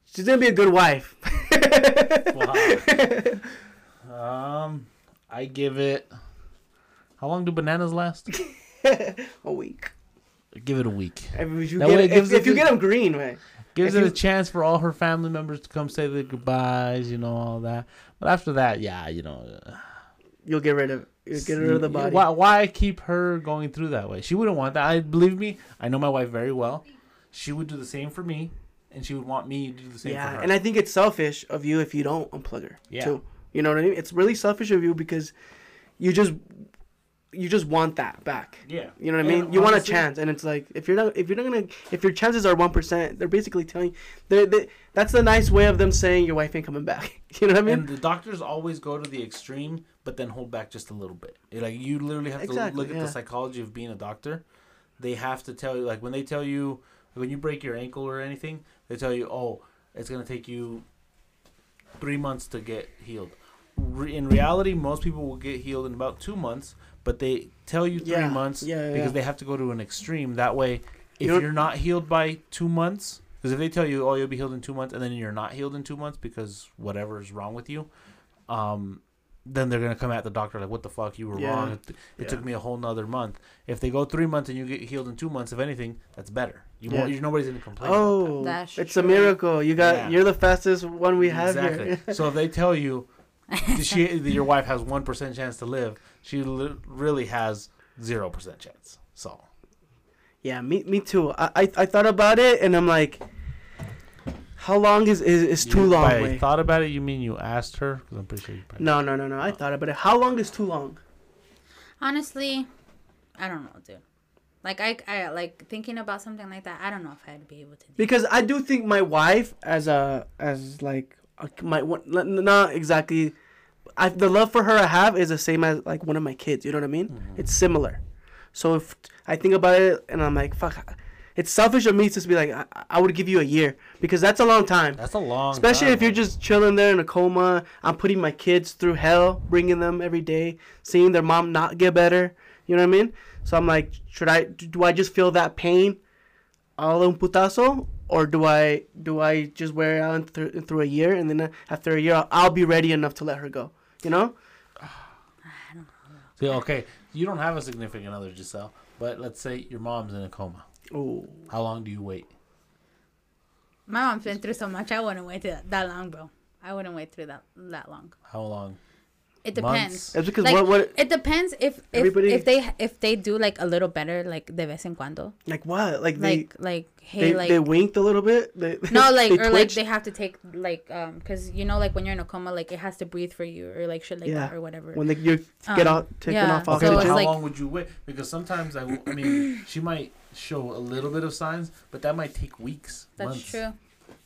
She's gonna be a good wife. Um, I give it. How long do bananas last? a week. give it a week. If you That get, it if, if you the- get them green, right? Gives If it you- a chance for all her family members to come say their goodbyes, you know, all that. But after that, yeah, you know. uh, You'll get rid of. You'll get rid of the body. Why, why keep her going through that way? She wouldn't want that. I believe me. I know my wife very well. She would do the same for me, and she would want me to do the same for Yeah, her. and I think it's selfish of you if you don't unplug her. Yeah. Too. You know what I mean? It's really selfish of you because you just you just want that back. yeah, You know what I And mean? You want a chance, and it's like if you're not if you're not gonna if your chances are one percent, they're basically telling they they that's the nice way of them saying your wife ain't coming back. You know what I mean? and the doctors always go to the extreme, but then hold back just a little bit. Like you literally have Exactly, to look at yeah. the psychology of being a doctor. They have to tell you, like when they tell you when you break your ankle or anything, they tell you, oh, it's gonna take you three months to get healed. Re- in reality, most people will get healed in about two months, but they tell you three Yeah, months yeah, because yeah. they have to go to an extreme. That way, if You don't- you're not healed by two months, because if they tell you, oh, you'll be healed in two months, and then you're not healed in two months because whatever is wrong with you, um, then they're gonna come at the doctor like, what the fuck, you were Yeah, wrong. It, it yeah. took me a whole nother month. If they go three months and you get healed in two months, if anything, that's better. You Yeah. won't, nobody's gonna complain. about Oh, That's it's a miracle. You got Yeah. you're the fastest one we have exactly. here. so if they tell you she your wife has one percent chance to live, she li- really has zero percent chance. So yeah, me me too. I, I I thought about it, and I'm like, how long is is, is too You- long? By Wei? thought about it, you mean you asked her? Because I'm pretty sure you. No, no, no, no. I thought about it. How long is too long? Honestly, I don't know, dude. Like I, I like thinking about something like that. I don't know if I'd be able to. do because I do think my wife as a as like a, my not exactly I the love for her I have is the same as like one of my kids. You know what I mean? Mm-hmm. It's similar. So if I think about it and I'm like fuck, it's selfish of me to just be like I, I would give you a year because that's a long time. That's a long. Especially time, if you're man. just chilling there in a coma. I'm putting my kids through hell, bringing them every day, seeing their mom not get better. You know what I mean? So I'm like, should I? Do I just feel that pain, all un putazo, or do I do I just wear it out through, through a year and then after a year I'll, I'll be ready enough to let her go? You know? See, okay, you don't have a significant other, Giselle, but let's say your mom's in a coma. Oh, How long do you wait? My mom's been through so much. I wouldn't wait that, that long, bro. I wouldn't wait through that that long. How long? It depends. Months? that's because Like, what what It depends if if, Everybody- if they if they do like a little better like de vez en cuando. like what like they Like like hey they, like they winked a little bit. They, no like they or like they have to take like um because you know like when you're in a coma like it has to breathe for you or like shit like Yeah. that or whatever. when they you get Um, out taking yeah. off So Okay, oxygen. how like- long would you wait? Because sometimes I mean, she might show a little bit of signs, but that might take weeks, That's months. true.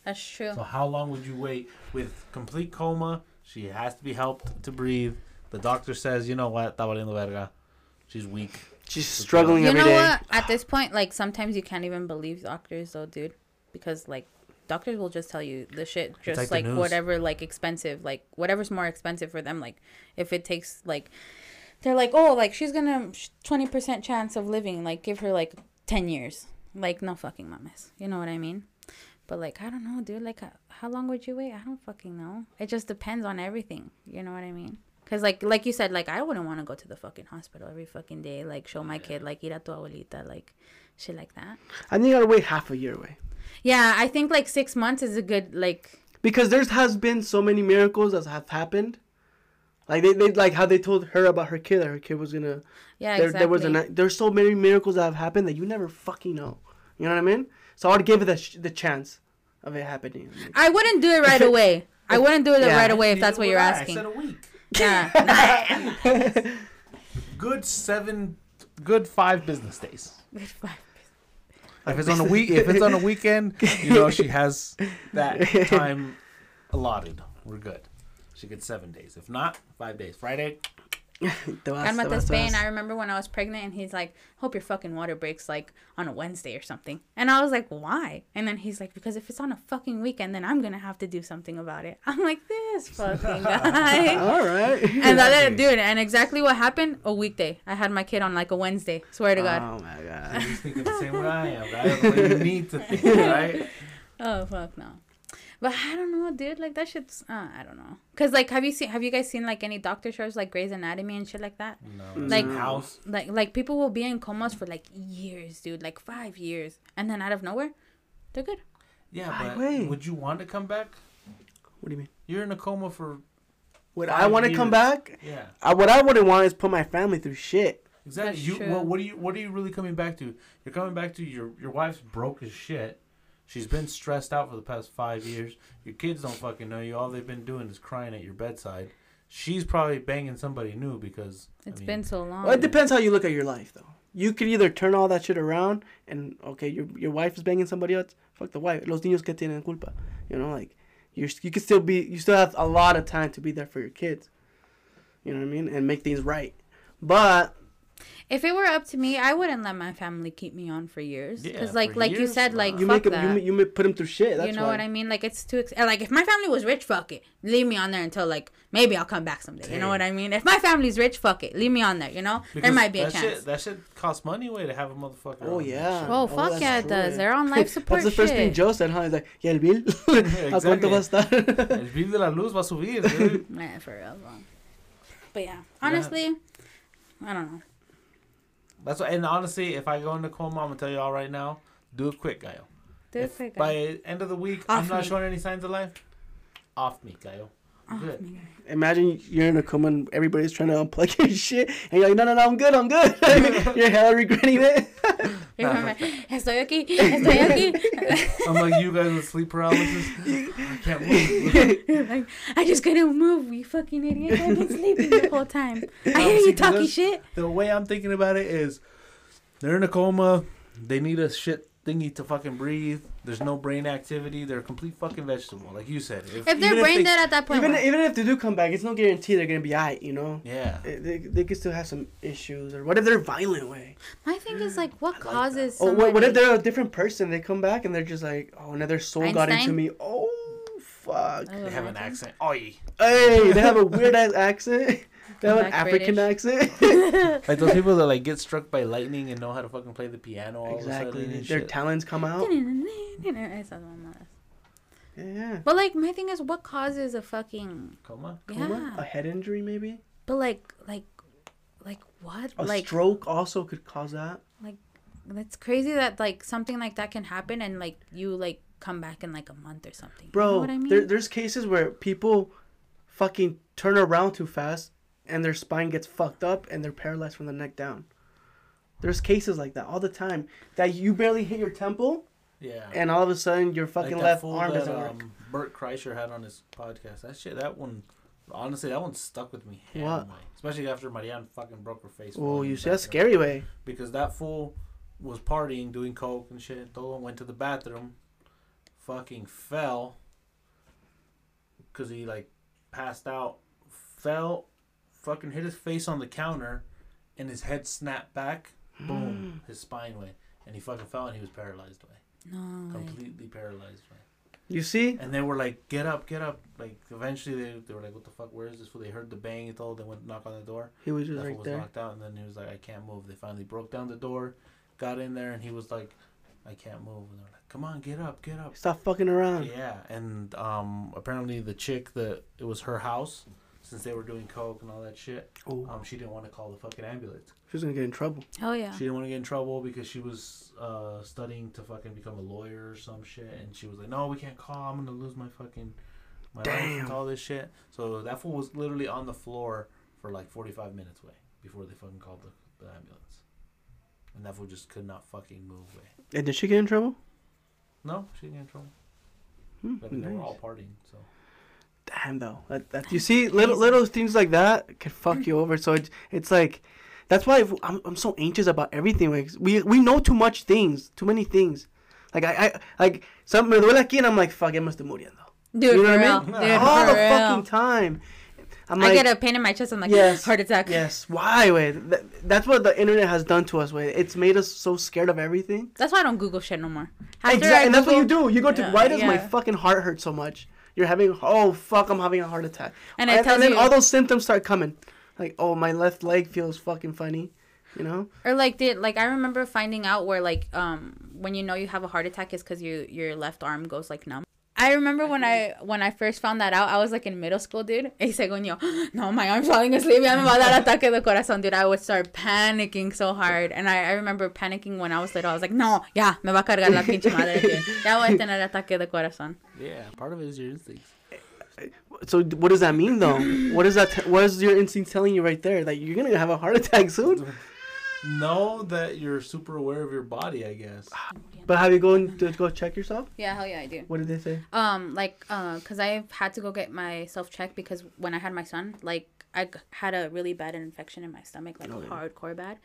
That's true. So how long would you wait with complete coma? She has to be helped to breathe. The doctor says, you know what, está valiendo verga. She's weak. She's struggling you every know what? At this point, like sometimes you can't even believe doctors, though, dude, because like doctors will just tell you the shit, just like like, whatever, like expensive, like whatever's more expensive for them. Like if it takes like, they're like, oh, like she's gonna twenty percent chance of living, like give her like ten years. Like no fucking mames, you know what I mean? But like I don't know, dude. Like how- how long would you wait? I don't fucking know. It just depends on everything. You know what I mean? Cause like like you said, like I wouldn't want to go to the fucking hospital every fucking day, like show my kid, like ir a tu abuelita, like shit like that. I think I'd wait half a year away. Yeah, I think like six months is a good like. because there's has been so many miracles that have happened. Like they, they like how they told her about her kid that her kid was gonna. Yeah, there, exactly. there was a there's so many miracles that have happened that you never fucking know. You know what I mean? So I'd give it the the chance of it happening. Like, I wouldn't do it right away. I wouldn't do it Yeah. right away if Neither that's what you're asking. I said a week. Yeah, nah. Good seven, good five business days. Good five. If it's on a week, if it's on a weekend, you know she has that time allotted. We're good. She gets seven days. If not, five days. Friday. Te vas, te Calmate vas, te Spain. I remember when I was pregnant and he's like, hope your fucking water breaks like on a Wednesday or something. And I was like, why? And then he's like, because if it's on a fucking weekend, then I'm going to have to do something about it. I'm like, this fucking guy. All right. and that, dude, and exactly what happened? A weekday. I had my kid on like a Wednesday. Swear to God. Oh my god. He's thinking the same way I am, right? The way you need to think, right? Oh fuck no. But I don't know, dude. Like that shit's. Uh, I don't know. Cause like, have you seen? Have you guys seen like any doctor shows like Grey's Anatomy and shit like that? No, Like- like house. Like like people will be in comas for like years, dude. Like five years, and then out of nowhere, they're good. Yeah, Ay, but güey. would you want to come back? What do you mean? You're in a coma for Would Five I want to come back? yeah. I, what I wouldn't want is put my family through shit. Exactly. That's You true. well, what are you what are you really coming back to? You're coming back to your your wife's broke as shit. She's been stressed out for the past five years. Your kids don't fucking know you. All they've been doing is crying at your bedside. She's probably banging somebody new because I It's mean, been so long. Well, it depends how you look at your life, though. You could either turn all that shit around and okay, your your wife is banging somebody else. Fuck the wife. Los niños que tienen culpa. You know, like you're you could still be you still have a lot of time to be there for your kids. You know what I mean, and make things right. But If it were up to me, I wouldn't let my family keep me on for years. Yeah, Because like for like you said, like you fuck them, that. you you put them through shit. That's you know why. what I mean? Like it's too ex- like if my family was rich, fuck it, leave me on there until like maybe I'll come back someday. You know what I mean? If my family's rich, fuck it, leave me on there. You know, there might be a that chance. Shit, that shit costs money way to have a motherfucker. Oh, on yeah. Oh, Oh, fuck that's yeah, it does. They're on life support That's the first thing shit. Joe said, huh? He's like, ¿y el bill? ¿A cuánto va a estar? El bill de la luz va a subir, dude. Nah, for real. Bro. But yeah, honestly, I don't know. That's what, and honestly, if I go into coma, I'm gonna tell you all right now, do it quick, Gaio. Do it quick. By end of the week, I'm Off not me. showing any signs of life. Off me, Gaio. Oh, Good. Imagine you're in a coma and everybody's trying to unplug your shit, and you're like, no, no, no, I'm good, I'm good. you're hella regretting it. You remember, Estoy aquí, estoy aquí. I'm like you guys with sleep paralysis. I can't move. Like, I just couldn't move, you fucking idiot. I've been sleeping the whole time. I hear Obviously, you talking shit. The way I'm thinking about it is, they're in a coma. They need a shit thingy to fucking breathe. There's no brain activity. They're a complete fucking vegetable, like you said. If they're even brain they- dead at that point, even what? even if they do come back, it's no guarantee they're gonna be alright. You know, yeah. they, they, they could still have some issues, or what if they're violent way? my thing is like, what I like causes? Oh, what, what if they're a different person? They come back and they're just like, oh, another soul got into me. Oh, fuck. They have an accent. Oi. Hey, they have a weird ass accent. They have an African British. accent. Like those people that like get struck by lightning and know how to fucking play the piano all of a exactly. sudden and Their shit. talents come out. Esa mamá. Yeah, yeah. But like, my thing is, what causes a fucking Coma. Coma? A head injury, maybe. But like, like, like what? A like, stroke also could cause that. Like, that's crazy that like something like that can happen and like you like come back in like a month or something. Bro, you know what I mean? there, there's cases where people fucking turn around too fast and their spine gets fucked up and they're paralyzed from the neck down. There's cases like that all the time that you barely hit your temple Yeah. and all of a sudden your fucking that left arm that, doesn't work. um, Bert Kreischer had on his podcast. That shit, that one, honestly, that one stuck with me. What? Especially after Marianne fucking broke her face. Oh, you see, that's scary way. Because that fool was partying, doing coke and shit. Todo went to the bathroom, fucking fell. Because he, like, passed out, fell, fucking hit his face on the counter, and his head snapped back. Boom. His spine went. And he fucking fell and he was paralyzed way. no. way. Completely paralyzed way. You see? And they were like, "Get up, get up!" Like eventually, they, they were like, "What the fuck? Where is this?" fool?" They heard the bang and all. They went knock on the door. He was just That right was there. knocked out, and then he was like, "I can't move." They finally broke down the door, got in there, and he was like, "I can't move." And they're like, "Come on, get up, get up!" Stop fucking around. Yeah, and um, apparently the chick that it was her house, since they were doing coke and all that shit. Oh, Um, she didn't want to call the fucking ambulance. she was gonna get in trouble. Oh yeah. She didn't want to get in trouble because she was uh, studying to fucking become a lawyer or some shit, and she was like, "No, we can't call. I'm gonna lose my fucking my life and all this shit." So that fool was literally on the floor for like 45 minutes way before they fucking called the, the ambulance, and that fool just could not fucking move way. And did she get in trouble? No, she didn't get in trouble. Hmm, I mean, they were all partying, so Damn though, that, that you see little little things like that can fuck you over. So it's it's like that's why I'm I'm so anxious about everything. Like we we know too much things, too many things. Like I, I like some me duele aquí and I'm like fuck, ya me estoy muriendo. Dude, You know for what I mean? Dude, All the real. fucking time. I'm I get a pain in my chest. I'm like, Yes. heart attack. Yes. Why? Wait. That, that's what the internet has done to us. Wait. It's made us so scared of everything. That's why I don't Google shit no more. After I Exactly. And that's what you do. You go to. Yeah, why does my fucking heart hurt so much? You're having. Oh fuck! I'm having a heart attack. And it tells then you- all those symptoms start coming. Like oh my left leg feels fucking funny. You know. Or like did like I remember finding out where like um when you know you have a heart attack is because you your left arm goes like numb. I remember when I when I first found that out, I was like in middle school, dude. Y según yo, no, my arm's falling asleep. Ya me va a dar ataque de corazón, dude. I would start panicking so hard, and I, I remember panicking when I was little. I was like, no, ya me va a cargar la pinche madre, dude. Ya voy a tener ataque de corazón. Yeah, part of it is your instincts. So what does that mean though? what is that? T- what is your instinct telling you right there that you're gonna have a heart attack soon? Know that you're super aware of your body, I guess. But have you going to go check yourself? Yeah, hell yeah, I do. What did they say? Um, like, uh, cause I've had to go get myself checked because when I had my son, like, I had a really bad infection in my stomach, like Oh, yeah. hardcore bad.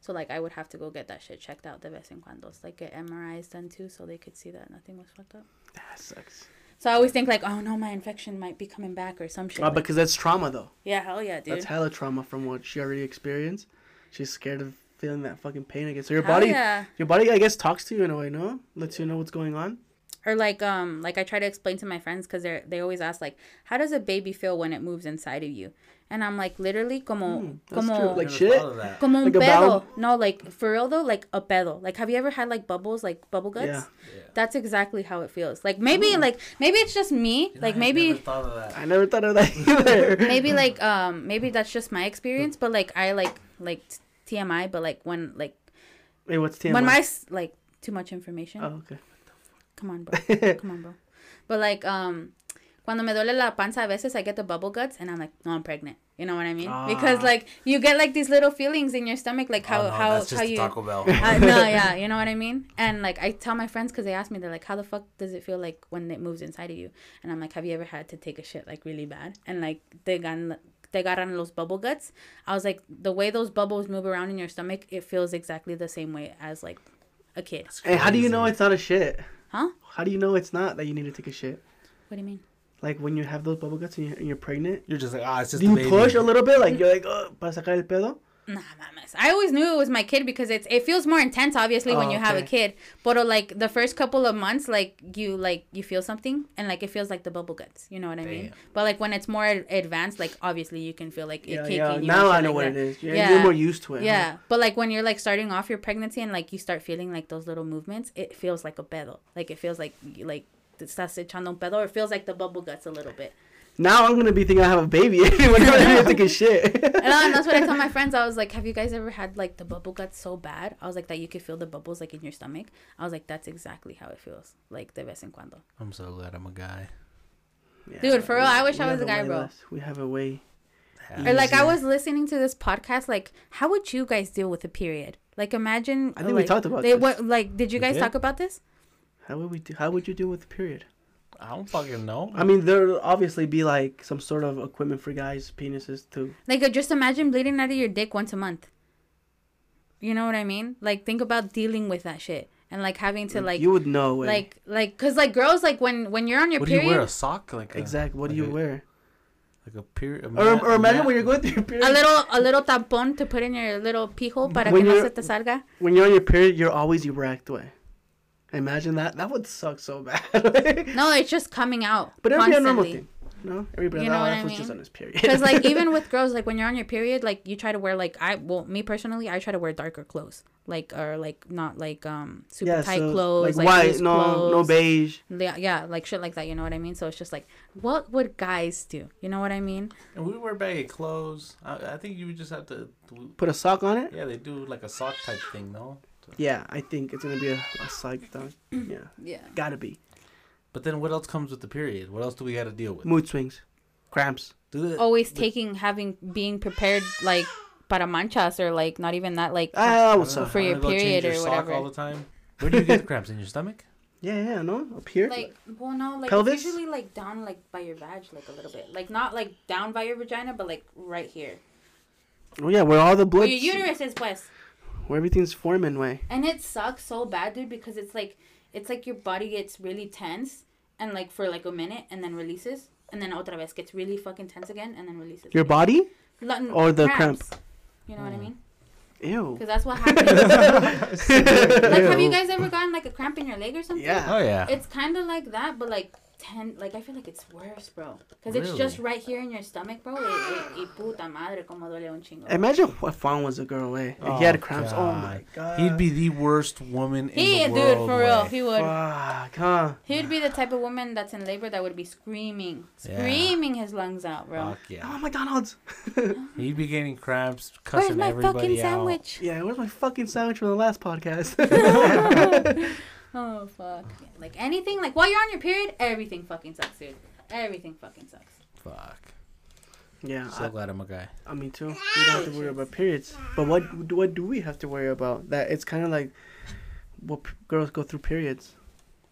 So like, I would have to go get that shit checked out de vez en cuando, like get MRIs done too, so they could see that nothing was fucked up. That sucks. So I always think like, oh no, my infection might be coming back or some shit. Like- because that's trauma though. yeah, hell yeah, dude. That's hella trauma from what she already experienced. She's scared of feeling that fucking pain again. So your Hell body, yeah. your body, I guess, talks to you in a way, no? Lets you know what's going on. Or like, um, like I try to explain to my friends because they they always ask like, how does a baby feel when it moves inside of you? And I'm like, literally, como, Hmm, that's como, true. Like shit. thought of that. Como un Like a pedo. bound- No, like for real though, like a pedo. Like have you ever had like bubbles, like bubble guts? Yeah. Yeah. That's exactly how it feels. Like maybe like maybe it's just me. You know, like I maybe never thought of that. I never thought of that either. maybe like um maybe that's just my experience, but like I like like TMI, but like when like Wait, what's TMI? when my like too much information. Oh, okay. Come on, bro. Come on, bro. But like um cuando me duele la panza a veces I get the bubble guts and I'm like, no, I'm pregnant. You know what I mean? Because Ah. like you get like these little feelings in your stomach, like how oh, no, how that's just how you Taco Bell. uh, no, yeah, you know what I mean. And like I tell my friends because they ask me, they're like, "How the fuck does it feel like when it moves inside of you?" And I'm like, "Have you ever had to take a shit like really bad?" And like they got they got on those bubble guts. I was like, the way those bubbles move around in your stomach, it feels exactly the same way as like a kid. Hey, how do you know it's not a shit? Huh? How do you know it's not that you need to take a shit? What do you mean? Like when you have those bubble guts and you're, and you're pregnant, You're just like, ah, it's just do a you baby. push a little bit? Like you're like, oh, para sacar el pedo? Nah, mames. I always knew it was my kid because it's it feels more intense obviously when Oh, you have a kid. But like the first couple of months, like you like you feel something and like it feels like the bubble guts. You know what I mean? But like when it's more ad- advanced, like obviously you can feel like it Yeah, kicking yeah. you. Now I know like what that. it is. You're, Yeah. you're more used to it. huh? Yeah, but like when you're like starting off your pregnancy and like you start feeling like those little movements, it feels like a pedo. Like it feels like like estás echando un pedo, or it feels like the bubble guts a little bit. Now I'm gonna be thinking I have a baby whenever I take a shit. And, that's what I tell my friends. I was like, "Have you guys ever had like the bubble guts so bad?" I was like, "That you could feel the bubbles like in your stomach." I was like, "That's exactly how it feels, like de vez en cuando." I'm so glad I'm a guy. Yeah, Dude, for real, I wish I was a guy, bro. less- We have a way. Or like I was listening to this podcast. Like, how would you guys deal with a period? Like, imagine. I think we talked about they, this. What, like, did you guys did? talk about this? How would we do? How would you deal with the period? I don't fucking know. I mean, there'll obviously be like some sort of equipment for guys' penises too. Like, uh, just imagine bleeding out of your dick once a month. You know what I mean? Like, think about dealing with that shit and like having to like, you would know. Way. like, like, cause like girls, like when when you're on your what do you period, wear? A sock? Like a, exactly. What do you a- wear? Like a period. a Or, or imagine mat- when you're going through your period. a little a little tampon to put in your little pijo para When que no you're- se te salga. when you're on your period, you're always erect. Way. Imagine that. That would suck so bad. No, it's just coming out. but it'd be a normal thing. No, everybody. You You know what I was just mean? on his period. Because like even with girls, like when you're on your period, like you try to wear like I well me personally, I try to wear darker clothes, like or like not like um super yeah, tight so, clothes, like, like, white, loose no, no beige. Yeah, yeah, like shit like that. You know what I mean? So it's just like, what would guys do? You know what I mean? And we wear baggy clothes. I, I think you would just have to. Put a sock on it. Yeah, they do like a sock type thing, no? Yeah, I think it's gonna be a, a sock thing. Yeah, Yeah. gotta be But then what else comes with the period? What else do we got to deal with? mood swings, cramps. Do the, Always taking having being prepared like para manchas or like not even that like Ah, what's don't up? for your wanna go change period your or sock whatever. all the time. Where do you get the cramps in your stomach? Yeah, yeah, no, up here. Like, well, no, like Pelvis? it's usually like down, like by your vag, like a little bit, like not like down by your vagina, but like right here, oh yeah, where all the where blood, your uterus is, pues. Where everything's forming, way. And it sucks so bad, dude, because it's like it's like your body gets really tense and like for like a minute and then releases. And then otra vez gets really fucking tense again and then releases. Your body? Lo- or the cramps. You know what I mm. mean? Ew. Because that's what happens. like, have you guys ever gotten like a cramp in your leg or something? Yeah. Oh yeah. It's kind of like that, but like ten. Like I feel like it's worse, bro. Because it's just right here in your stomach, bro. Y, y, y puta madre, como duele un chingo. Imagine what Juan was a girl, way. he had oh, cramps. Oh my god. He'd be the worst woman in the dude, world. He, dude, for real, way. he would. Fuck, huh? He would be the type of woman that's in labor that would be screaming, Yeah. screaming his lungs out, bro. Fuck yeah. Oh, McDonald's. He'd be getting cramps, Where's cussing my everybody fucking out. sandwich? yeah, where's my fucking sandwich from the last podcast? oh fuck. Yeah, Like anything, like while you're on your period, everything fucking sucks, dude. Everything fucking sucks. Fuck. yeah, So I, glad I'm a guy. I mean too. We don't have to worry about periods. But what what do we have to worry about? That it's kind of like what p- girls go through periods.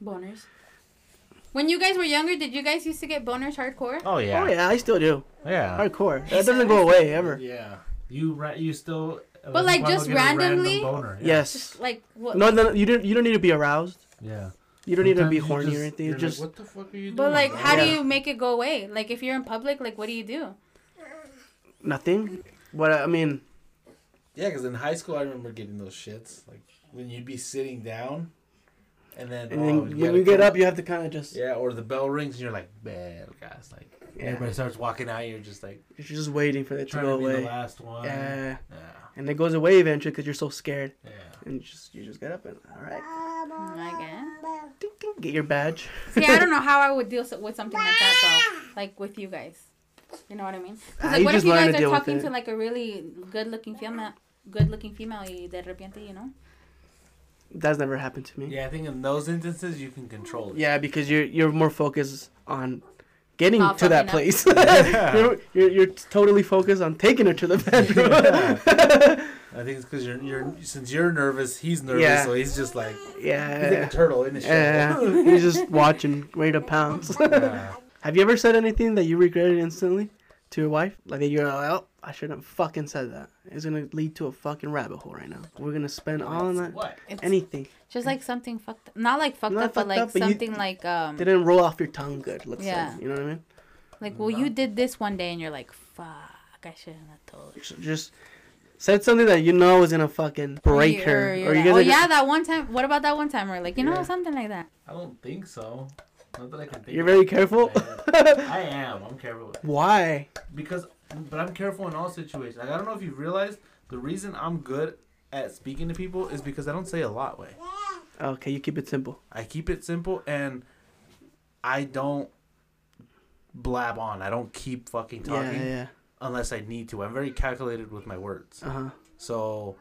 Boners. When you guys were younger, did you guys used to get boners hardcore? Oh yeah. Oh yeah, I still do. Yeah. Hardcore. That doesn't go away ever. Yeah. You ra- you still. But, like, Cuando just get a random randomly? boner, yeah. Yes. Just like what? No, no, you don't. You don't need to be aroused. Yeah. You don't need to be horny just- or anything. you're just like, what the fuck are you doing? But like, bro?" how do you make it go away? Like, if you're in public, like, what do you do? nothing. What I mean, Yeah, because in high school I remember getting those shits. Like when you'd be sitting down, and then, and oh, then you when you get come up, you have to kind of just. Yeah, or the bell rings and you're like, bad guys. Like Yeah. everybody starts walking out, you're just like You're just waiting for it to trying go to be away. the last one. Yeah. Yeah. And it goes away eventually because you're so scared, Yeah. and you just you just get up and all right, I guess. ding, ding, get your badge. See, I don't know how I would deal with something like that though. Like with you guys, you know what I mean? 'Cause, Ah, like, you what if you guys are talking to like a really good-looking female, good-looking female, y de repente, you know? That's never happened to me. Yeah, I think in those instances you can control it. Yeah, because you're you're more focused on getting Not to that fucking up. place. Yeah. you're, you're you're totally focused on taking her to the bedroom. I think it's because you're you're since you're nervous, he's nervous, Yeah. so he's just like Yeah. he's like a turtle in his shell. Yeah, he's just watching, ready to pounce. Yeah. Have you ever said anything that you regretted instantly to your wife? Like that you're like, oh, I shouldn't have fucking said that. It's gonna lead to a fucking rabbit hole right now. We're gonna spend all night. What? It's Anything just like something fucked, up. not like fucked Not up, but like up, but you- something like um, didn't roll off your tongue good. Let's Yeah. say, you know what I mean? like well, you did this one day, and you're like, fuck, I shouldn't have told. her." Just- Just said something that you know was gonna fucking break Or her, you're or you guys oh yeah, just- that one time. What about that one time? Or like, you know, Yeah. something like that. I don't think so. Not that I can think. You're very careful. I am. I'm careful Why? because, but I'm careful in all situations. Like I don't know if you've realized the reason I'm good at speaking to people is because I don't say a lot. Way Okay, you keep it simple. I keep it simple and I don't blab on. I don't keep fucking talking Yeah, yeah. unless I need to. I'm very calculated with my words. Uh huh. So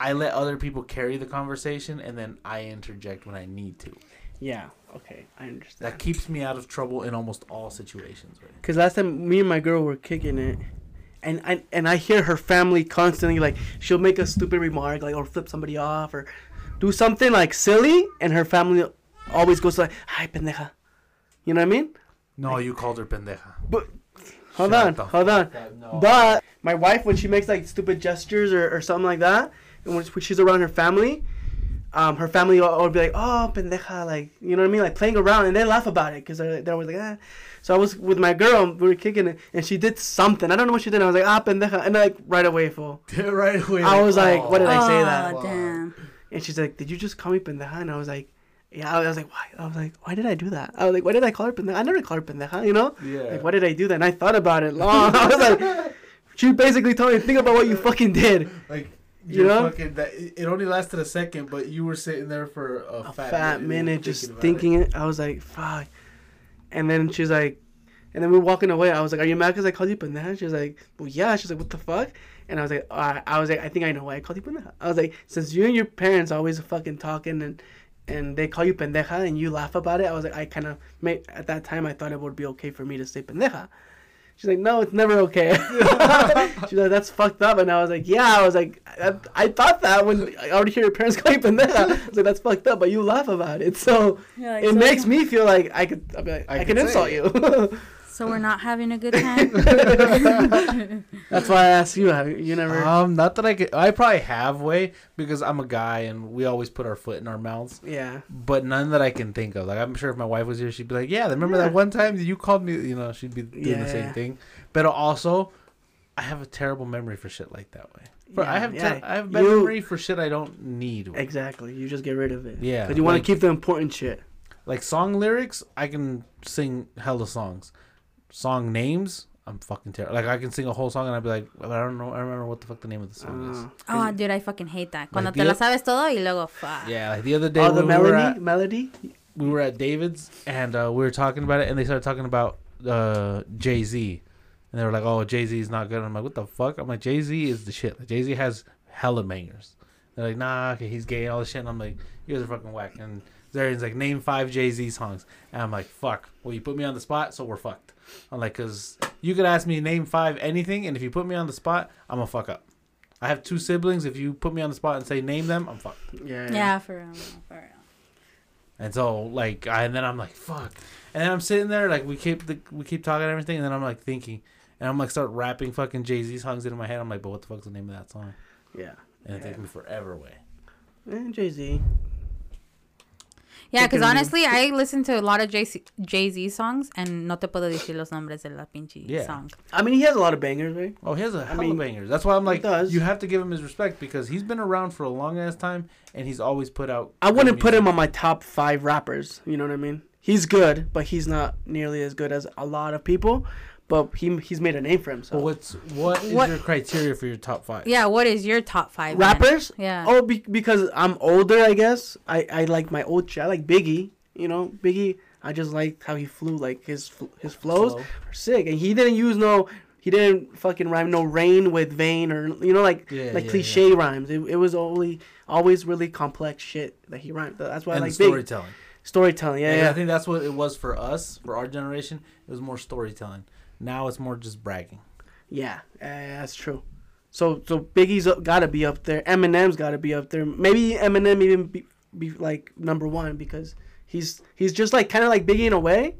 I let other people carry the conversation and then I interject when I need to. Yeah. Okay, I understand. That keeps me out of trouble in almost all situations. Right? Cause last time me and my girl were kicking it, and I and I hear her family constantly like she'll make a stupid remark like or flip somebody off or do something like silly, and her family always goes like, "Hi, pendeja," you know what I mean? No, you called her pendeja. But hold Shut on, hold on. no. But my wife, when she makes like stupid gestures or, or something like that, and when she's around her family, um, her family would, will be like, "Oh, pendeja," like you know what I mean, like playing around, and they laugh about it because they're, they're always like, "Ah." So I was with my girl, we were kicking it, and she did something. I don't know what she did. I was like, "Ah, pendeja," and like right away, fool. right away. I was like, what did I say oh, that? damn. And she's like, "Did you just call me pendeja?" And I was like, "Yeah." I was like, "Why?" I was like, "Why did I do that?" I was like, "Why did I call her pendeja?" I never called her pendeja, you know? Yeah. Like, why did I do that? And I thought about it long. I was like, she basically told me, think about what you fucking did. Like You know? fucking that it only lasted a second, but you were sitting there for a, A fat, fat, minute, just about thinking it. I was like, fuck. And then she's like, and then we are walking away. I was like, are you mad because I called you pendeja? She was like, well, yeah. She's like, what the fuck? And I was like, uh, I was like, I think I know why I called you pendeja. I was like, since you and your parents are always fucking talking and and they call you pendeja and you laugh about it, I was like, I kind of made at that time I thought it would be okay for me to say pendeja. She's like, no, it's never okay. She's like, that's fucked up. And I was like, yeah. I was like, I, I thought that when I already hear your parents call you pendeja. I was like, that's fucked up, but you laugh about it. So You're like, it so- makes me feel like I could, I'll be like, I I, could can say insult you. So we're not having a good time. that's why I asked you. Have you, you never? Um, not that I could. I probably have way because I'm a guy and we always put our foot in our mouths. yeah. But none that I can think of. Like I'm sure if my wife was here, she'd be like, "Yeah, remember Yeah. that one time that you called me?" You know, she'd be doing the same Yeah. thing. But also, I have a terrible memory for shit like that way. For, I Yeah, have yeah. ter- I have bad You- memory for shit I don't need. Exactly. You just get rid of it. Yeah, Because you want like- to keep the important shit. Like song lyrics, I can sing hella songs. Song names, I'm fucking terrible. Like I can sing a whole song and I'd be like, I don't know, I don't remember what the fuck the name of the song is. Uh, oh, dude, I fucking hate that. Cuando Like te the la oth- sabes todo y luego fuck. Yeah, like the other day oh, the when we were melody, at, melody. we were at David's and uh, we were talking about it, and they started talking about uh, Jay Z, and they were like, "Oh, Jay Z is not good." And I'm like, "What the fuck?" I'm like, "Jay Z is the shit. Like, Jay Z has hella bangers." They're like, "Nah, okay, he's gay, and all this shit." And I'm like, "You guys are fucking whack." And Zarian's like, "Name five Jay Z songs," and I'm like, "Fuck." Well, you put me on the spot, so we're fucked. I'm like, "Cause you could ask me name five anything, and if you put me on the spot, I'm gonna fuck up." I have two siblings. If you put me on the spot and say name them, I'm fucked. Yeah. Yeah, for real, for real. And so like I, and then I'm like fuck. And then I'm sitting there like we keep the, we keep talking and everything and then I'm like thinking and I'm like start rapping fucking Jay Z songs into my head. I'm like, but what the fuck's the name of that song? Yeah. And it Yeah. takes me forever away. Eh, and Jay Z. Yeah, because honestly, I listen to a lot of Jay Z songs and no te puedo decir los nombres de la pinche Yeah. song. I mean, he has a lot of bangers, right? Oh, he has a hell mean, of bangers. That's why I'm like, you have to give him his respect because he's been around for a long ass time and he's always put out. I wouldn't put him on my top five rappers. You know what I mean? He's good, but he's not nearly as good as a lot of people. But he he's made a name for But himself. what's what is What- your criteria for your top five? Yeah, what is your top five? then? Rappers? Yeah. Oh, be- because I'm older, I guess. I, I like my old shit. I like Biggie. You know, Biggie. I just liked how he flew. Like his his flows Flow. are sick, and he didn't use no. He didn't fucking rhyme no rain with vein or you know like Yeah, like yeah, cliche rhymes. It, it was only always really complex shit that he rhymed. That's why and I the like Big storytelling. storytelling. Yeah, yeah. I think that's what it was for us, for our generation. It was more storytelling. Now it's more just bragging. Yeah, that's true. So so Biggie's got to be up there. Eminem's got to be up there. Maybe Eminem even be, be like number one because he's he's just like kind of like Biggie in a way,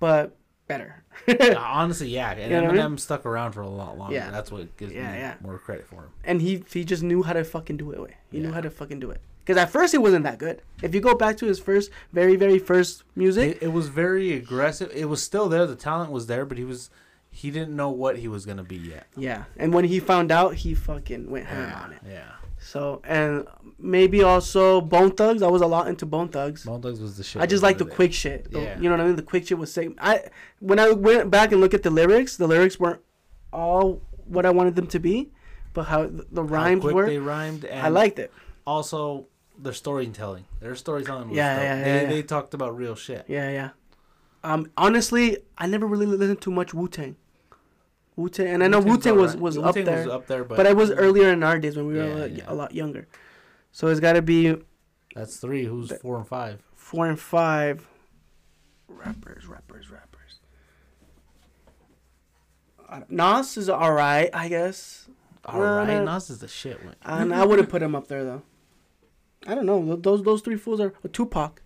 but better. Honestly, yeah. And You know what I Eminem mean? stuck around for a lot longer. Yeah. That's what gives Yeah, me yeah. more credit for him. and he he just knew how to fucking do it. He knew how to fucking do it. Because at first it wasn't that good. If you go back to his first, very very first music, It, it was very aggressive. It was still there. The talent was there, but he was he didn't know what he was gonna be yet. yeah. And when he found out, he fucking went ham Yeah, on it. yeah. So and maybe also Bone Thugs. I was a lot into Bone Thugs. Bone Thugs was the shit. I just like the day. quick shit. The- Yeah. You know what I mean? The quick shit was sick. I when I went back and looked at the lyrics, the lyrics weren't all what I wanted them to be, but how th- the How rhymes quick were, they rhymed. And I liked it. Also, their storytelling. Their storytelling was Yeah, yeah, yeah, they, yeah. they talked about real shit. Yeah, yeah. Um, honestly, I never really listened to much Wu Tang. Wu Tang, and I know Wu Tang was was up Wu-Tang there, Was up there, but, but it was earlier in our days when we were Yeah, a, lot, yeah. a lot younger. So it's got to be That's three. Who's That- four and five? four and five. Rappers, rappers, rappers. Uh, Nas is alright, I guess. All right. Nas is the shit. One. And I wouldn't put him up there though. I don't know. Those those three fools are oh, Tupac.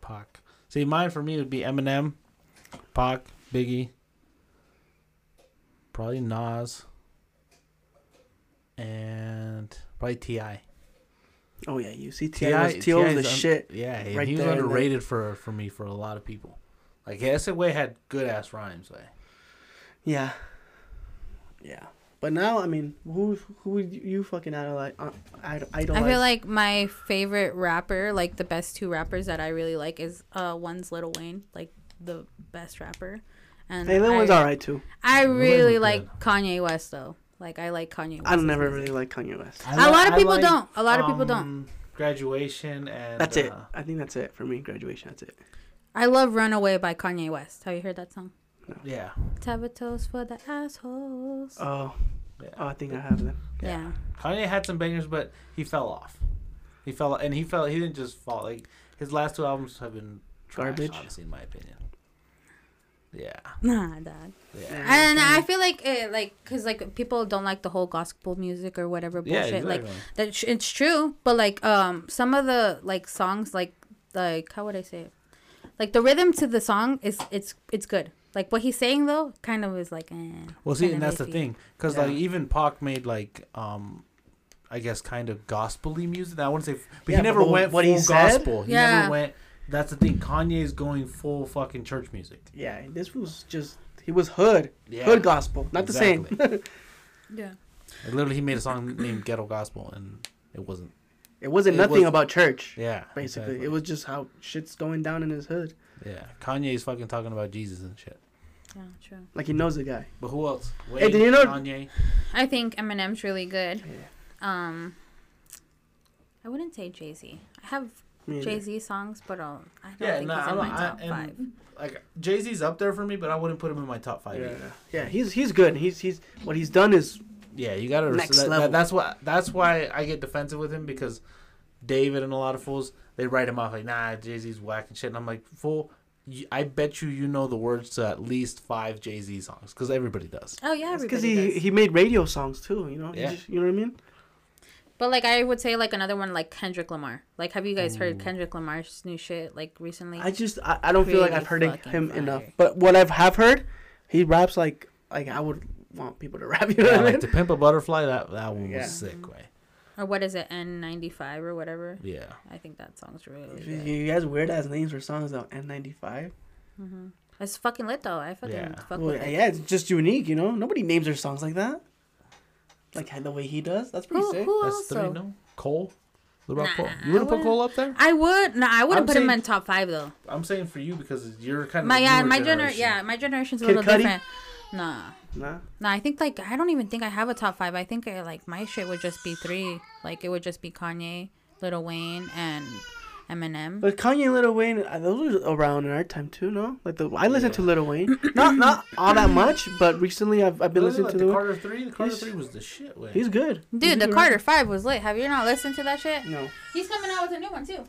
Pac. See, mine for me would be Eminem, Pac, Biggie, probably Nas, and probably Ti. Oh yeah, you see T.I. was T.I. was the shit. Yeah, right he was there and then- underrated for for me for a lot of people. Like SOA had good ass rhymes. Like Yeah. Yeah. But now, I mean, who who would you fucking idolize? Uh, id- idolize? I don't like I feel like my favorite rapper, like the best two rappers that I really like, is uh one's Lil Wayne, like the best rapper, and Hey, that I, one's alright too. I really was like Kanye West though. Like I like Kanye. West. I never really like Kanye West. A lot of people don't. A lot of people don't. um, Graduation and That's it. uh, I think that's it for me. Graduation. That's it. I love "Runaway" by Kanye West. Have you heard that song? Yeah, Tabatos for the assholes. Oh, yeah. oh, I think I have them. yeah. Kanye had some bangers, but he fell off. He fell, and he fell. He didn't just fall. Like his last two albums have been trash, Garbage? Honestly, in my opinion. Yeah. Nah, dog. Yeah. And I feel like it, like, cause like people don't like the whole gospel music or whatever bullshit. Yeah, bullshit. Like exactly. that, it's true. But like, um, some of the like songs, like, like how would I say it? Like the rhythm to the song is it's it's good. Like what he's saying though, kind of is like. Eh, Well, see, and that's the thing, because Yeah. like even Pac made like um, I guess kind of gospely music. I wouldn't say, but Yeah, he never but went what full he said- gospel. He Yeah. never went. That's the thing. Kanye's going full fucking church music. Yeah, this was just he was hood, Yeah. hood gospel, not the same. Yeah. Like, literally, he made a song named Ghetto Gospel, and it wasn't. it wasn't It nothing was- about church. Yeah. Basically, exactly. it was just how shit's going down in his hood. Yeah. Kanye's fucking talking about Jesus and shit. Yeah, true. Like he knows the guy. But who else? Hey, did you know- Kanye? I think Eminem's really good. Yeah. Um, I wouldn't say Jay Z. I have Jay Z songs, but uh, I don't Yeah, think nah, he's in I'm- my I- top and- five. Like Jay Z's up there for me, but I wouldn't put him in my top five Yeah, either. yeah, he's he's good. He's he's what he's done is Yeah, you gotta Next that, that- level. that's what that's why I get defensive with him because David and a lot of fools they write him off like nah Jay Z's whack and shit, and I'm like fool. You, I bet you you know the words to at least five Jay Z songs because everybody does. Oh yeah, because he does. he made radio songs too. You know, Yeah. just- you know what I mean. But like I would say like another one like Kendrick Lamar. Like have you guys heard Kendrick Lamar's new shit like recently? I just I, I don't feel like I've heard him fire. enough. But what I've have heard, he raps like like I would want people to rap. You know Yeah, what I like mean? to Pimp a Butterfly, that that one was sick, way. Or what is it N95 or whatever? Yeah, I think that song's really He, good. he has weird ass names for songs though. N95. hmm It's fucking lit though. I fucking Yeah. fuck Well, with it. yeah, it's just unique. You know, nobody names their songs like that. Like the way he does. That's pretty Who, sick. who that's else? three. No, Cole. What about Nah, Cole? You would have put Cole up there? I would no, I wouldn't I'm put him in top five though. I'm saying for you because you're kind of My yeah, newer my gener generation. yeah, my generation's a Kid little Cudi? different. Nah, Nah. nah. I think like I don't even think I have a top five. I think uh, like my shit would just be three. Like it would just be Kanye, Little Wayne, and Eminem. But Kanye and Lil Wayne, uh, those were around in our time too, no? Like the I listened to Little Wayne, not not all that much, but recently I've I've been Wasn't listening it to like Lil. the Carter Three. The Carter He's- Three was the shit. Way. He's good. He's Dude, the good Carter rapper. Five was lit. Have you not listened to that shit? No. He's coming out with a new one too.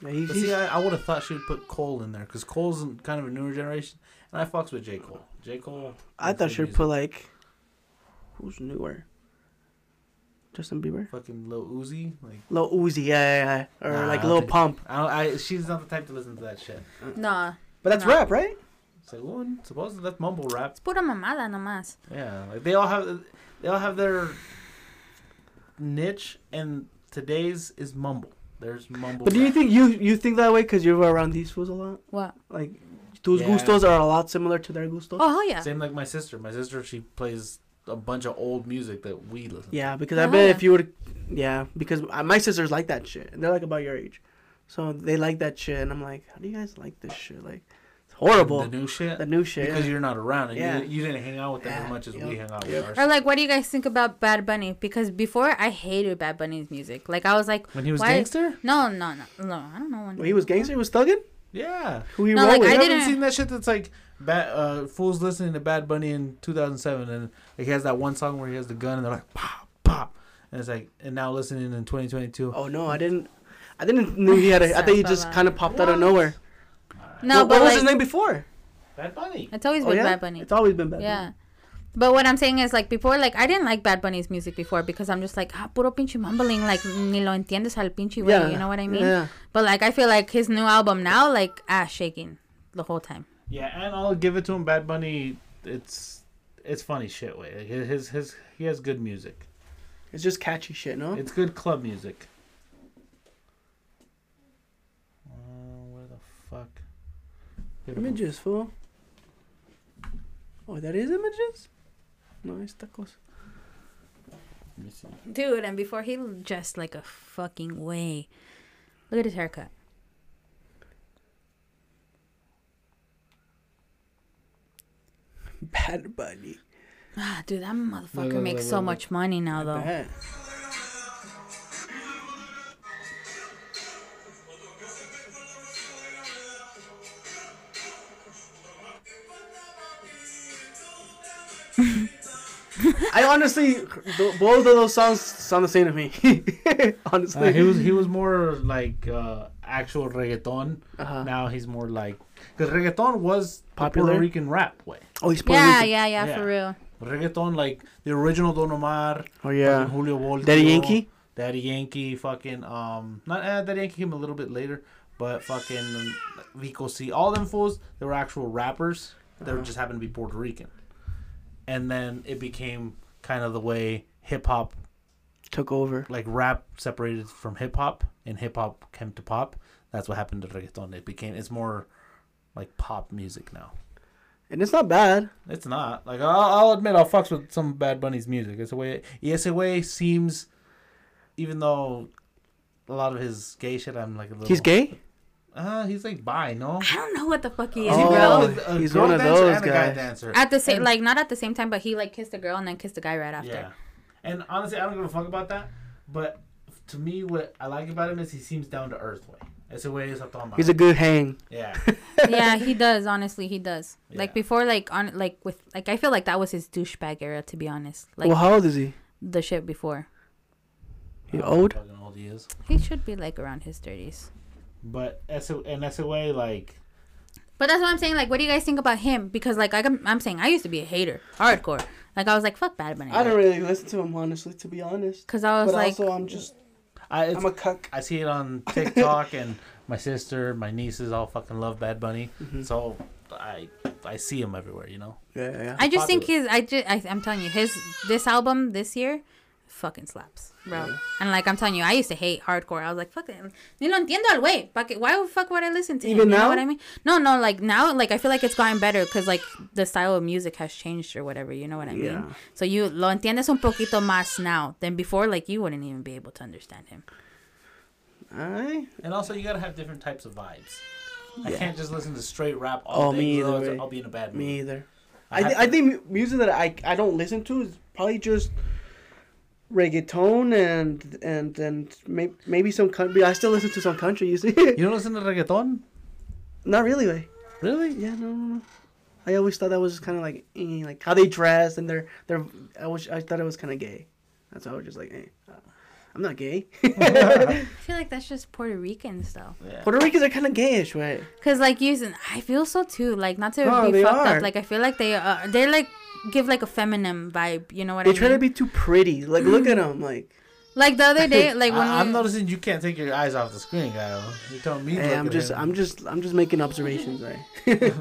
Yeah, he, But he's, see, I, I would have thought she would put Cole in there because Cole's kind of a newer generation, and I fucks with J Cole. J Cole. I thought good she'd put like who's newer? Justin Bieber, fucking Lil Uzi. Like, Lil Uzi, yeah, yeah, yeah. or Nah, like I don't Lil Pump. I, I she's not the type to listen to that shit. Nah. But that's No. rap, right? It's like, well, supposedly that's mumble rap. It's pura mamada nomás. Yeah, like they all have, they all have their niche, and today's is mumble. There's mumble. But do you rap. think you you think that way because you're around these fools a lot? What? Like, tus Yeah. gustos are a lot similar to their gustos. Oh hell yeah. Same like my sister. My sister, she plays a bunch of old music that we listen. Yeah, because I Oh, bet yeah. if you would, yeah, because my sisters like that shit, and they're like about your age, so they like that shit, and I'm like, how do you guys like this shit? Like, it's to. horrible. The new shit. The new shit. because yeah. you're not around and Yeah. you, you didn't hang out with them Yeah, as much as yep, we hang out yep. with Or ours. like, what do you guys think about Bad Bunny? Because before I hated Bad Bunny's music. Like I was like, When he was why- gangster? no, no, no, no. I don't know when. When he was gangster, he was thugging. Yeah. Who he No, rolled like, with? I You haven't seen that shit that's like bad, uh, fools listening to Bad Bunny in 2007 and like, he has that one song where he has the gun and they're like pop pop and it's like and now listening in 2022. Oh no, I didn't. I didn't know he had. A, I thought he just kind of popped out of nowhere. No, what, but what was like, his name before? Bad Bunny. it's always Oh been yeah, Bad Bunny. it's always been bad. Bunny. Yeah. But what I'm saying is like before, like I didn't like Bad Bunny's music before because I'm just like ah puro pinche mumbling like ni lo entiendes al pinche way, Yeah, you know what I mean? Yeah. But like I feel like his new album now, like ass shaking the whole time. Yeah, and I'll give it to him. Bad Bunny, it's it's funny shit. Way like, his his his he has good music. It's just catchy shit, no? It's good club music. Uh, where the fuck? Images, fool. Oh, that is images. No, it's tacos. Let me see. Dude, and before he dressed like a fucking way. Look at his haircut. Bad Bunny. Ah, dude, that motherfucker look, makes look, so look. much money now, though. Bad. I honestly, th- both of those songs sound the same to me. honestly, Uh, he was he was more like uh, actual reggaeton. Uh-huh. Now he's more like because reggaeton was Popular? Puerto Rican rap way. Oh, he's Puerto Yeah, Rican. yeah, yeah, Yeah. for real. Reggaeton like the original Don Omar, Oh yeah. Julio Voltio, Daddy Yankee. Daddy Yankee, fucking um, not uh, Daddy Yankee came a little bit later, but fucking Vico C, all them fools, they were actual rappers. They were Uh-huh. just happened to be Puerto Rican, and then it became kind of the way hip hop, Took over. like rap, separated from hip hop, and hip hop came to pop. That's what happened to reggaeton. It became it's more like pop music now. And it's not bad. It's not like I'll, I'll admit I'll fucks with some Bad Bunny's music. It's a way. Yes, a way seems, even though a lot of his gay shit, I'm like a little. He's gay? Uh, he's like bi, no. I don't know what the fuck he is, Oh, bro. With he's girl one of those and a guy guys. dancer. At the same, And- like not at the same time, but he like kissed a girl and then kissed a guy right after. Yeah, and honestly, I don't give a fuck about that. But to me, what I like about him is he seems down to earth. Way. Ese way is a toma. He's a good hang. yeah. yeah, he does. Honestly, he does. Like before, like on like with like I feel like that was his douchebag era. To be honest, like well, how old is he? the shit before. He I don't know old? how old he is. He should be like around his thirties. But Ese, and Ese way, like But that's what I'm saying. Like, what do you guys think about him? Because like I'm, I'm saying, I used to be a hater, hardcore. Like I was like, fuck Bad Bunny. I don't really listen to him honestly, to be honest. Because I was But like, also, I'm just I, I'm a cuck. I see it on TikTok, and my sister, my nieces all fucking love Bad Bunny. Mhm. So I I see him everywhere, you know. Yeah, yeah. I just think popular. his, I just, I, I'm telling you, his this album this year, fucking slaps, bro. Yeah. And like I'm telling you, I used to hate hardcore. I was like, fuck it, ni lo entiendo al güey. Pa' que- Why the fuck would I listen to him? Even you now? know what I mean? No, no, like now, like I feel like it's gotten better because like the style of music has changed or whatever. You know what I mean? Yeah. So you lo entiendes un poquito más now than before. Like you wouldn't even be able to understand him. I And also, you gotta have different types of vibes. I can't just listen to straight rap all Oh, day. me either, otherwise way. I'll be in a bad mood. me either. I I th- have- I think music that I I don't listen to is probably just reggaeton and and and may- maybe some country. I still listen to some country. You see? You don't listen to reggaeton? Not really, way. Really? Yeah, no, no, no. I always thought that was kind of like eh, like how they dress and their their. I was I thought it was kind of gay. That's why I was just like, eh, uh, I'm not gay. I feel like that's just Puerto Rican stuff. Yeah. Puerto Ricans are kind of gayish, way. Cause like using, I feel so too. Like not to Oh, be fucked are. up. Like I feel like they are. they're like give like a feminine vibe. You know what I mean? They I try to be too pretty. Like, look at mm-hmm. them. Like, like the other day, like when I, I'm noticing you can't take your eyes off the screen, guy. You telling me? hey, look I'm just. I'm just, I'm just making observations, right?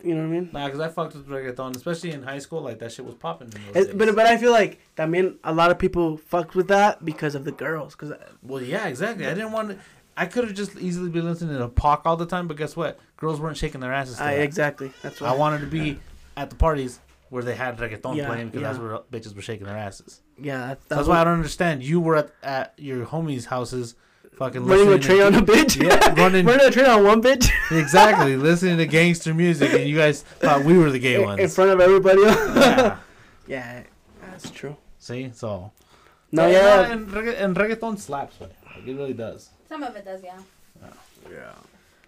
you know what I mean? Nah, because I fucked with reggaeton, especially in high school. Like that shit was popping. In those It, days. but but I feel like I mean a lot of people fucked with that because of the girls. Cause uh, well, yeah, exactly. I didn't want. to... I could have just easily been listening to Pac all the time, but guess what? Girls weren't shaking their asses. To I that. exactly that's why I wanted to be at the parties where they had reggaeton Yeah, playing because that's where bitches were shaking their asses. Yeah, that, So that's why I don't understand. You were at, at your homies' houses, fucking running a listening train to, on a bitch. Yeah, running- running a train on one bitch exactly listening to gangster music, and you guys thought we were the gay in, ones. in front of everybody. yeah. yeah, that's true. See, so No, Yeah, yeah, and, regga- and reggaeton slaps, man. Like, it really does. some of it does, yeah. yeah.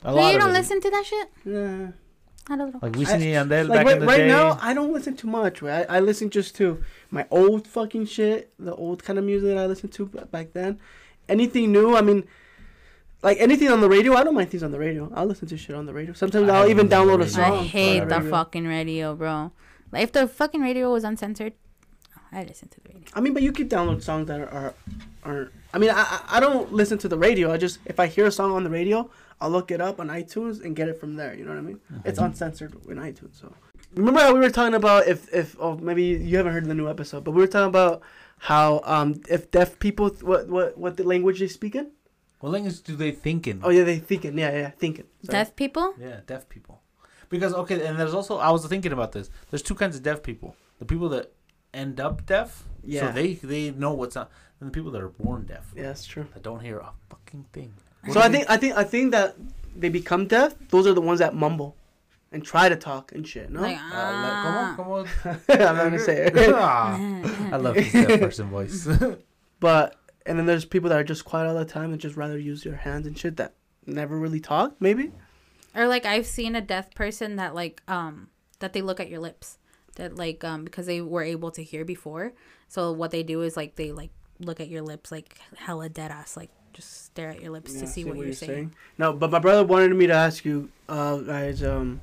A But lot you don't it. listen to that shit. Nah. I don't know. Like Wisin y I- Yandel Like back right, in the right day. now, I don't listen too much. Right? I, I listen just to my old fucking shit, the old kind of music that I listened to back then. Anything new, I mean, like anything on the radio, I don't mind things on the radio. I'll listen to shit on the radio. Sometimes I I'll even haven't download a song. the I on hate the radio. fucking radio, bro. Like if the fucking radio was uncensored, I listen to the radio. I mean, but you could download songs that are, are, are I mean, I, I I don't listen to the radio. I just if I hear a song on the radio, I'll look it up on iTunes and get it from there. You know what I mean? It's uncensored in iTunes. So remember how we were talking about if if oh maybe you haven't heard the new episode, but we were talking about how um if deaf people what what what the language they speak in? What language do they think in? Oh yeah, they thinking. Yeah, yeah, thinking. Sorry. Deaf people? Yeah, deaf people. Because okay, and there's also I was thinking about this. There's two kinds of deaf people. The people that end up deaf, Yeah. so they they know what's up, and the people that are born deaf Yeah, that's true. that don't hear a fucking thing. So I think I think I think that they become deaf. Those are the ones that mumble and try to talk and shit. No, Like, Uh, like, como, I'm not gonna say it. I love his deaf person voice. But and then there's people that are just quiet all the time and just rather use your hands and shit that never really talk. Maybe. Or like I've seen a deaf person that like um that they look at your lips. That like um because they were able to hear before. So what they do is like they like look at your lips like hella dead ass, like just stare at your lips Yeah, to see, what, you're saying. No, but my brother wanted me to ask you, uh, guys, um,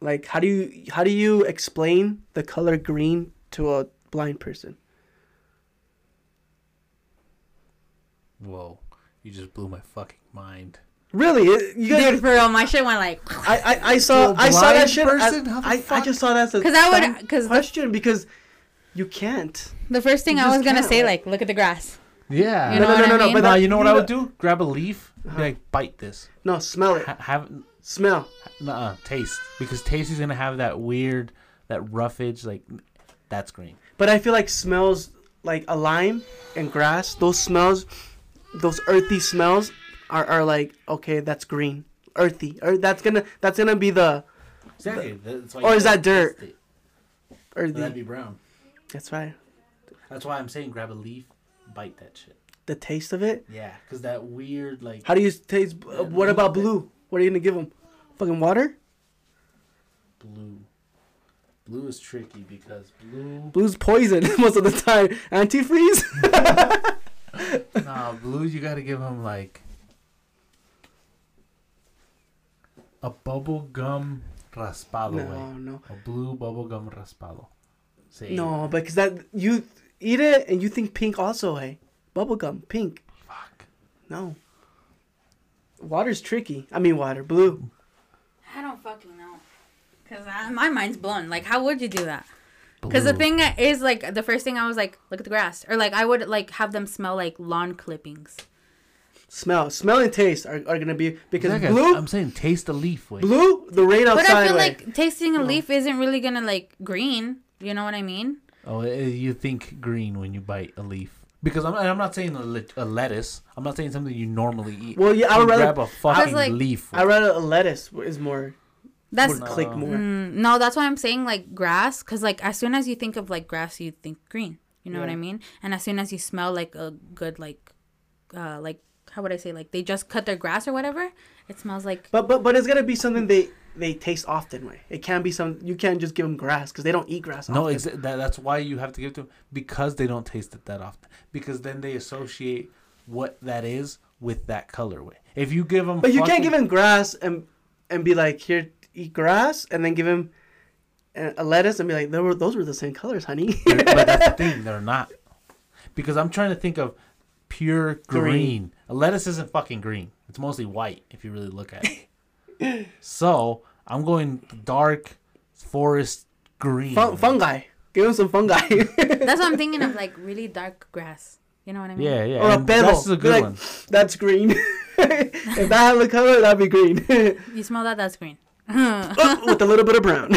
like, how do you how do you explain the color green to a blind person? Whoa, you just blew my fucking mind. Really, It- you guys, Dude, for real, my shit went like. I, I I saw To a I saw that shit. person? I, I, I just saw that as a Because I would, dumb because the, question because you can't. the first thing You I was gonna say, like- like, look at the grass. Yeah. You know what I mean? but Nah, that- you know what you I know- would do? Grab a leaf, Uh-huh. be like, bite this. No, smell it, Ha- have smell. uh taste because taste is gonna have that weird, that roughage. Like, that's green. But I feel like smells like a lime and grass. Those smells, those earthy smells, are, are like okay, that's green, earthy. Or that's gonna that's gonna be the Exactly. That's why Or is that dirt? taste it. earthy. That'd be brown. That's right. That's why I'm saying grab a leaf, bite that shit. The taste of it. Yeah, because that weird like How do you taste? Uh, what about blue? What are you gonna give them? Fucking water. blue. Blue is tricky because blue. Blue's poison most of the time. Antifreeze. nah, blue. You gotta give him like a bubble gum raspado. no, way. no, A blue bubble gum raspado. Say no. Because that you eat it and you think pink also. Hey, bubblegum pink. Fuck. No. Water's tricky. I mean water. Blue. I don't fucking know. Cause I, my mind's blown. Like, how would you do that? Because the thing is, like, the first thing I was like, look at the grass, or like, I would like have them smell like lawn clippings. Smell. Smell and taste are, are gonna be because Exactly, blue. I'm saying taste the leaf. Way. Blue, the rain outside. But I feel way. like tasting a leaf isn't really gonna like green. You know what I mean? Oh, eh, you think green when you bite a leaf. Because I'm, and I'm not saying a, le- a lettuce. I'm not saying something you normally eat. Well, yeah, I would rather. grab a fucking like- leaf. I rather a lettuce is more That's would click No. more. Mm, no, that's why I'm saying like grass, because like as soon as you think of like grass, you think green. You know what I mean? And as soon as you smell like a good like, uh, like how would I say like they just cut their grass or whatever, it smells like. But but but it's gonna be something they they taste often. Way it can't be some. You can't just give them grass because they don't eat grass. No, often. exa- that, that's why you have to give to them because they don't taste it that often. Because then they associate what that is with that colorway. If you give them, But you can't give them grass and and be like, here, eat grass, and then give them a uh, a lettuce and be like, those were those were the same colors, honey. but that's the thing, they're not. Because I'm trying to think of pure green. Green. A lettuce isn't fucking green. It's mostly white if you really look at it. So I'm going dark forest green. Fun, fungi. Give him some fungi. That's what I'm thinking of like really dark grass. You know what I mean? Yeah, yeah. Or a and pebble. That's a good like- one. That's green. if that had the color, that'd be green. You smell that? That's green. Oh, with a little bit of brown.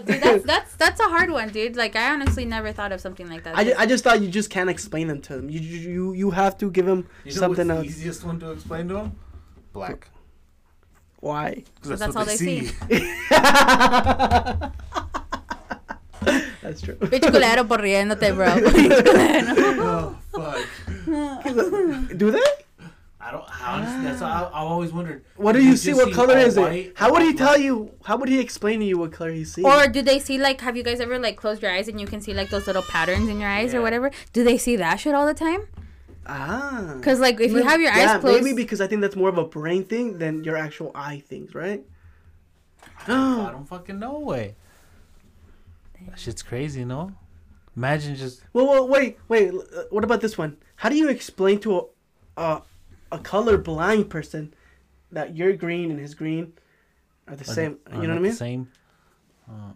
Dude, that's that's that's a hard one, dude. Like I honestly never thought of something like that. I, ju- I just thought you just can't explain them to them. You you you, you have to give them You know something what's else. the easiest one to explain to them? Black. Why? 'Cause that's all they see. That's true. Pinche culero por riéndote, bro. Oh fuck. Do they? I don't. Honestly, that's I, I've always wondered. What do You you see? What color all is it? How would he tell you? How would he explain to you what color he sees? Or do they see like? Have you guys ever like closed your eyes and you can see like those little patterns in your eyes or whatever? Do they see that shit all the time? ah. Because like if you have your eyes yeah, closed, maybe because I think that's more of a brain thing than your actual eye things, right? I don't fucking know way. That shit's crazy, no? Imagine just Well, well, wait, wait. uh, What about this one? How do you explain to a a, a color blind person that your green and his green are the are same? the- you know what I mean? Same. Oh.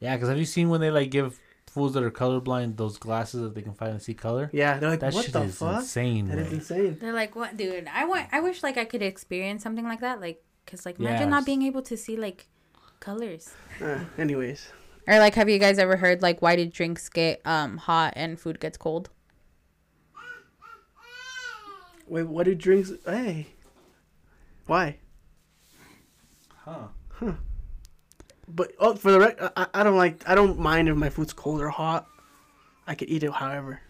Yeah, because have you seen when they like give fools that are colorblind those glasses that they can finally see color? Yeah, they're like, That what shit the is fuck? insane. That is way. insane. they're like, "What, dude? I want. I wish like I could experience something like that. Like, cause like imagine not being able to see like colors. Uh, anyways, Or like, have you guys ever heard like why did drinks get um hot and food gets cold? Wait, what do drinks? Hey, why? Huh. Huh? But oh, for the rec, I, I don't like. I don't mind if my food's cold or hot. I could eat it however.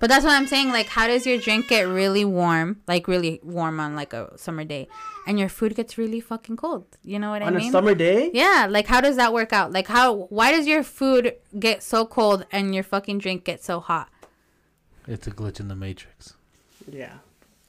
But that's what I'm saying. Like, how does your drink get really warm, like really warm on like a summer day, and your food gets really fucking cold? You know what I mean? On a summer day, Yeah, like how does that work out? Like how why does your food get so cold and your fucking drink get so hot? It's a glitch in the matrix. yeah.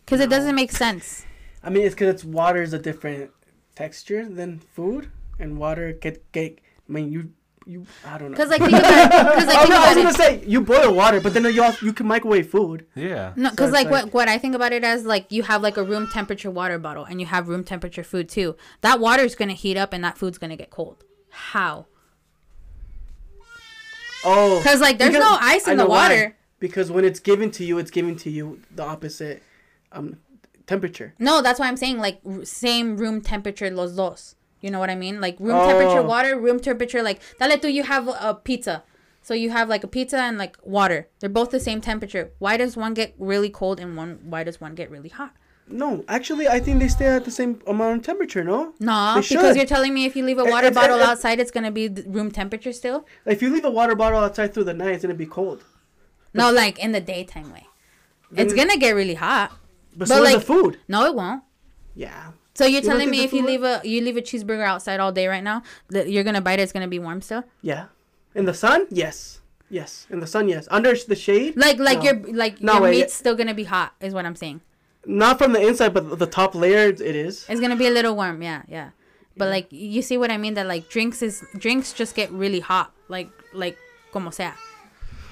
Cuz it doesn't make sense. I mean, it's because it's water is a different texture than food, and water get get. I mean, you you I don't know. Cuz like think about it, cuz like oh, think no, I was about gonna it. say you boil water, but then you also, you can microwave food. Yeah. No, cuz it's like, like- what what I think about it as like you have like a room temperature water bottle and you have room temperature food too. That water is going to heat up and that food's going to get cold. How? Oh, Cuz like there's Because- no ice in the know why. water. because when it's given to you, it's given to you the opposite um temperature. No, that's why I'm saying like r- same room temperature los dos. You know what I mean? Like room temperature Oh. water, room temperature like dale tú you have a pizza. So you have like a pizza and like water. They're both the same temperature. Why does one get really cold and one why does one get really hot? No, actually, I think they stay at the same amount of temperature. No, No, because you're telling me if you leave a It- water it's- bottle it- it- outside it's going to be room temperature still? if you leave a water bottle outside through the night, it's gonna be cold. No, like in the daytime way. It's going to get really hot. But, But so is like- the food. No, it won't. Yeah. So you're You telling me if you leave a you leave a cheeseburger outside all day right now, that you're going to bite it it's going to be warm still? Yeah. In the sun, yes, yes. In the sun, yes. Under the shade, Like like No. your like No, your wait, meat's still gonna be hot is what I'm saying. not from the inside, but the top layer, it is. It's gonna be a little warm, yeah, yeah. But like you see what I mean? That like drinks is drinks just get really hot, like like como sea.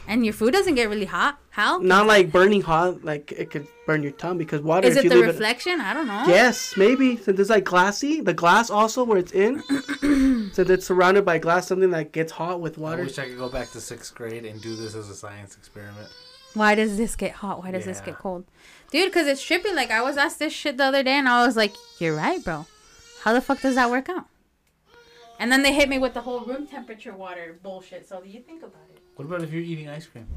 And your food doesn't get really hot. How? Not like burning hot, like it could burn your tongue because water. Is if it you the leave reflection? I don't know. Yes, maybe since it's like glassy, the glass also where it's in, since it's surrounded by glass, something that gets hot with water. I wish I could go back to sixth grade and do this as a science experiment. Why does this get hot? Why does this get cold? Dude, because it's tripping. Like I was asked this shit the other day, and I was like, "You're right, bro. How the fuck does that work out?" And then they hit me with the whole room temperature water bullshit. So you think about it. What about if you're eating ice cream?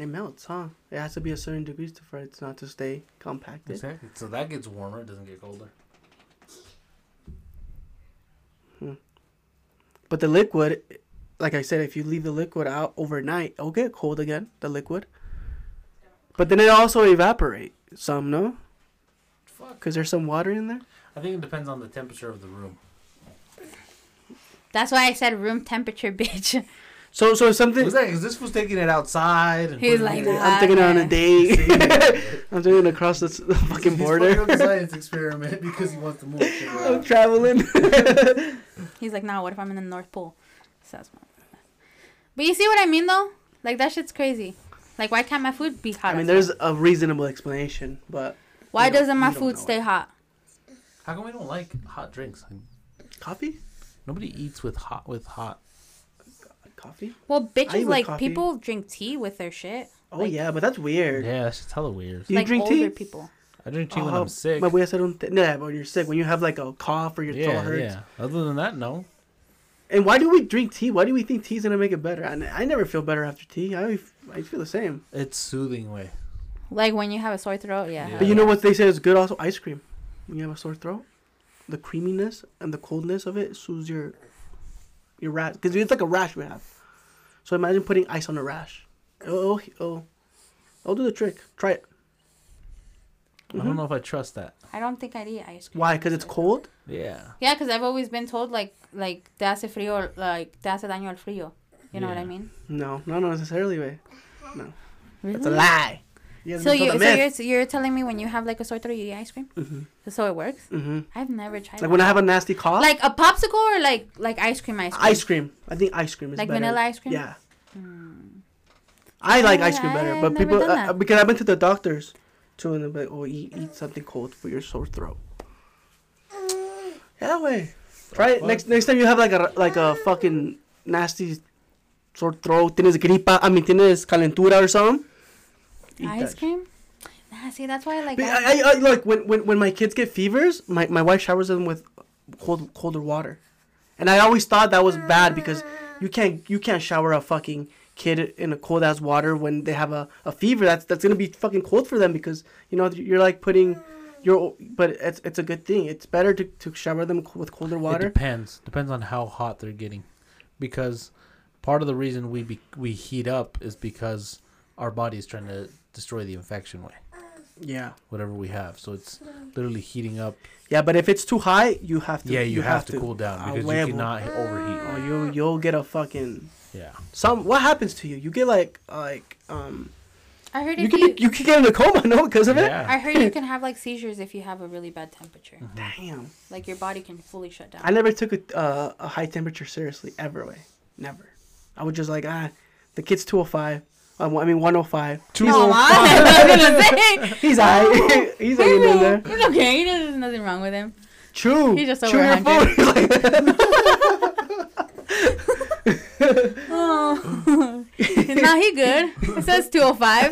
It melts, huh? It has to be a certain degree to- for it not to stay compacted. Exactly. So that gets warmer. It doesn't get colder. Hmm. But the liquid, like I said, if you leave the liquid out overnight, it'll get cold again. The liquid. But then it also evaporate some, no? Fuck. Because there's some water in there. I think it depends on the temperature of the room. That's why I said room temperature, bitch. So, so something. Who's that? Because this was taking it outside. And He's like it- I'm taking it on a man. date. I'm doing it across the s- the fucking He's border. fucking up the science experiment because he wants to move shit I'm traveling. He's like, nah, what if I'm in the North Pole? So that's my- But you see what I mean, though? Like, that shit's crazy. Like, why can't my food be hot? I mean, there's fuck? a reasonable explanation, but Why doesn't my food stay it. hot? How come we don't like hot drinks? coffee, Nobody eats with hot with hot. Coffee. Well, bitches, like, coffee. people drink tea with their shit. Oh Like- yeah, but that's weird. Yeah, that's just hella weird. Do you like, drink older tea? people. I drink tea when Oh, I'm sick. But we said don't. Th- yeah, but when you're sick, when you have like a cough or your yeah, throat hurts. yeah. Other than that, no. And why do we drink tea? Why do we think tea's gonna make it better? I, I never feel better after tea. I I feel the same. It's soothing way. Like, when you have a sore throat, yeah. Yeah. But you know what they say is good also? Ice cream. When you have a sore throat, the creaminess and the coldness of it soothes your your rash because it's like a rash we have. So imagine putting ice on a rash. Oh, oh, oh, I'll do the trick. Try it. I Mhm. don't know if I trust that. I don't think I'd eat ice cream. Why? Because it's cold. Yeah. Yeah, because I've always been told, like, like, te hace frío, like, te hace daño el frío. You know what I mean? No, no, not necessarily. Way. Really? It's a lie. You So you, so you're, so you're telling me when you have like a sore throat, you eat ice cream? Mhm. So it works? Mhm. I've never tried. Like when. I have a nasty cough. like a popsicle or like like ice cream, ice cream. ice cream. I think ice cream is Like better. vanilla ice cream? Yeah. I like Oh, ice cream better, I've but people uh, because I've been to the doctors too, and they're like, "Oh, eat, eat something cold for your sore throat." Yeah, way. Try it next next time you have like a like a fucking nasty sore throat. Tienes gripa. I mean, tienes calentura or something. Eat Ice that. cream? Nah, see that's why I like. But that. I, I, I like when, when when my kids get fevers, my, my wife showers them with cold colder water, and I always thought that was bad because you can't you can't shower a fucking kid in a cold ass water when they have a, a fever. That's that's gonna be fucking cold for them because you know you're like putting your but it's it's a good thing. It's better to, to shower them with colder It water. depends. Depends on how hot they're getting, because part of the reason we be, we heat up is because our body is trying to destroy the infection way, Yeah. whatever we have. So it's literally heating up. Yeah, but if it's too high, you have to. yeah, you, have, to, cool down because huevo. you cannot overheat. Oh, you you'll get a fucking Yeah. some. What happens to you? You get like like um. I heard You can you, be, you can get in a coma, no, because of it. I heard you can have like seizures if you have a really bad temperature. Damn. Like your body can fully shut down. I never took a uh, a high temperature seriously ever. Way, never. I was just like ah, the kid's two hundred five. Um, I mean one hundred five. Come on, I was gonna say. He's alright. He's hanging in there. It's okay. There's nothing wrong with him. True. He's just True over your phone. 100. He's like, Oh. now he good. It says 205.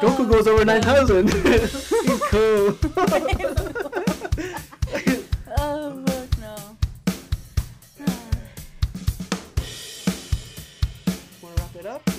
Goku goes over nine thousand. He's cool. it up.